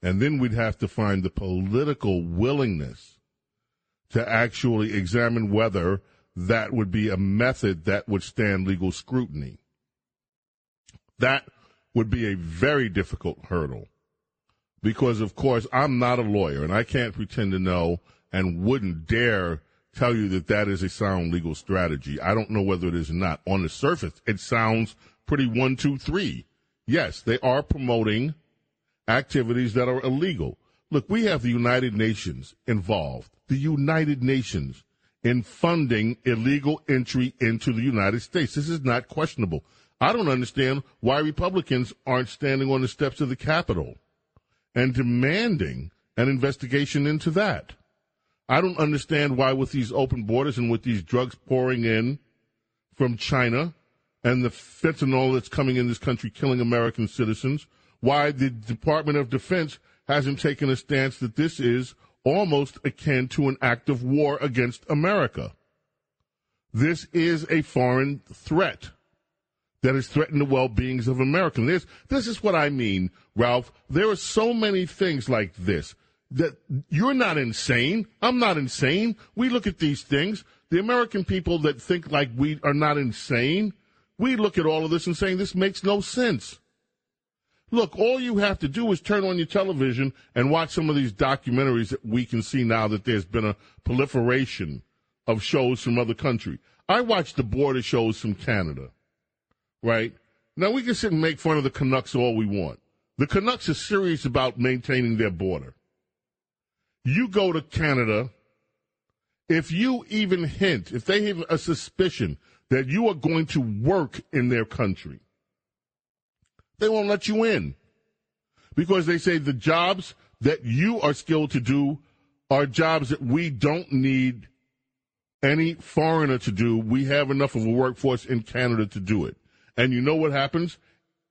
Speaker 2: And then we'd have to find the political willingness to actually examine whether that would be a method that would stand legal scrutiny. That would be a very difficult hurdle. Because, of course, I'm not a lawyer and I can't pretend to know and wouldn't dare tell you that that is a sound legal strategy. I don't know whether it is or not. On the surface, it sounds pretty one, two, three. Yes, they are promoting activities that are illegal. Look, we have the United Nations involved. The United Nations in funding illegal entry into the United States. This is not questionable. I don't understand why Republicans aren't standing on the steps of the Capitol and demanding an investigation into that. I don't understand why, with these open borders and with these drugs pouring in from China and the fentanyl that's coming in this country killing American citizens, why the Department of Defense hasn't taken a stance that this is almost akin to an act of war against America. This is a foreign threat that has threatened the well-beings of Americans. This, this is what I mean, Ralph. There are so many things like this that you're not insane. I'm not insane. We look at these things. The American people that think like we are not insane, we look at all of this and saying this makes no sense. Look, all you have to do is turn on your television and watch some of these documentaries that we can see now that there's been a proliferation of shows from other countries. I watch the border shows from Canada, right? Now we can sit and make fun of the Canucks all we want. The Canucks are serious about maintaining their border. You go to Canada, if you even hint, if they have a suspicion that you are going to work in their country, they won't let you in because they say the jobs that you are skilled to do are jobs that we don't need any foreigner to do. We have enough of a workforce in Canada to do it. And you know what happens?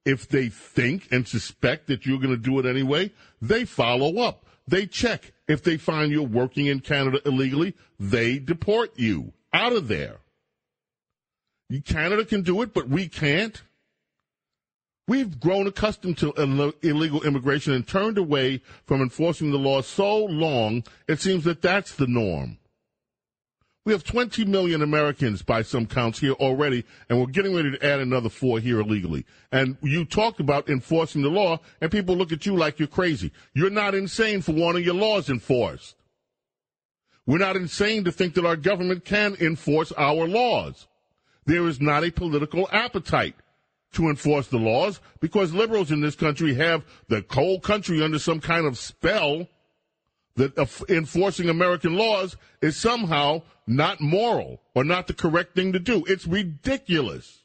Speaker 2: If they think and suspect that you're going to do it anyway, they follow up. They check. If they find you're working in Canada illegally, they deport you out of there. Canada can do it, but we can't. We've grown accustomed to illegal immigration and turned away from enforcing the law so long, it seems that that's the norm. We have 20 million Americans by some counts here already, and we're getting ready to add another four here illegally. And you talked about enforcing the law, and people look at you like you're crazy. You're not insane for wanting your laws enforced. We're not insane to think that our government can enforce our laws. There is not a political appetite to enforce the laws because liberals in this country have the whole country under some kind of spell that enforcing American laws is somehow not moral or not the correct thing to do. It's ridiculous.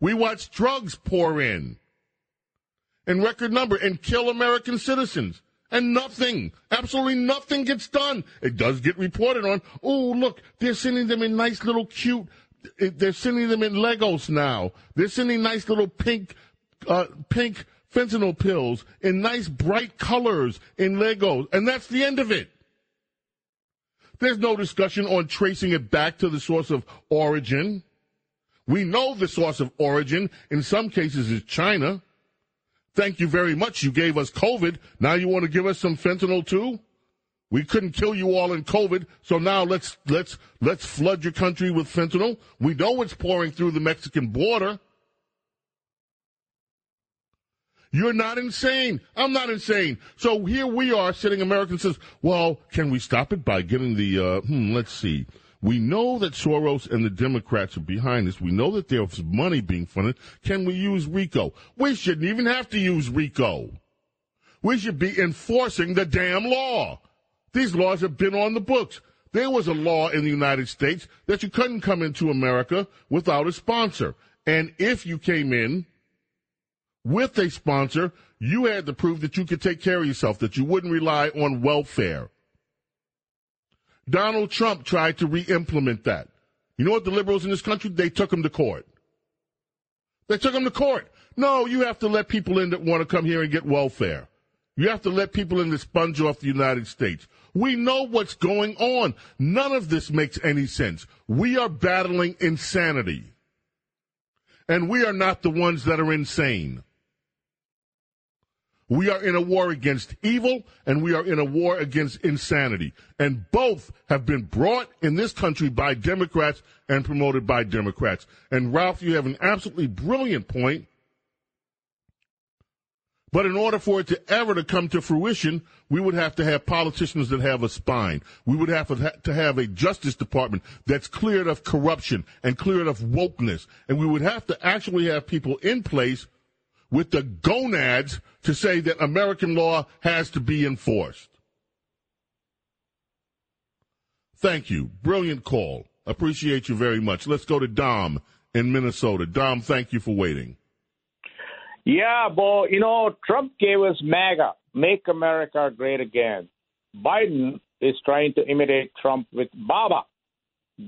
Speaker 2: We watch drugs pour in in record number and kill American citizens. And nothing, absolutely nothing gets done. It does get reported on. Oh, look, they're sending them in nice little cute they're sending them in Legos now. They're sending nice little pink, uh, pink fentanyl pills in nice bright colors in Legos, and that's the end of it. There's no discussion on tracing it back to the source of origin. We know the source of origin in some cases is China. Thank you very much. You gave us COVID. Now you want to give us some fentanyl too? We couldn't kill you all in COVID, so now let's let's let's flood your country with fentanyl. We know it's pouring through the Mexican border. You're not insane. I'm not insane. So here we are sitting, American says, well, can we stop it by getting the, uh, hmm, let's see. We know that Soros and the Democrats are behind this. We know that there's money being funded. Can we use RICO? We shouldn't even have to use RICO. We should be enforcing the damn law. These laws have been on the books. There was a law in the United States that you couldn't come into America without a sponsor. And if you came in with a sponsor, you had to prove that you could take care of yourself, that you wouldn't rely on welfare. Donald Trump tried to re-implement that. You know what the liberals in this country, they took him to court. They took him to court. No, you have to let people in that want to come here and get welfare. You have to let people in to sponge off the United States. We know what's going on. None of this makes any sense. We are battling insanity. And we are not the ones that are insane. We are in a war against evil and we are in a war against insanity. And both have been brought in this country by Democrats and promoted by Democrats. And Ralph, you have an absolutely brilliant point but in order for it to ever to come to fruition, we would have to have politicians that have a spine. We would have to have a justice department that's cleared of corruption and cleared of wokeness. And we would have to actually have people in place with the gonads to say that American law has to be enforced. Thank you. Brilliant call. Appreciate you very much. Let's go to Dom in Minnesota. Dom, thank you for waiting.
Speaker 17: Yeah, Bo, you know, Trump gave us MAGA, Make America Great Again. Biden is trying to imitate Trump with BABA,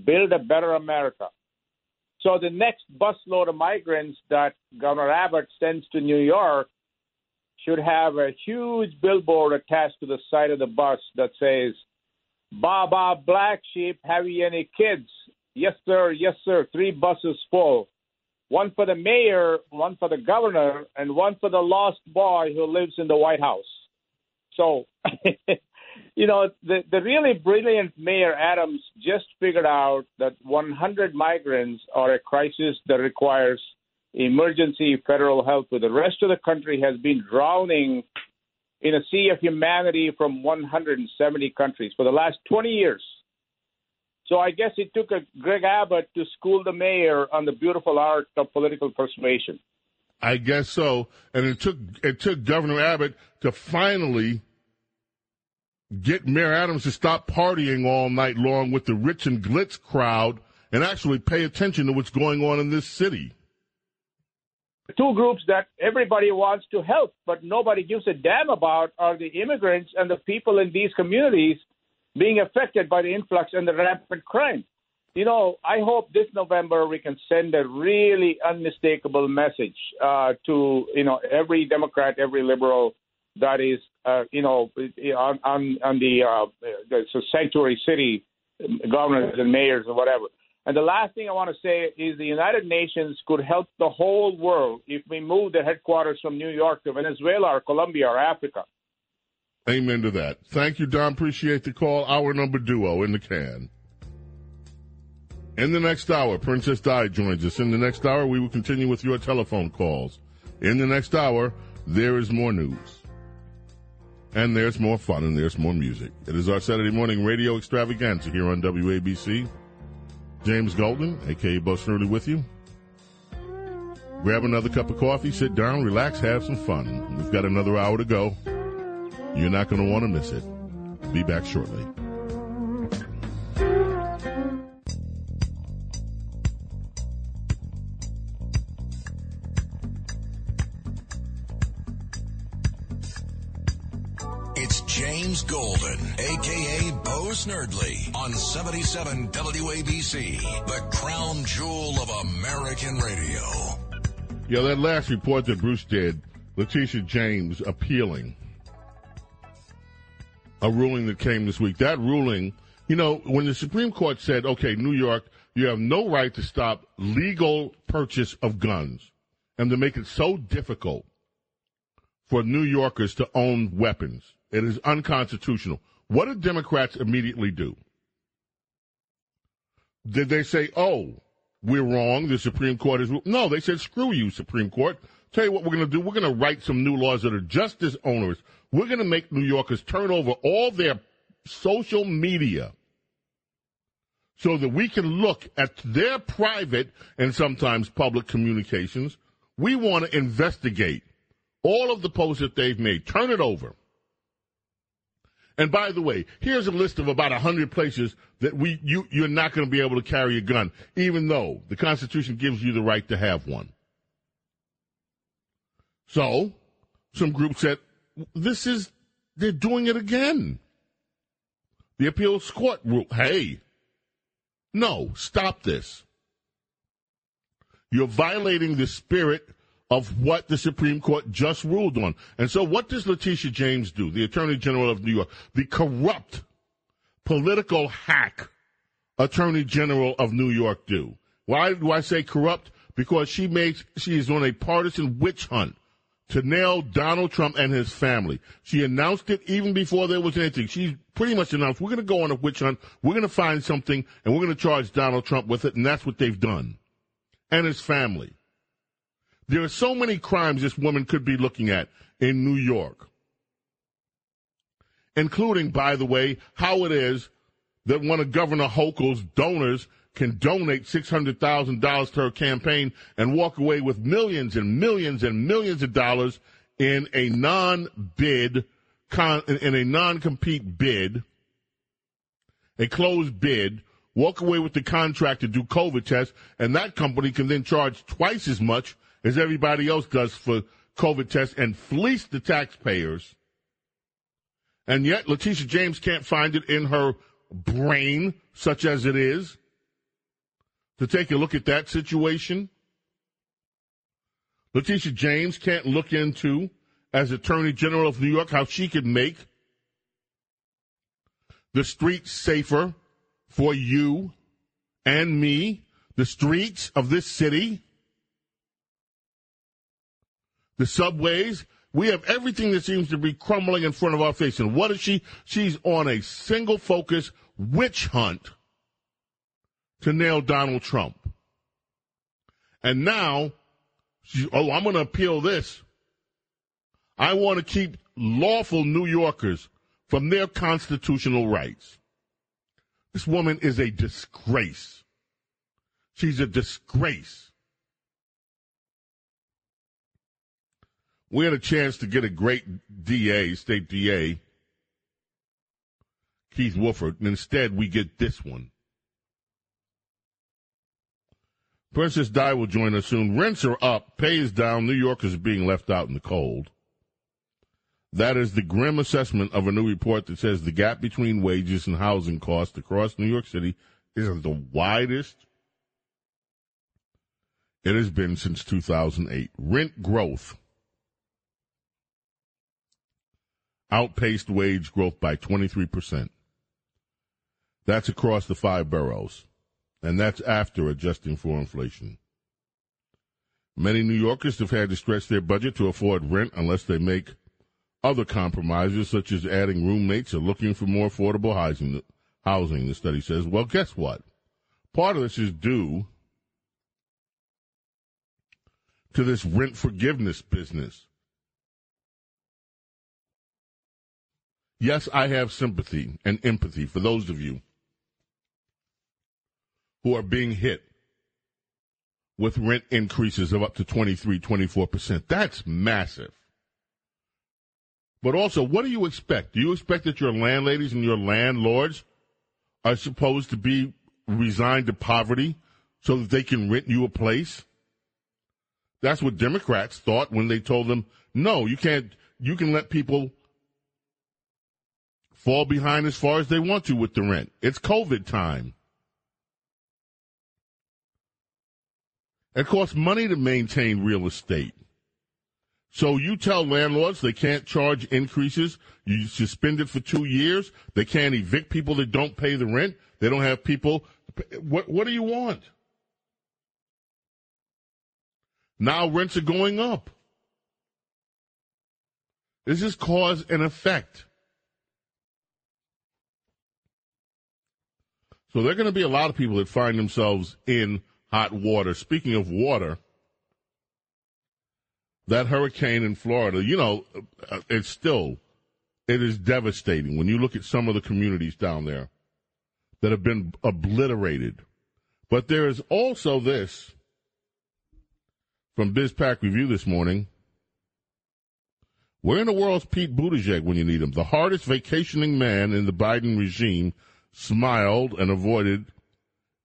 Speaker 17: Build a Better America. So the next busload of migrants that Governor Abbott sends to New York should have a huge billboard attached to the side of the bus that says, Baba Black Sheep, have you any kids? Yes, sir. Yes, sir. Three buses full. One for the mayor, one for the governor, and one for the lost boy who lives in the White House. So, you know, the, the really brilliant Mayor Adams just figured out that 100 migrants are a crisis that requires emergency federal help. Where the rest of the country has been drowning in a sea of humanity from 170 countries for the last 20 years. So I guess it took a Greg Abbott to school the mayor on the beautiful art of political persuasion.
Speaker 2: I guess so. And it took it took Governor Abbott to finally get Mayor Adams to stop partying all night long with the rich and glitz crowd and actually pay attention to what's going on in this city.
Speaker 17: Two groups that everybody wants to help, but nobody gives a damn about are the immigrants and the people in these communities being affected by the influx and the rampant crime. You know, I hope this November we can send a really unmistakable message uh, to you know every Democrat, every liberal that is uh, you know on on, on the, uh, the sanctuary city governors and mayors or whatever. And the last thing I want to say is the United Nations could help the whole world if we move the headquarters from New York to Venezuela or Colombia or Africa.
Speaker 2: Amen to that. Thank you, Don. Appreciate the call. Our number duo in the can. In the next hour, Princess Di joins us. In the next hour, we will continue with your telephone calls. In the next hour, there is more news. And there's more fun and there's more music. It is our Saturday morning radio extravaganza here on WABC. James Golden, aka Snerdley, with you. Grab another cup of coffee, sit down, relax, have some fun. We've got another hour to go. You're not going to want to miss it. Be back shortly.
Speaker 1: James Golden, aka Bo Snerdley, on 77 WABC, the crown jewel of American radio.
Speaker 2: Yeah, that last report that Bruce did, Letitia James appealing a ruling that came this week. That ruling, you know, when the Supreme Court said, okay, New York, you have no right to stop legal purchase of guns and to make it so difficult for New Yorkers to own weapons. It is unconstitutional. What did Democrats immediately do? Did they say, oh, we're wrong, the Supreme Court is. No, they said, screw you, Supreme Court. Tell you what we're going to do. We're going to write some new laws that are just as onerous. We're going to make New Yorkers turn over all their social media so that we can look at their private and sometimes public communications. We want to investigate all of the posts that they've made. Turn it over. And by the way, here's a list of about 100 places that we you you're not going to be able to carry a gun even though the Constitution gives you the right to have one. So, some groups said, this is, they're doing it again. The appeals court rule, hey, no, stop this. You're violating the spirit of what the Supreme Court just ruled on. And so what does Letitia James do, the Attorney General of New York, the corrupt political hack Attorney General of New York do? Why do I say corrupt? Because she makes, she is on a partisan witch hunt to nail Donald Trump and his family. She announced it even before there was anything. She pretty much announced, we're going to go on a witch hunt, we're going to find something, and we're going to charge Donald Trump with it, and that's what they've done. And his family. There are so many crimes this woman could be looking at in New York. Including, by the way, how it is that one of Governor Hochul's donors can donate $600,000 to her campaign and walk away with millions and millions and millions of dollars in a non-bid, in a non-compete bid a closed bid, walk away with the contract to do COVID tests, and that company can then charge twice as much as everybody else does for COVID tests and fleece the taxpayers. And yet, Letitia James can't find it in her brain, such as it is, to take a look at that situation. Letitia James can't look into, as Attorney General of New York, how she could make the streets safer for you and me, the streets of this city, the subways. We have everything that seems to be crumbling in front of our face. And what is she? She's on a single focus witch hunt to nail Donald Trump. And now, she, oh, I'm going to appeal this. I want to keep lawful New Yorkers from their constitutional rights. This woman is a disgrace. She's a disgrace. We had a chance to get a great DA, state DA, Keith Wofford, and instead we get this one. Princess Di will join us soon. Rents are up, pay is down, New Yorkers are being left out in the cold. That is the grim assessment of a new report that says the gap between wages and housing costs across New York City is the widest it has been since 2008. Rent growth outpaced wage growth by 23%. That's across the five boroughs, and that's after adjusting for inflation. Many New Yorkers have had to stretch their budget to afford rent unless they make other compromises, such as adding roommates or looking for more affordable housing, housing, the study says. Well, guess what? Part of this is due to this rent forgiveness business. Yes, I have sympathy and empathy for those of you who are being hit with rent increases of up to 23, 24%. That's massive. But also, what do you expect? Do you expect that your landladies and your landlords are supposed to be resigned to poverty so that they can rent you a place? That's what Democrats thought when they told them, no, you can't, you can let people fall behind as far as they want to with the rent. It's COVID time. It costs money to maintain real estate. So you tell landlords they can't charge increases. You suspend it for two years. They can't evict people that don't pay the rent. They don't have people. What, what do you want? Now rents are going up. This is cause and effect. So there are going to be a lot of people that find themselves in hot water. Speaking of water, that hurricane in Florida, you know, uh, it's still, it is devastating when you look at some of the communities down there that have been obliterated. But there is also this from BizPac Review this morning. Where in the world's Pete Buttigieg when you need him? The hardest vacationing man in the Biden regime smiled and avoided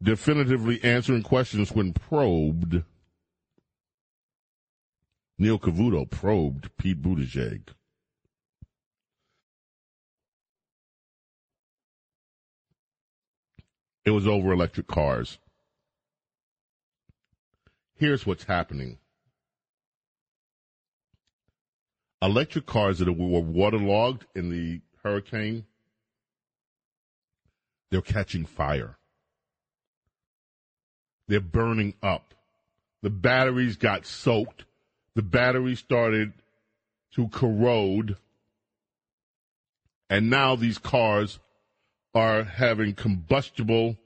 Speaker 2: definitively answering questions when probed Neil Cavuto probed Pete Buttigieg. It was over electric cars. Here's what's happening. Electric cars that were waterlogged in the hurricane, they're catching fire. They're burning up. The batteries got soaked the batteries started to corrode, and now these cars are having combustible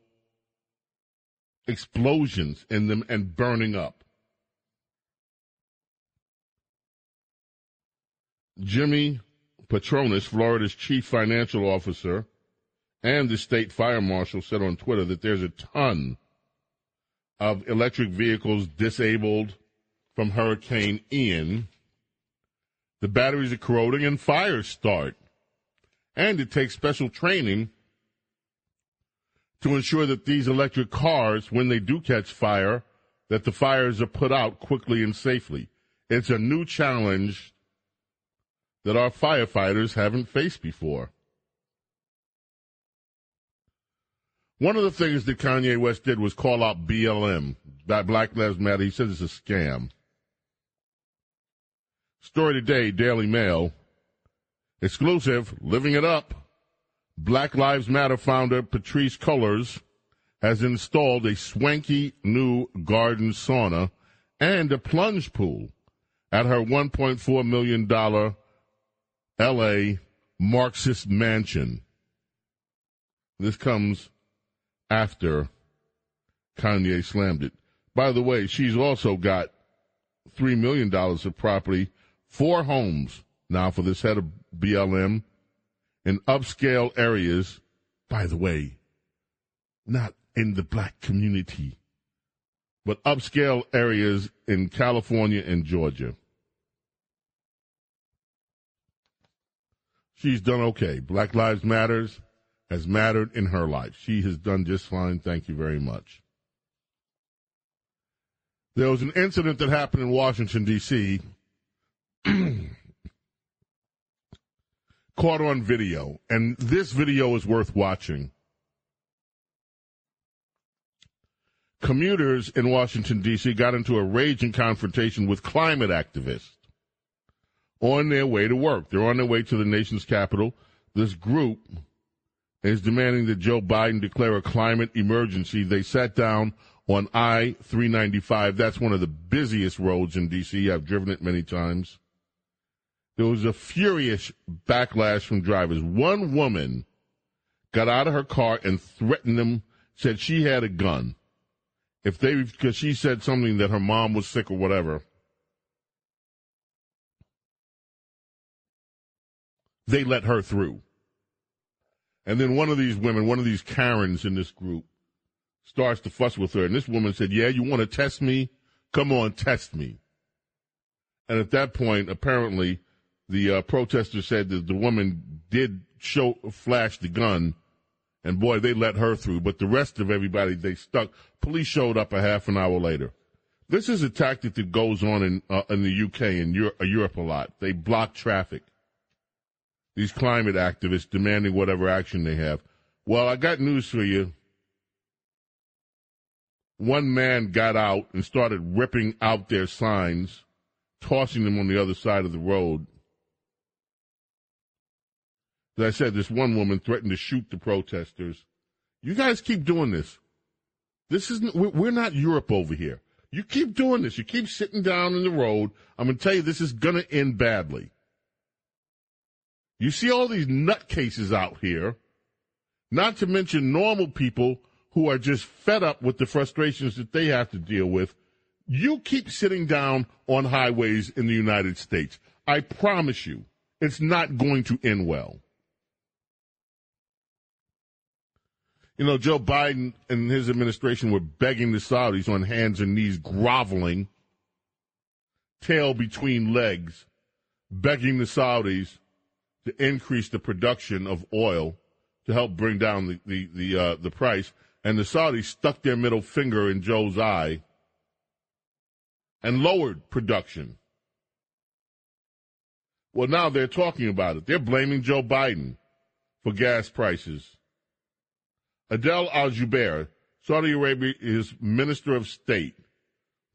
Speaker 2: explosions in them and burning up. Jimmy Patronis, Florida's chief financial officer, and the state fire marshal said on Twitter that there's a ton of electric vehicles disabled from Hurricane Ian, the batteries are corroding and fires start. And it takes special training to ensure that these electric cars, when they do catch fire, that the fires are put out quickly and safely. It's a new challenge that our firefighters haven't faced before. One of the things that Kanye West did was call out BLM, Black Lives Matter. He says it's a scam. Story today, Daily Mail. Exclusive, living it up. Black Lives Matter founder Patrisse Cullors has installed a swanky new garden sauna and a plunge pool at her $1.4 million LA Marxist mansion. This comes after Kanye slammed it. By the way, she's also got $3 million of property, four homes now for this head of BLM in upscale areas. By the way, not in the black community, but upscale areas in California and Georgia. She's done okay. Black Lives Matters has mattered in her life. She has done just fine. Thank you very much. There was an incident that happened in Washington, D.C. caught on video, and this video is worth watching. Commuters in Washington, D.C. got into a raging confrontation with climate activists on their way to work. They're on their way to the nation's capital. This group is demanding that Joe Biden declare a climate emergency. They sat down on I 395. That's one of the busiest roads in D.C. I've driven it many times. There was a furious backlash from drivers. One woman got out of her car and threatened them, said she had a gun if they because she said something that her mom was sick or whatever they let her through and then one of these women one of these karens in this group starts to fuss with her and this woman said yeah you want to test me come on test me and at that point apparently the uh, protester said that the woman did show flash the gun and boy, they let her through. But the rest of everybody, they stuck. Police showed up a half an hour later. This is a tactic that goes on in uh, in the UK and uh, Europe a lot. They block traffic. These climate activists demanding whatever action they have. Well, I got news for you. One man got out and started ripping out their signs, tossing them on the other side of the road. As I said, this one woman threatened to shoot the protesters. You guys keep doing this. This isn't, we're not Europe over here. You keep doing this. You keep sitting down in the road. I'm going to tell you, this is going to end badly. You see all these nutcases out here, not to mention normal people who are just fed up with the frustrations that they have to deal with. You keep sitting down on highways in the United States. I promise you, it's not going to end well. You know, Joe Biden and his administration were begging the Saudis on hands and knees, groveling, tail between legs, begging the Saudis to increase the production of oil to help bring down the the the, uh, the price. And the Saudis stuck their middle finger in Joe's eye and lowered production. Well, now they're talking about it. They're blaming Joe Biden for gas prices Adel Al Jubeir, Saudi Arabia's Minister of State,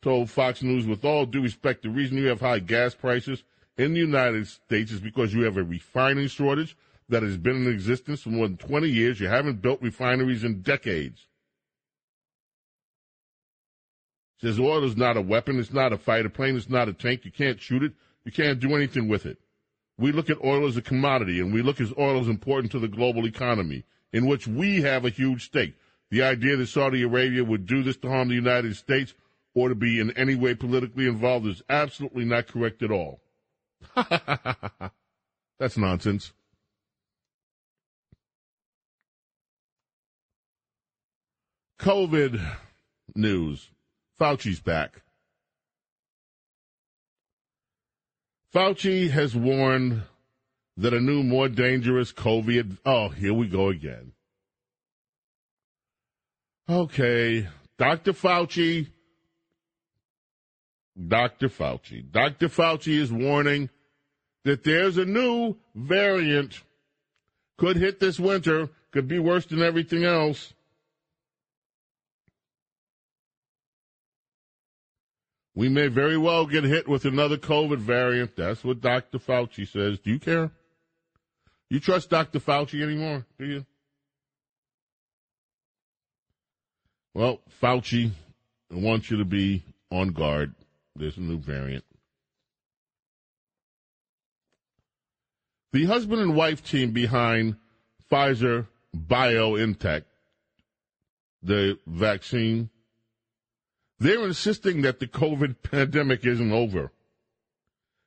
Speaker 2: told Fox News, with all due respect, the reason you have high gas prices in the United States is because you have a refining shortage that has been in existence for more than 20 years. You haven't built refineries in decades. It Says oil is not a weapon. It's not a fighter plane. It's not a tank. You can't shoot it. You can't do anything with it. We look at oil as a commodity, and we look as oil as important to the global economy in which we have a huge stake. The idea that Saudi Arabia would do this to harm the United States or to be in any way politically involved is absolutely not correct at all. That's nonsense. COVID news. Fauci's back. Fauci has warned that a new, more dangerous COVID. Oh, here we go again. Okay, Dr. Fauci. Dr. Fauci. Dr. Fauci is warning that there's a new variant could hit this winter, could be worse than everything else. We may very well get hit with another COVID variant. That's what Dr. Fauci says. Do you care? You trust Dr. Fauci anymore? Do you? Well, Fauci wants you to be on guard. There's a new variant. The husband and wife team behind Pfizer BioNTech, the vaccine, they're insisting that the COVID pandemic isn't over.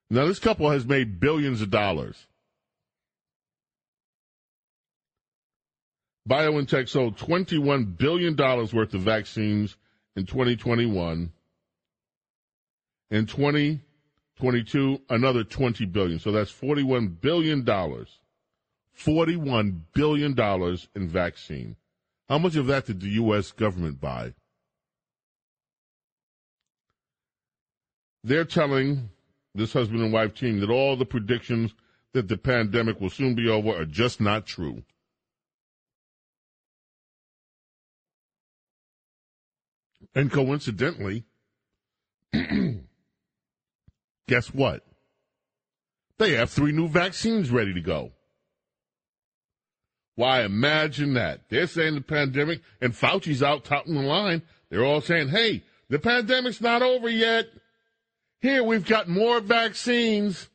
Speaker 2: Now, this couple has made billions of dollars. BioNTech sold $21 billion worth of vaccines in 2021. In 2022, another 20 billion. So that's $41 billion. $41 billion in vaccine. How much of that did the U.S. government buy? They're telling this husband and wife team that all the predictions that the pandemic will soon be over are just not true. And coincidentally, guess what? They have three new vaccines ready to go. Why, imagine that. They're saying the pandemic, and Fauci's out topping the line. They're all saying, hey, the pandemic's not over yet. Here, we've got more vaccines.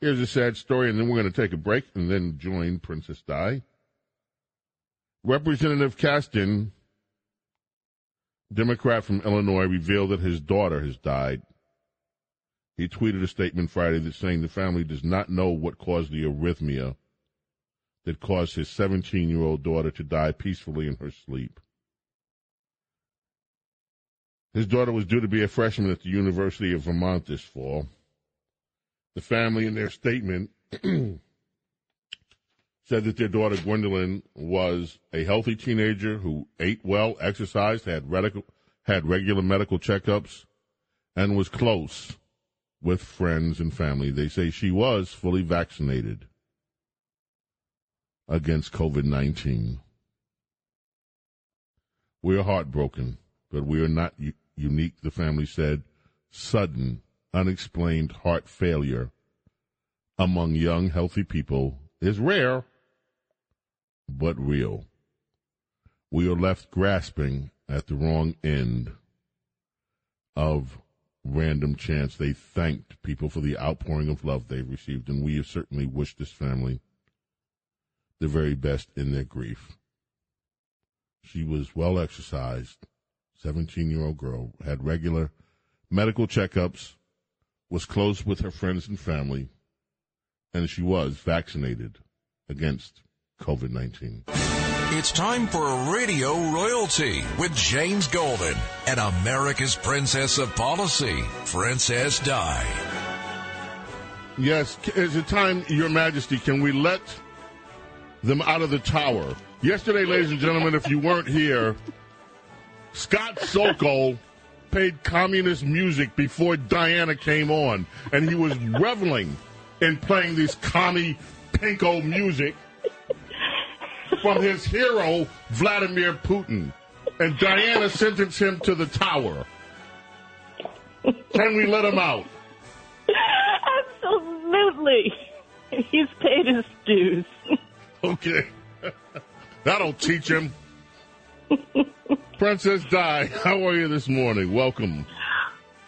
Speaker 2: Here's a sad story, and then we're going to take a break and then join Princess Di. Representative Casten, Democrat from Illinois, revealed that his daughter has died. He tweeted a statement Friday that saying the family does not know what caused the arrhythmia that caused his 17 year old daughter to die peacefully in her sleep. His daughter was due to be a freshman at the University of Vermont this fall. The family, in their statement, said that their daughter Gwendolyn was a healthy teenager who ate well, exercised, had, radical, had regular medical checkups, and was close with friends and family. They say she was fully vaccinated against COVID 19. We are heartbroken, but we are not u- unique, the family said. Sudden, unexplained heart failure among young, healthy people is rare but real. We are left grasping at the wrong end of random chance. They thanked people for the outpouring of love they've received, and we have certainly wished this family the very best in their grief. She was well exercised, 17 year old girl, had regular medical checkups, was close with her friends and family, and she was vaccinated against COVID 19.
Speaker 1: It's time for Radio Royalty with James Golden and America's Princess of Policy, Princess Di.
Speaker 2: Yes, is it time, Your Majesty, can we let them out of the tower? Yesterday, ladies and gentlemen, if you weren't here, Scott Sokol played communist music before Diana came on, and he was reveling in playing this commie pinko music from his hero, Vladimir Putin. And Diana sentenced him to the tower. Can we let him out?
Speaker 18: Absolutely. He's paid his dues.
Speaker 2: Okay. That'll teach him. Princess Di, how are you this morning? Welcome.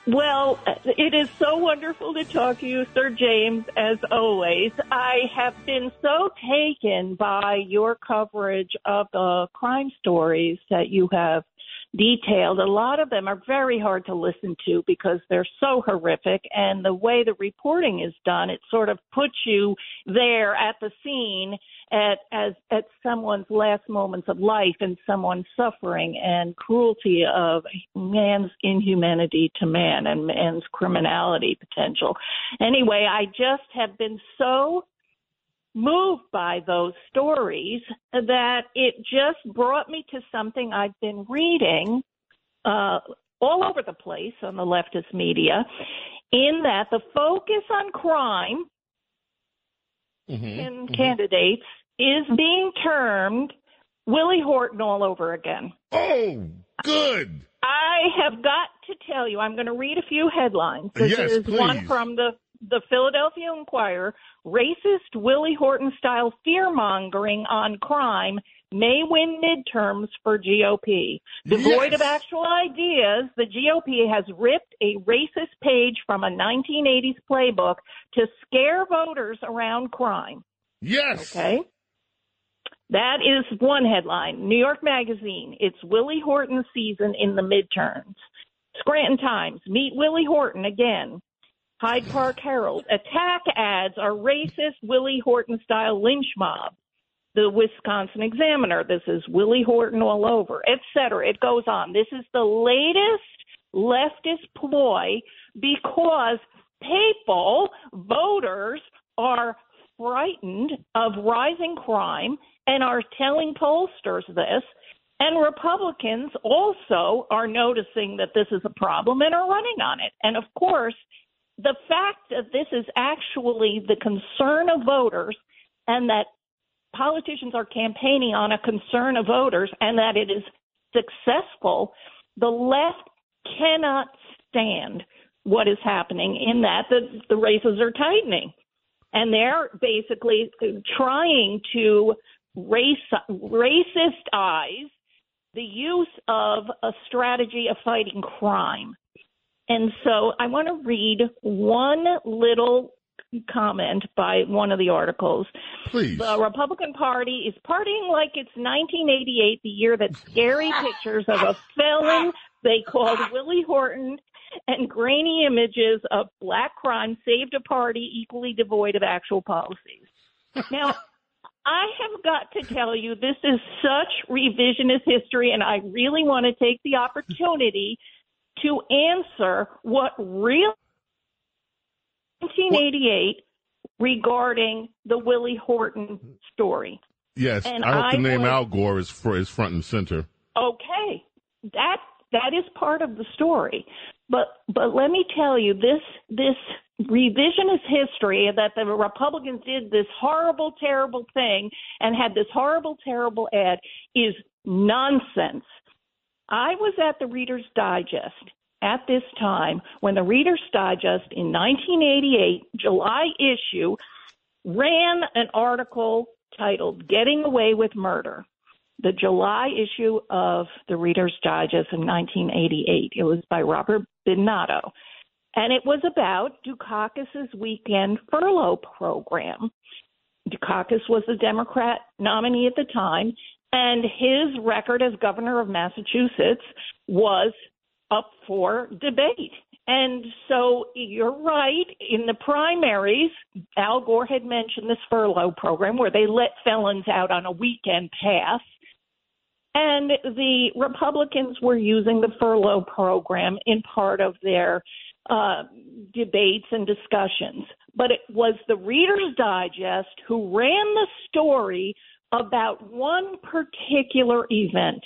Speaker 18: Well, it is so wonderful to talk to you, Sir James, as always. I have been so taken by your coverage of the crime stories that you have detailed. A lot of them are very hard to listen to because they're so horrific, and the way the reporting is done, it sort of puts you there at the scene at as at someone's last moments of life and someone's suffering and cruelty of man's inhumanity to man and man's criminality potential. Anyway, I just have been so moved by those stories that it just brought me to something I've been reading uh, all over the place on the leftist media, in that the focus on crime
Speaker 2: Mm-hmm.
Speaker 18: in candidates is being termed Willie Horton all over again.
Speaker 2: Oh, good.
Speaker 18: I have got to tell you, I'm going to read a few headlines. This
Speaker 2: Yes,
Speaker 18: is one from the the Philadelphia Inquirer. Racist Willie Horton style fear mongering on crime may win midterms for GOP. Devoid of actual ideas, the GOP has ripped a racist page from a 1980s playbook to scare voters around crime.
Speaker 2: Yes.
Speaker 18: Okay. That is one headline. New York Magazine, it's Willie Horton season in the midterms. Scranton Times, meet Willie Horton again. Hyde Park Herald, attack ads are racist Willie Horton style lynch mob. The Wisconsin Examiner, this is Willie Horton all over, et cetera. It goes on. This is the latest leftist ploy because people, voters, are frightened of rising crime and are telling pollsters this. And Republicans also are noticing that this is a problem and are running on it. And of course, the fact that this is actually the concern of voters and that politicians are campaigning on a concern of voters and that it is successful, the left cannot stand what is happening in that the, the races are tightening. And they're basically trying to race, eyes, the use of a strategy of fighting crime. And so I want to read one little comment by one of the articles.
Speaker 2: Please.
Speaker 18: The Republican Party is partying like it's 1988, the year that scary pictures of a felon they called Willie Horton and grainy images of black crime saved a party equally devoid of actual policies. Now, I have got to tell you, this is such revisionist history, and I really want to take the opportunity to answer what real 1988 regarding the Willie Horton story.
Speaker 2: Yes,
Speaker 18: And
Speaker 2: I hope the
Speaker 18: I
Speaker 2: name
Speaker 18: would-
Speaker 2: Al Gore is for is front and center.
Speaker 18: Okay, that that is part of the story. But but let me tell you this this revisionist history that the Republicans did this horrible terrible thing and had this horrible terrible ad is nonsense. I was at the Reader's Digest at this time when the Reader's Digest in 1988 July issue ran an article titled Getting Away with Murder. The July issue of the Reader's Digest in 1988. It was by Robert Bidinotto. And it was about Dukakis's weekend furlough program. Dukakis was the Democrat nominee at the time, and his record as governor of Massachusetts was up for debate. And so you're right. In the primaries, Al Gore had mentioned this furlough program where they let felons out on a weekend pass. And the Republicans were using the furlough program in part of their uh, debates and discussions. But it was the Reader's Digest who ran the story about one particular event.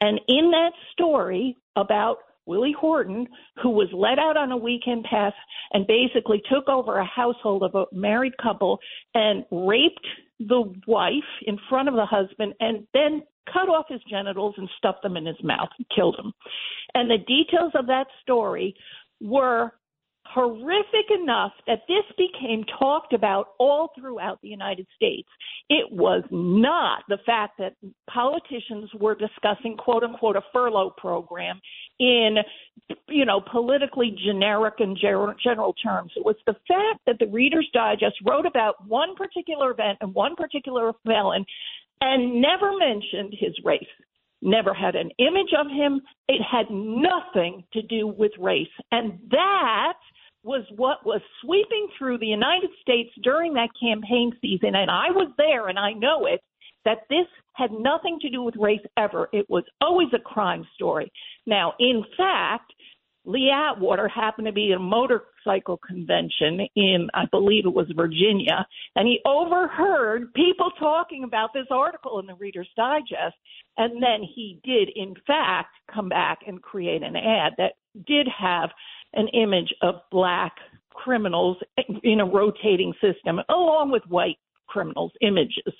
Speaker 18: And in that story about Willie Horton, who was let out on a weekend pass and basically took over a household of a married couple and raped the wife in front of the husband and then cut off his genitals and stuffed them in his mouth and killed him. And the details of that story were horrific enough that this became talked about all throughout the United States. It was not the fact that politicians were discussing quote unquote a furlough program in you know politically generic and ger- general terms. It was the fact that the Reader's Digest wrote about one particular event and one particular felon and never mentioned his race never had an image of him. It had nothing to do with race. And that was what was sweeping through the United States during that campaign season. And I was there and I know it that this had nothing to do with race ever. It was always a crime story. Now, in fact, Lee Atwater happened to be a motor motorcycle convention in, I believe it was Virginia, and he overheard people talking about this article in the Reader's Digest. And then he did, in fact, come back and create an ad that did have an image of black criminals in a rotating system, along with white criminals' images.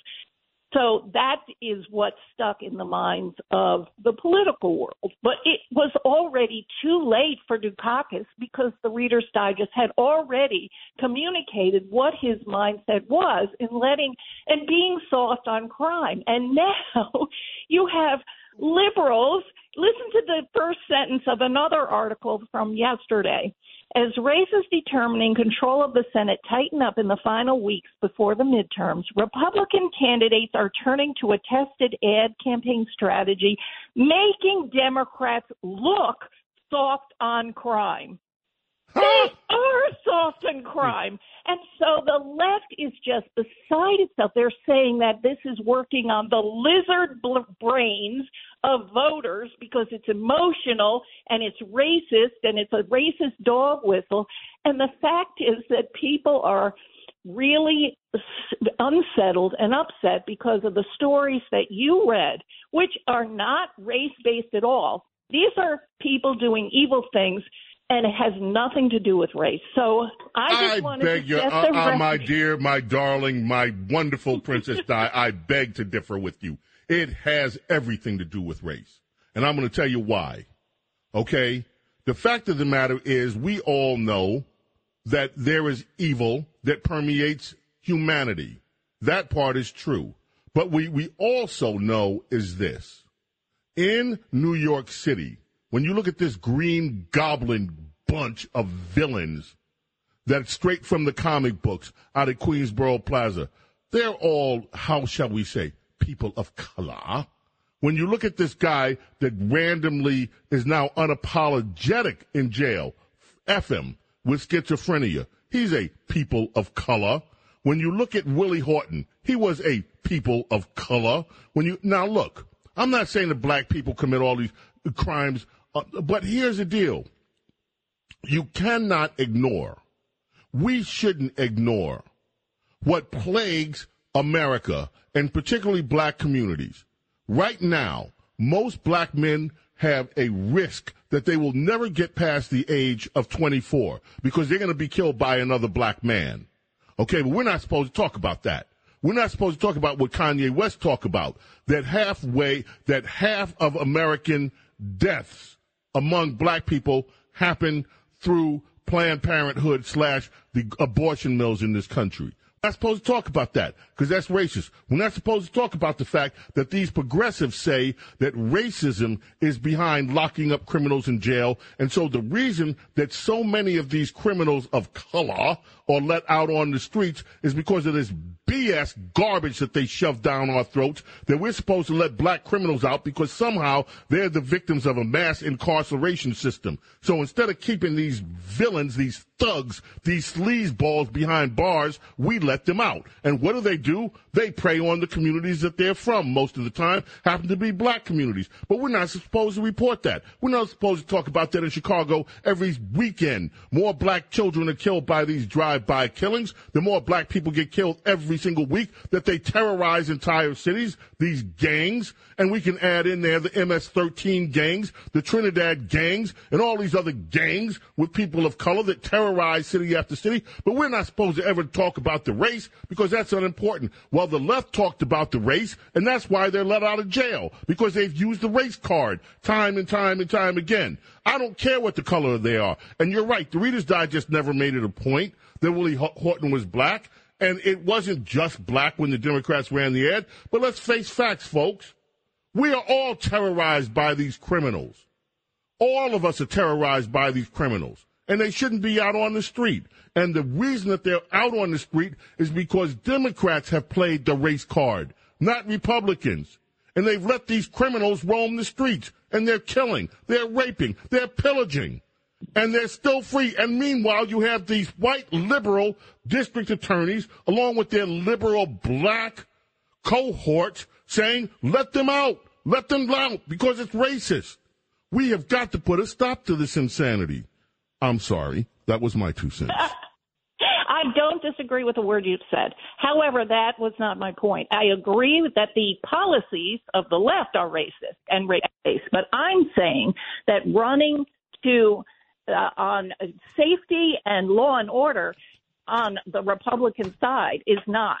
Speaker 18: So that is what stuck in the minds of the political world. But it was already too late for Dukakis because the Reader's Digest had already communicated what his mindset was in letting and being soft on crime. And now you have liberals. Listen to the first sentence of another article from yesterday. As races determining control of the Senate tighten up in the final weeks before the midterms, Republican candidates are turning to a tested ad campaign strategy, making Democrats look soft on crime. They are soft on crime. And so the left is just beside itself. They're saying that this is working on the lizard brains of voters because it's emotional and it's racist and it's a racist dog whistle. And the fact is that people are really unsettled and upset because of the stories that you read, which are not race based at all. These are people doing evil things and it has nothing to do with race. So I just
Speaker 2: I beg
Speaker 18: to
Speaker 2: you,
Speaker 18: set
Speaker 2: uh,
Speaker 18: the
Speaker 2: uh, my dear, my darling, my wonderful Princess Di, I beg to differ with you. It has everything to do with race. And I'm going to tell you why. Okay? The fact of the matter is, we all know that there is evil that permeates humanity. That part is true. But we, we also know is this. In New York City, when you look at this green goblin bunch of villains that's straight from the comic books out of Queensboro Plaza, they're all, how shall we say, people of color. When you look at this guy that randomly is now unapologetic in jail, F him, with schizophrenia, he's a people of color. When you look at Willie Horton, he was a people of color. When you now look, I'm not saying that black people commit all these crimes, Uh, but here's the deal: you cannot ignore. We shouldn't ignore what plagues America and particularly black communities. Right now, most black men have a risk that they will never get past the age of 24 because they're going to be killed by another black man. Okay, but we're not supposed to talk about that. We're not supposed to talk about what Kanye West talked about. That halfway, that half of American deaths among black people happen through Planned Parenthood slash the abortion mills in this country. We're not supposed to talk about that because that's racist. We're not supposed to talk about the fact that these progressives say that racism is behind locking up criminals in jail. And so the reason that so many of these criminals of color are let out on the streets is because of this BS garbage that they shove down our throats that we're supposed to let black criminals out because somehow they're the victims of a mass incarceration system. So instead of keeping these villains, these thugs, these sleazeballs behind bars, we let them out. And what do they do? They prey on the communities that they're from. Most of the time happen to be black communities. But we're not supposed to report that. We're not supposed to talk about that in Chicago every weekend. More black children are killed by these drive-by killings. The more black people get killed every single week that they terrorize entire cities, these gangs. And we can add in there the MS-13 gangs, the Trinidad gangs, and all these other gangs with people of color that terrorize city after city. But we're not supposed to ever talk about the race because that's unimportant. Well, the left talked about the race, and that's why they're let out of jail because they've used the race card time and time and time again. I don't care what the color they are. And you're right, the Reader's Digest never made it a point that Willie Horton was black. And it wasn't just black when the Democrats ran the ad. But let's face facts, folks. We are all terrorized by these criminals. All of us are terrorized by these criminals. And they shouldn't be out on the street. And the reason that they're out on the street is because Democrats have played the race card, not Republicans. And they've let these criminals roam the streets. And they're killing, they're raping, they're pillaging and they're still free. And meanwhile, you have these white liberal district attorneys, along with their liberal black cohorts, saying, let them out, let them out, because it's racist. We have got to put a stop to this insanity. I'm sorry. That was my two cents.
Speaker 18: I don't disagree with the word you've said. However, that was not my point. I agree that the policies of the left are racist and race, but I'm saying that running to uh, on safety and law and order on the Republican side is not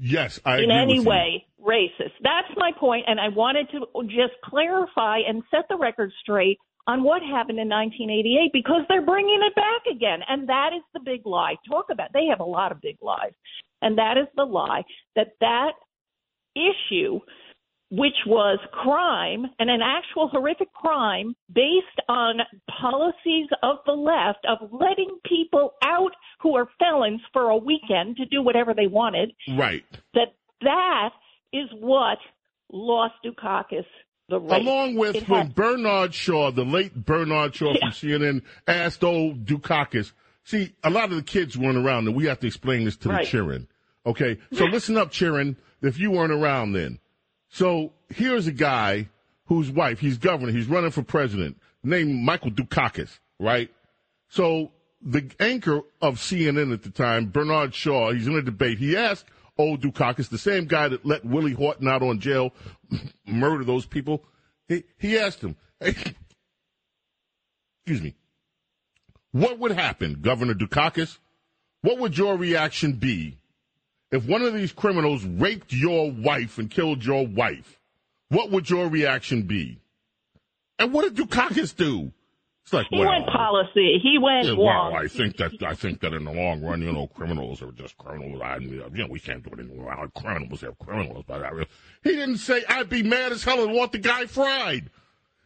Speaker 2: Yes, I
Speaker 18: in any
Speaker 2: with you.
Speaker 18: way racist. That's my point, and I wanted to just clarify and set the record straight on what happened in 1988 because they're bringing it back again, and that is the big lie. Talk about they have a lot of big lies, and that is the lie that that issue which was crime and an actual horrific crime based on policies of the left of letting people out who are felons for a weekend to do whatever they wanted
Speaker 2: Right.
Speaker 18: that that is what lost Dukakis the race.
Speaker 2: Along with
Speaker 18: It
Speaker 2: when
Speaker 18: had-
Speaker 2: Bernard Shaw, the late Bernard Shaw from CNN, asked old Dukakis. See, a lot of the kids weren't around, and we have to explain this to
Speaker 18: Right.
Speaker 2: the children. Okay, so listen up, Chirin. If you weren't around then, so here's a guy whose wife, he's governor, he's running for president, named Michael Dukakis, right? So the anchor of CNN at the time, Bernard Shaw, he's in a debate. He asked old Dukakis, the same guy that let Willie Horton out on jail, murder those people. He, he asked him, hey, excuse me, what would happen, Governor Dukakis? What would your reaction be if one of these criminals raped your wife and killed your wife? What would your reaction be? And what did Dukakis do? It's like,
Speaker 18: he
Speaker 2: well,
Speaker 18: went policy. He went
Speaker 2: yeah,
Speaker 18: long.
Speaker 2: well, I think that I think that in the long run, you know, criminals are just criminals. I, you know, we can't do anything around criminals. They're criminals, but I, he didn't say I'd be mad as hell and want the guy fried.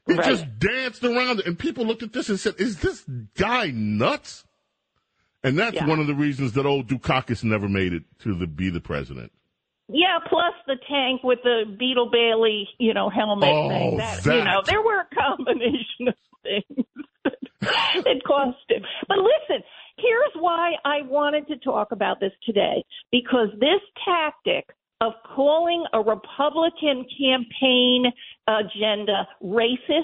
Speaker 2: He
Speaker 18: Right.
Speaker 2: just danced around it, and people looked at this and said, "Is this guy nuts?" And that's
Speaker 18: Yeah.
Speaker 2: one of the reasons that old Dukakis never made it to the be the president.
Speaker 18: Yeah, plus the tank with the Beetle Bailey, you know, helmet
Speaker 2: Oh,
Speaker 18: thing. That, you know, there were a combination of things that cost him. But listen, here's why I wanted to talk about this today because this tactic of calling a Republican campaign agenda racist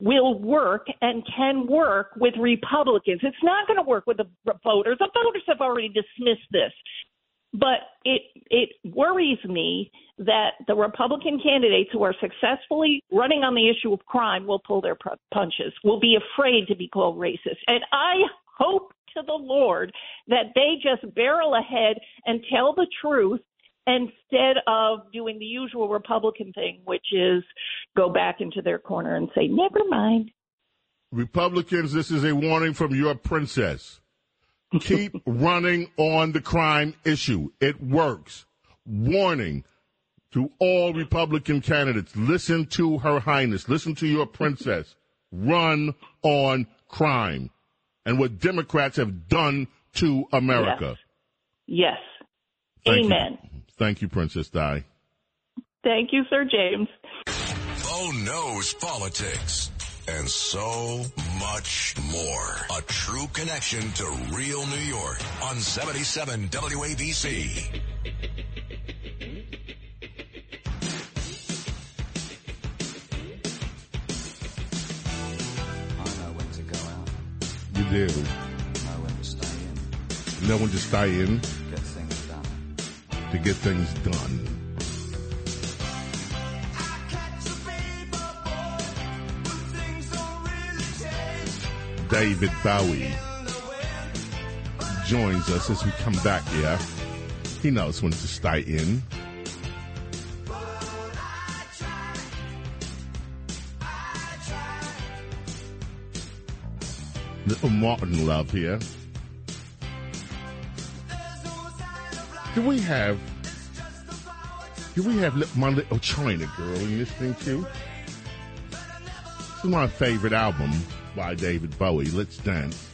Speaker 18: will work and can work with Republicans. It's not going to work with the voters. The voters have already dismissed this. But it it worries me that the Republican candidates who are successfully running on the issue of crime will pull their punches, will be afraid to be called racist. And I hope to the Lord that they just barrel ahead and tell the truth instead of doing the usual Republican thing, which is go back into their corner and say, never mind.
Speaker 2: Republicans, this is a warning from your princess. Keep running on the crime issue. It works. Warning to all Republican candidates. Listen to Her Highness. Listen to your princess. Run on crime and what Democrats have done to America.
Speaker 18: Yes.
Speaker 2: Thank you.
Speaker 18: Amen.
Speaker 2: Thank you, Princess Di.
Speaker 18: Thank you, Sir James.
Speaker 1: Oh, Bo knows politics and so much more. A true connection to real New York on 77 WABC.
Speaker 4: I know when to go out,
Speaker 2: You do.
Speaker 4: know when to stay in,
Speaker 2: Know when to stay in
Speaker 4: get things done.
Speaker 2: to get things done. David Bowie joins us as we come back here. He knows when to stay in. Little Martin love here. Do we have do we have my little China girl in this thing too? This is my favorite album by David Bowie. Let's dance.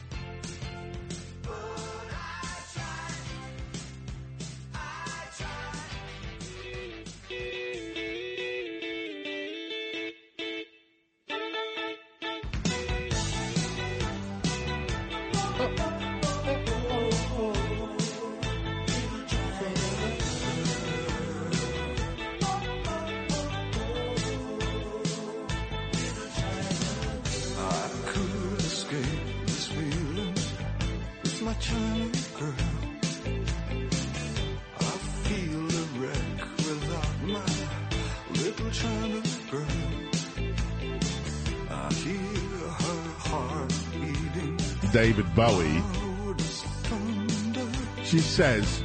Speaker 2: Says,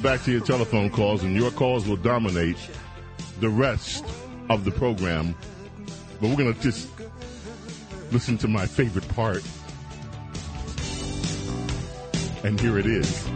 Speaker 2: get back to your telephone calls, and your calls will dominate the rest of the program. But we're going to just listen to my favorite part. And here it is.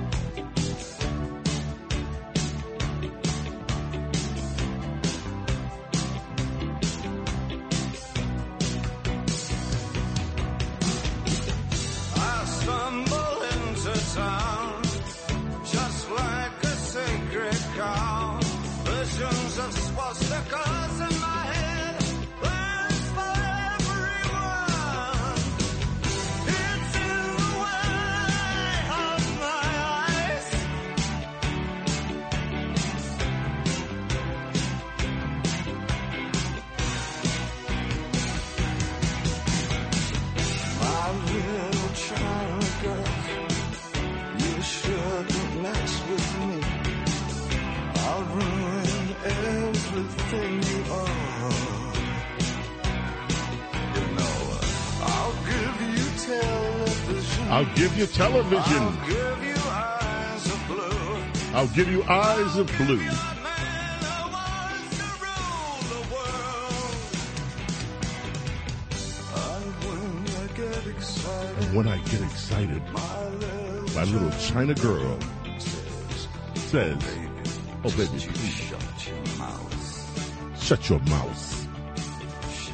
Speaker 10: Of blue. And when I get excited,
Speaker 2: my little China girl says, Oh, baby,
Speaker 10: shut your mouth.
Speaker 2: shut your mouth. She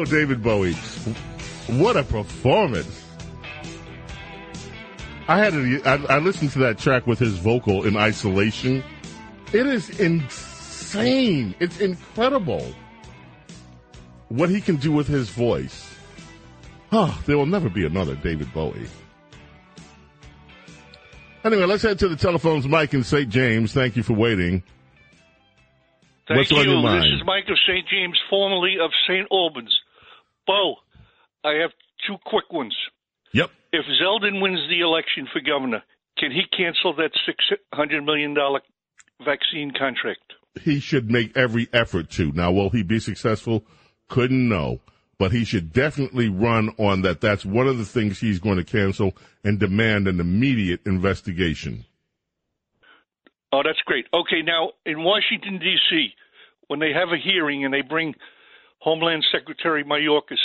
Speaker 2: Oh, David Bowie. What a performance. I had to, I, I listened to that track with his vocal in isolation. It is insane. It's incredible what he can do with his voice. Oh, there will never be another David Bowie. Anyway, let's head to the telephones. Mike in St. James. Thank you for waiting.
Speaker 19: Thank
Speaker 2: What's
Speaker 19: you.
Speaker 2: on your mind?
Speaker 19: This is Mike of St. James, formerly of St. Albans. Bo, I have two quick ones.
Speaker 2: Yep.
Speaker 19: If Zeldin wins the election for governor, can he cancel that $600 million vaccine contract?
Speaker 2: he should make every effort to. Now, will he be successful? Couldn't know. But he should definitely run on that. That's one of the things he's going to cancel and demand an immediate investigation.
Speaker 19: Oh, that's great. Okay, now in Washington, D.C., when they have a hearing and they bring Homeland Secretary Mayorkas,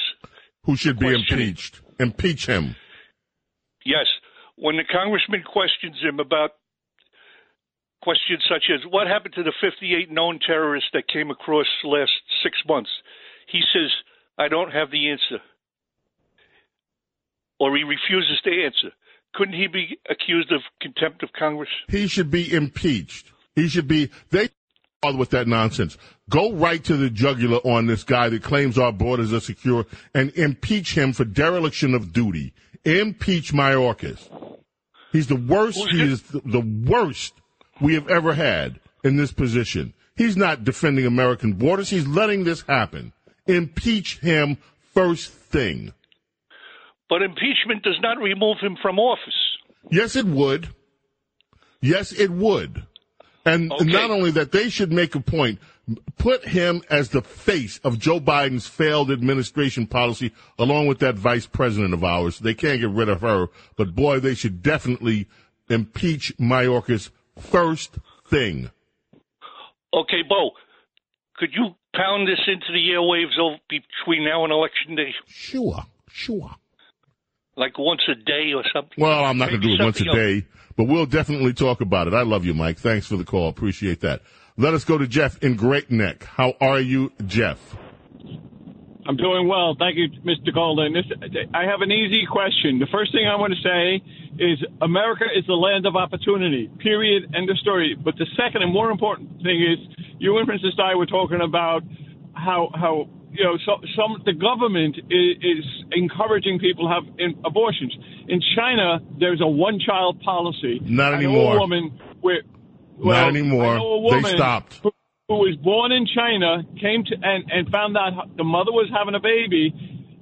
Speaker 2: Who should be impeached? Impeach him.
Speaker 19: yes, when the congressman questions him about questions such as what happened to the 58 known terrorists that came across last six months, he says, I don't have the answer. Or he refuses to answer. Couldn't he be accused of contempt of Congress?
Speaker 2: He should be impeached. He should be, they bother with that nonsense. Go right to the jugular on this guy that claims our borders are secure and impeach him for dereliction of duty. Impeach Mayorkas. He's the worst. He is the- the worst we have ever had in this position. He's not defending American borders. He's letting this happen. Impeach him first thing.
Speaker 19: But impeachment does not remove him from office.
Speaker 2: Yes, it would. Yes, it would. And not only that, they should make a point. Put him as the face of Joe Biden's failed administration policy, along with that vice president of ours. They can't get rid of her, but boy, they should definitely impeach Mayorkas first thing.
Speaker 19: Okay, Bo, could you pound this into the airwaves between now and election day?
Speaker 2: Sure, sure.
Speaker 19: Like once a day or something?
Speaker 2: Well, I'm not going to do it once a
Speaker 19: day. else.
Speaker 2: But we'll definitely talk about it. I love you, Mike. Thanks for the call. Appreciate that. Let us go to Jeff in Great Neck. How are you, Jeff?
Speaker 20: I'm doing well. Thank you, Mr. Golden. This, I have an easy question. The first thing I want to say is America is the land of opportunity, period, end of story. But the second and more important thing is you and Princess Di were talking about how, how you know, so, some the government is, is encouraging people to have in, abortions. In China, there's a one-child policy.
Speaker 2: Not anymore.
Speaker 20: Woman well,
Speaker 2: not anymore. They stopped.
Speaker 20: who, who was born in China came to and, and found out the mother was having a baby,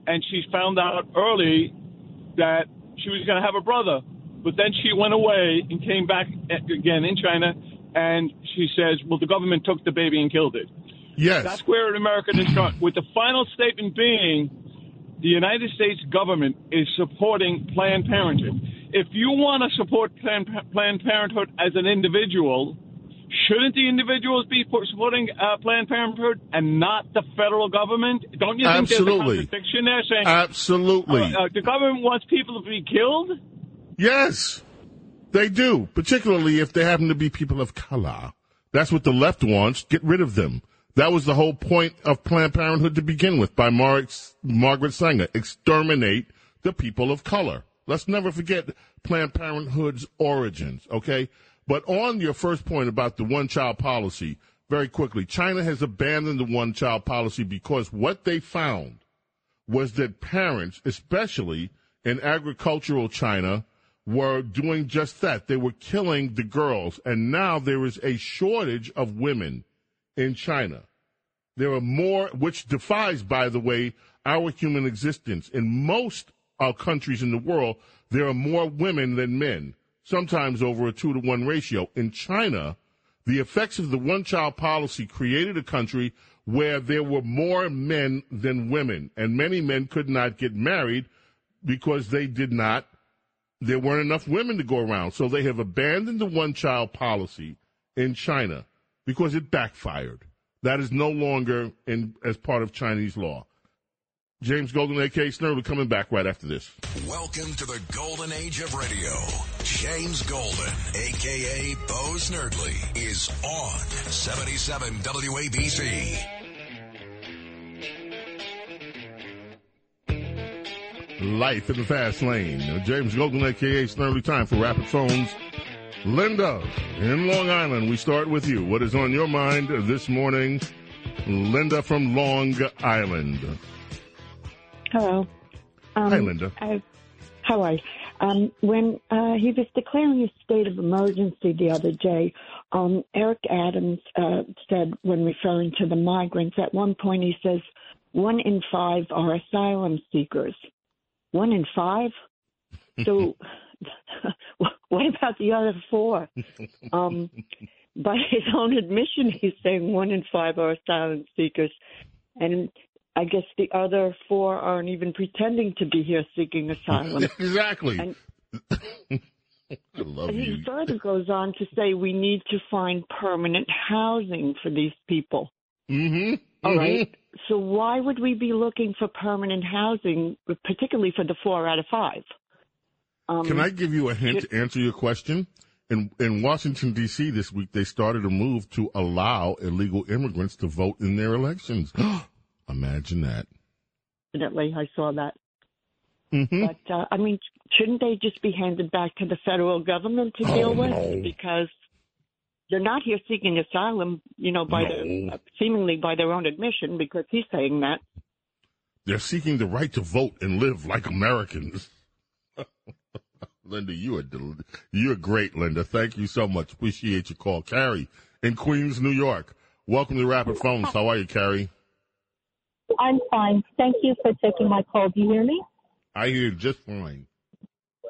Speaker 20: and she found out early that she was going to have a brother. But then she went away and came back again in China, and she says, "Well, the government took the baby and killed it."
Speaker 2: Yes.
Speaker 20: That's where America is going. With the final statement being, the United States government is supporting Planned Parenthood. If you want to support Planned, Planned Parenthood as an individual, shouldn't the individuals be supporting uh, Planned Parenthood and not the federal government? Don't you think there's a
Speaker 2: Absolutely.
Speaker 20: contradiction there? Saying
Speaker 2: Absolutely.
Speaker 20: uh, uh, the government wants people to be killed.
Speaker 2: Yes, they do, particularly if they happen to be people of color. That's what the left wants. Get rid of them. That was the whole point of Planned Parenthood to begin with by Mar- Margaret Sanger. Exterminate the people of color. Let's never forget Planned Parenthood's origins, okay? But on your first point about the one child policy, very quickly, China has abandoned the one child policy because what they found was that parents, especially in agricultural China, were doing just that. They were killing the girls. And now there is a shortage of women in China. There are more, which defies, by the way, our human existence. In most uh, countries in the world, there are more women than men, sometimes over a two to one ratio. In China, the effects of the one child policy created a country where there were more men than women, and many men could not get married because they did not, there weren't enough women to go around. So they have abandoned the one child policy in China because it backfired. That is no longer in, as part of Chinese law. James Golden, A.K. Snerdley, coming back right after this.
Speaker 1: Welcome to the golden age of radio. James Golden, aka Bo Snerdley, is on 77 WABC.
Speaker 2: Life in the fast lane. James Golden, aka Snerdley, time for rapid phones. Linda in Long Island, we start with you. What is on your mind this morning? Linda from Long Island.
Speaker 21: Hello. Um,
Speaker 2: Hi, Linda.
Speaker 21: I, how are you? Um, when uh, he was declaring a state of emergency the other day, um, Eric Adams uh, said, when referring to the migrants, at one point he says, one in five are asylum seekers. One in five? So, what about the other four? Um, by his own admission, he's saying one in five are asylum seekers. And I guess the other four aren't even pretending to be here seeking asylum.
Speaker 2: exactly.
Speaker 21: And
Speaker 2: I love
Speaker 21: he
Speaker 2: you.
Speaker 21: further goes on to say we need to find permanent housing for these people.
Speaker 2: Mm-hmm.
Speaker 21: All right. So why would we be looking for permanent housing, particularly for the four out of five? Um,
Speaker 2: Can I give you a hint to answer your question? In in Washington D.C. this week, they started a move to allow illegal immigrants to vote in their elections. Imagine that.
Speaker 21: Definitely, I saw that.
Speaker 2: Mm-hmm.
Speaker 21: But uh, I mean, shouldn't they just be handed back to the federal government to deal
Speaker 2: Oh,
Speaker 21: with?
Speaker 2: no.
Speaker 21: Because they're not here seeking asylum, you know, by their, seemingly by their own admission, because he's saying that.
Speaker 2: They're seeking the right to vote and live like Americans. Linda, you are del- you're great, Linda. Thank you so much. Appreciate your call, Carrie in Queens, New York. Welcome to Rapid Phones. How are you, Carrie?
Speaker 22: I'm fine. Thank you for taking my call. Do you hear me?
Speaker 2: I hear you just fine.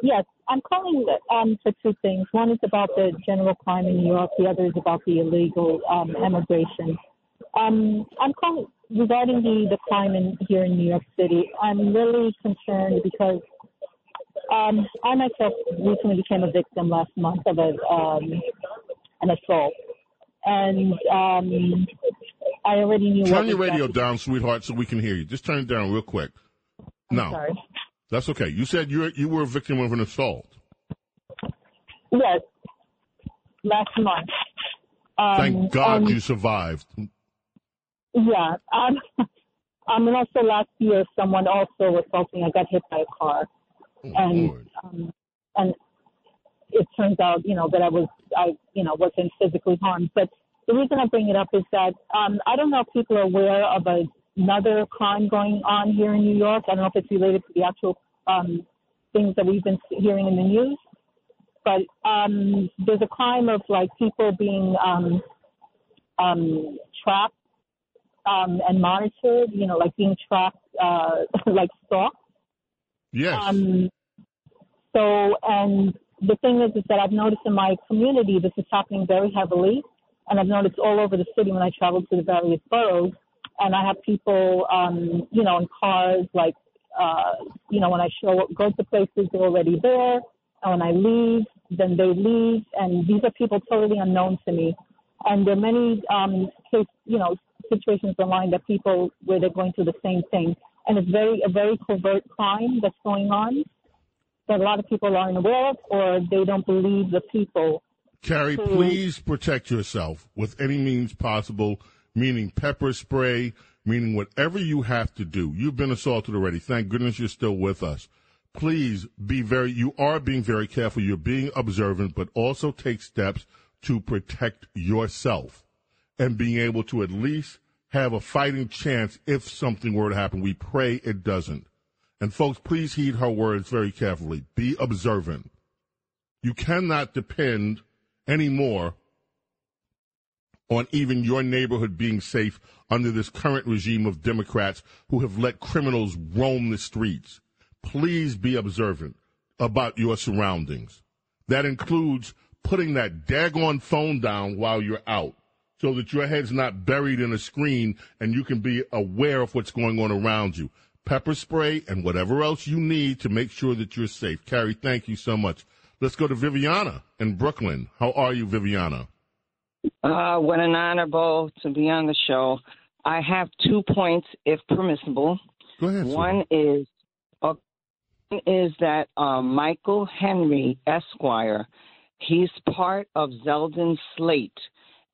Speaker 22: Yes, I'm calling um, for two things. One is about the general crime in New York. The other is about the illegal um, immigration. Um, I'm calling regarding the, the crime in, here in New York City. I'm really concerned because um, I myself recently became a victim last month of a, um, an assault. And um, I already knew.
Speaker 2: Turn your radio down, sweetheart, so we can hear you. Just turn it down real quick.
Speaker 22: I'm
Speaker 2: no,
Speaker 22: sorry.
Speaker 2: that's okay. You said you you were a victim of an assault.
Speaker 22: Yes, last month. Um,
Speaker 2: Thank God
Speaker 22: and-
Speaker 2: you survived.
Speaker 22: Yeah. Um, um, and also last year, someone also assaulted me. I got hit by a car, and um, and it turns out, you know, that I was, I, you know, wasn't physically harmed. But the reason I bring it up is that um, I don't know if people are aware of a, another crime going on here in New York. I don't know if it's related to the actual um, things that we've been hearing in the news. But um, there's a crime of like people being um, um, trapped um, and monitored, you know, like being tracked, uh, like stalked.
Speaker 2: Yes.
Speaker 22: Um, so, and the thing is, is that I've noticed in my community this is happening very heavily, and I've noticed all over the city when I travel to the various boroughs, and I have people, um, you know, in cars, like, uh, you know, when I show go to places, they're already there, and when I leave, then they leave, and these are people totally unknown to me. And there are many um, case, you know, situations online that people where they're going through the same thing, and it's very a very covert crime that's going on that a lot of people aren't aware of, or they don't believe the people.
Speaker 2: Carrie,
Speaker 22: who-
Speaker 2: please protect yourself with any means possible, meaning pepper spray, meaning whatever you have to do. You've been assaulted already. Thank goodness you're still with us. Please be very, you are being very careful. You're being observant, but also take steps to protect yourself and being able to at least have a fighting chance if something were to happen. We pray it doesn't. And folks, please heed her words very carefully. Be observant. You cannot depend anymore on even your neighborhood being safe under this current regime of Democrats who have let criminals roam the streets. Please be observant about your surroundings. That includes putting that daggone phone down while you're out so that your head's not buried in a screen and you can be aware of what's going on around you. Pepper spray and whatever else you need to make sure that you're safe. Carrie, thank you so much. Let's go to Viviana in Brooklyn. How are you, Viviana?
Speaker 23: Uh, what an honor, Bo, to be on the show. I have two points, if permissible.
Speaker 2: Go ahead.
Speaker 23: One is uh, one is that um, Michael Henry Esquire, he's part of Zeldin Slate,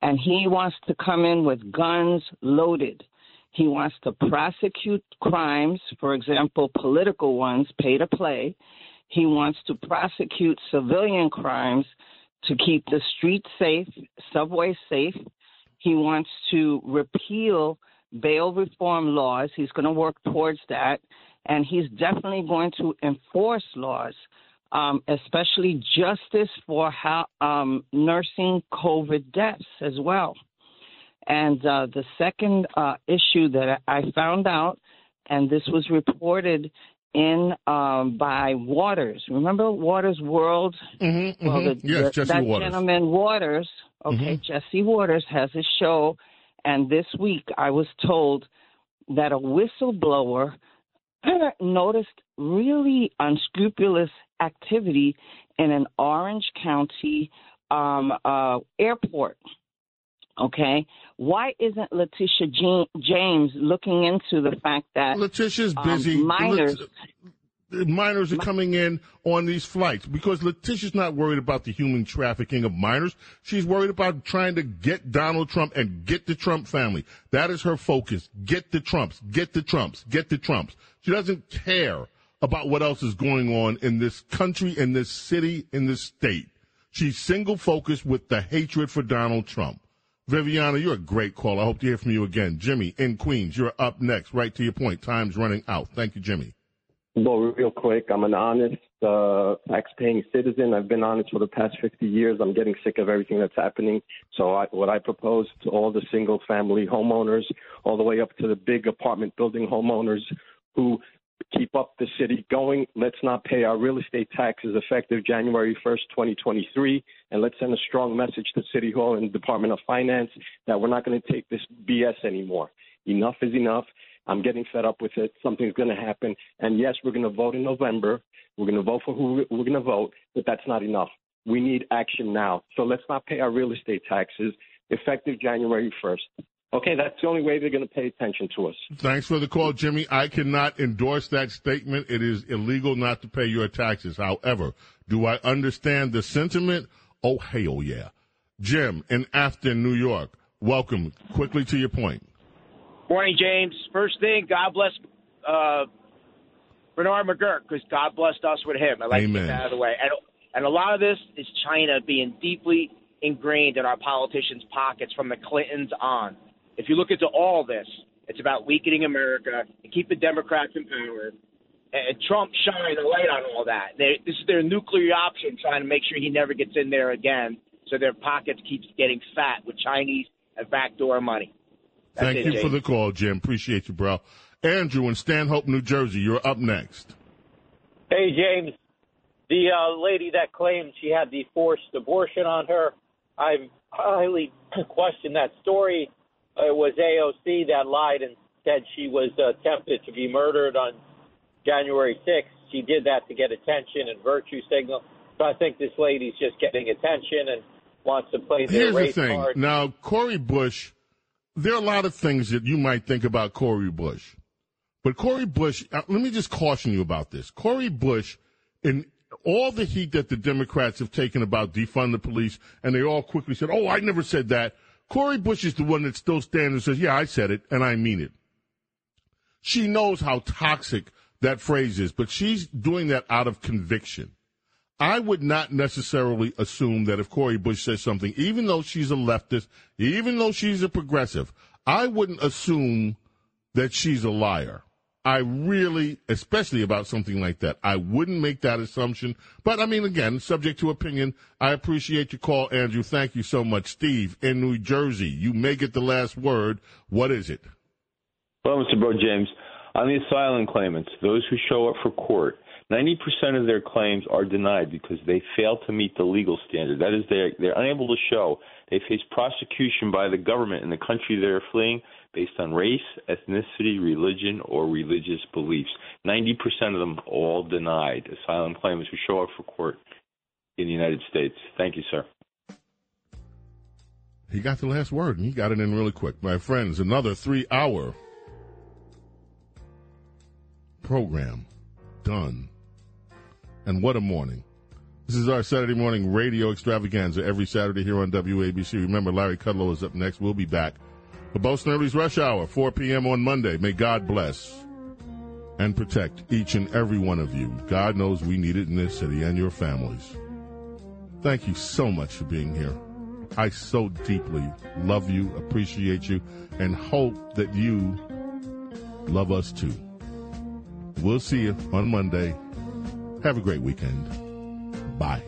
Speaker 23: and he wants to come in with guns loaded. He wants to prosecute crimes, for example, political ones, pay to play. He wants to prosecute civilian crimes to keep the streets safe, subway safe. He wants to repeal bail reform laws. He's going to work towards that. And he's definitely going to enforce laws, um, especially justice for how, um, nursing COVID deaths as well. And uh, the second uh, issue that I found out, and this was reported in um, by Watters. Remember Watters World?
Speaker 2: Mm-hmm,
Speaker 23: Well,
Speaker 2: mhm.
Speaker 23: the,
Speaker 2: Yes,
Speaker 23: the-
Speaker 2: Jesse
Speaker 23: that
Speaker 2: Watters.
Speaker 23: gentleman Watters, okay,
Speaker 2: Mhm.
Speaker 23: Jesse Watters has a show, and this week I was told that a whistleblower noticed really unscrupulous activity in an Orange County um, uh, airport. Okay, why isn't Letitia Jean- James looking into the fact that
Speaker 2: Letitia's
Speaker 23: um,
Speaker 2: busy.
Speaker 23: minors?
Speaker 2: the minors are coming in on these flights because Letitia's not worried about the human trafficking of minors. She's worried about trying to get Donald Trump and get the Trump family. That is her focus. Get the Trumps, get the Trumps, get the Trumps. She doesn't care about what else is going on in this country, in this city, in this state. She's single focused with the hatred for Donald Trump. Viviana, you're a great caller. I hope to hear from you again. Jimmy in Queens, you're up next. Right to your point. Time's running out. Thank you, Jimmy.
Speaker 24: Well, real quick, I'm an honest, uh, tax-paying citizen. I've been honest for the past 50 years. I'm getting sick of everything that's happening. So, I, what I propose to all the single-family homeowners, all the way up to the big apartment building homeowners who keep up the city going, let's not pay our real estate taxes effective January 1st, 2023, and let's send a strong message to City Hall and Department of Finance that we're not going to take this BS anymore. Enough is enough. I'm getting fed up with it. Something's going to happen. And yes, we're going to vote in November. We're going to vote for who we're going to vote, but that's not enough. We need action now. So let's not pay our real estate taxes effective January 1st. Okay, that's the only way they're going to pay attention to us.
Speaker 2: Thanks for the call, Jimmy. I cannot endorse that statement. It is illegal not to pay your taxes. However, do I understand the sentiment? Oh, hell yeah. Jim in Afton, New York, welcome. Quickly to your point.
Speaker 25: Morning, James. First thing, God bless uh, Bernard McGuirk, because God blessed us with him. I like to
Speaker 2: Amen.
Speaker 25: get that out of the way. And, and a lot of this is China being deeply ingrained in our politicians' pockets from the Clintons on. If you look into all this, it's about weakening America and keep the Democrats in power. And and Trump shined a light on all that. They, this is their nuclear option, trying to make sure he never gets in there again, so their pockets keeps getting fat with Chinese and backdoor money. That's
Speaker 2: Thank
Speaker 25: it,
Speaker 2: you
Speaker 25: James.
Speaker 2: for the call, Jim. Appreciate you, bro. Andrew in Stanhope, New Jersey, you're up next.
Speaker 26: Hey, James. The uh, lady that claimed she had the forced abortion on her, I highly question that story. It was AOC that lied and said she was attempted to be murdered on January 6th. She did that to get attention and virtue signal. So I think this lady's just getting attention and wants to play their
Speaker 2: Here's the thing.
Speaker 26: card.
Speaker 2: Now, Cori Bush, there are a lot of things that you might think about Cori Bush. But Cori Bush, uh, let me just caution you about this. Cori Bush, in all the heat that the Democrats have taken about defund the police, and they all quickly said, oh, I never said that. Cori Bush is the one that still stands and says, yeah, I said it, and I mean it. She knows how toxic that phrase is, but she's doing that out of conviction. I would not necessarily assume that if Cori Bush says something, even though she's a leftist, even though she's a progressive, I wouldn't assume that she's a liar. I really, especially about something like that, I wouldn't make that assumption. But I mean, again, subject to opinion. I appreciate your call, Andrew. Thank you so much. Steve in New Jersey, you may get the last word. What is it?
Speaker 27: Well, Mr. Bro James, on the asylum claimants, those who show up for court, 90% of their claims are denied because they fail to meet the legal standard. That is, they're, they're unable to show they face prosecution by the government in the country they're fleeing based on race, ethnicity, religion, or religious beliefs. 90% of them all denied asylum claimants who show up for court in the United States. Thank you, sir.
Speaker 2: He got the last word, and he got it in really quick. My friends, another three hour program done. And what a morning. This is our Saturday morning radio extravaganza every Saturday here on WABC. Remember, Larry Kudlow is up next. We'll be back. For Bo Snerdley's Rush Hour, 4 p.m. on Monday. May God bless and protect each and every one of you. God knows we need it in this city and your families. Thank you so much for being here. I so deeply love you, appreciate you, and hope that you love us too. We'll see you on Monday. Have a great weekend. Bye.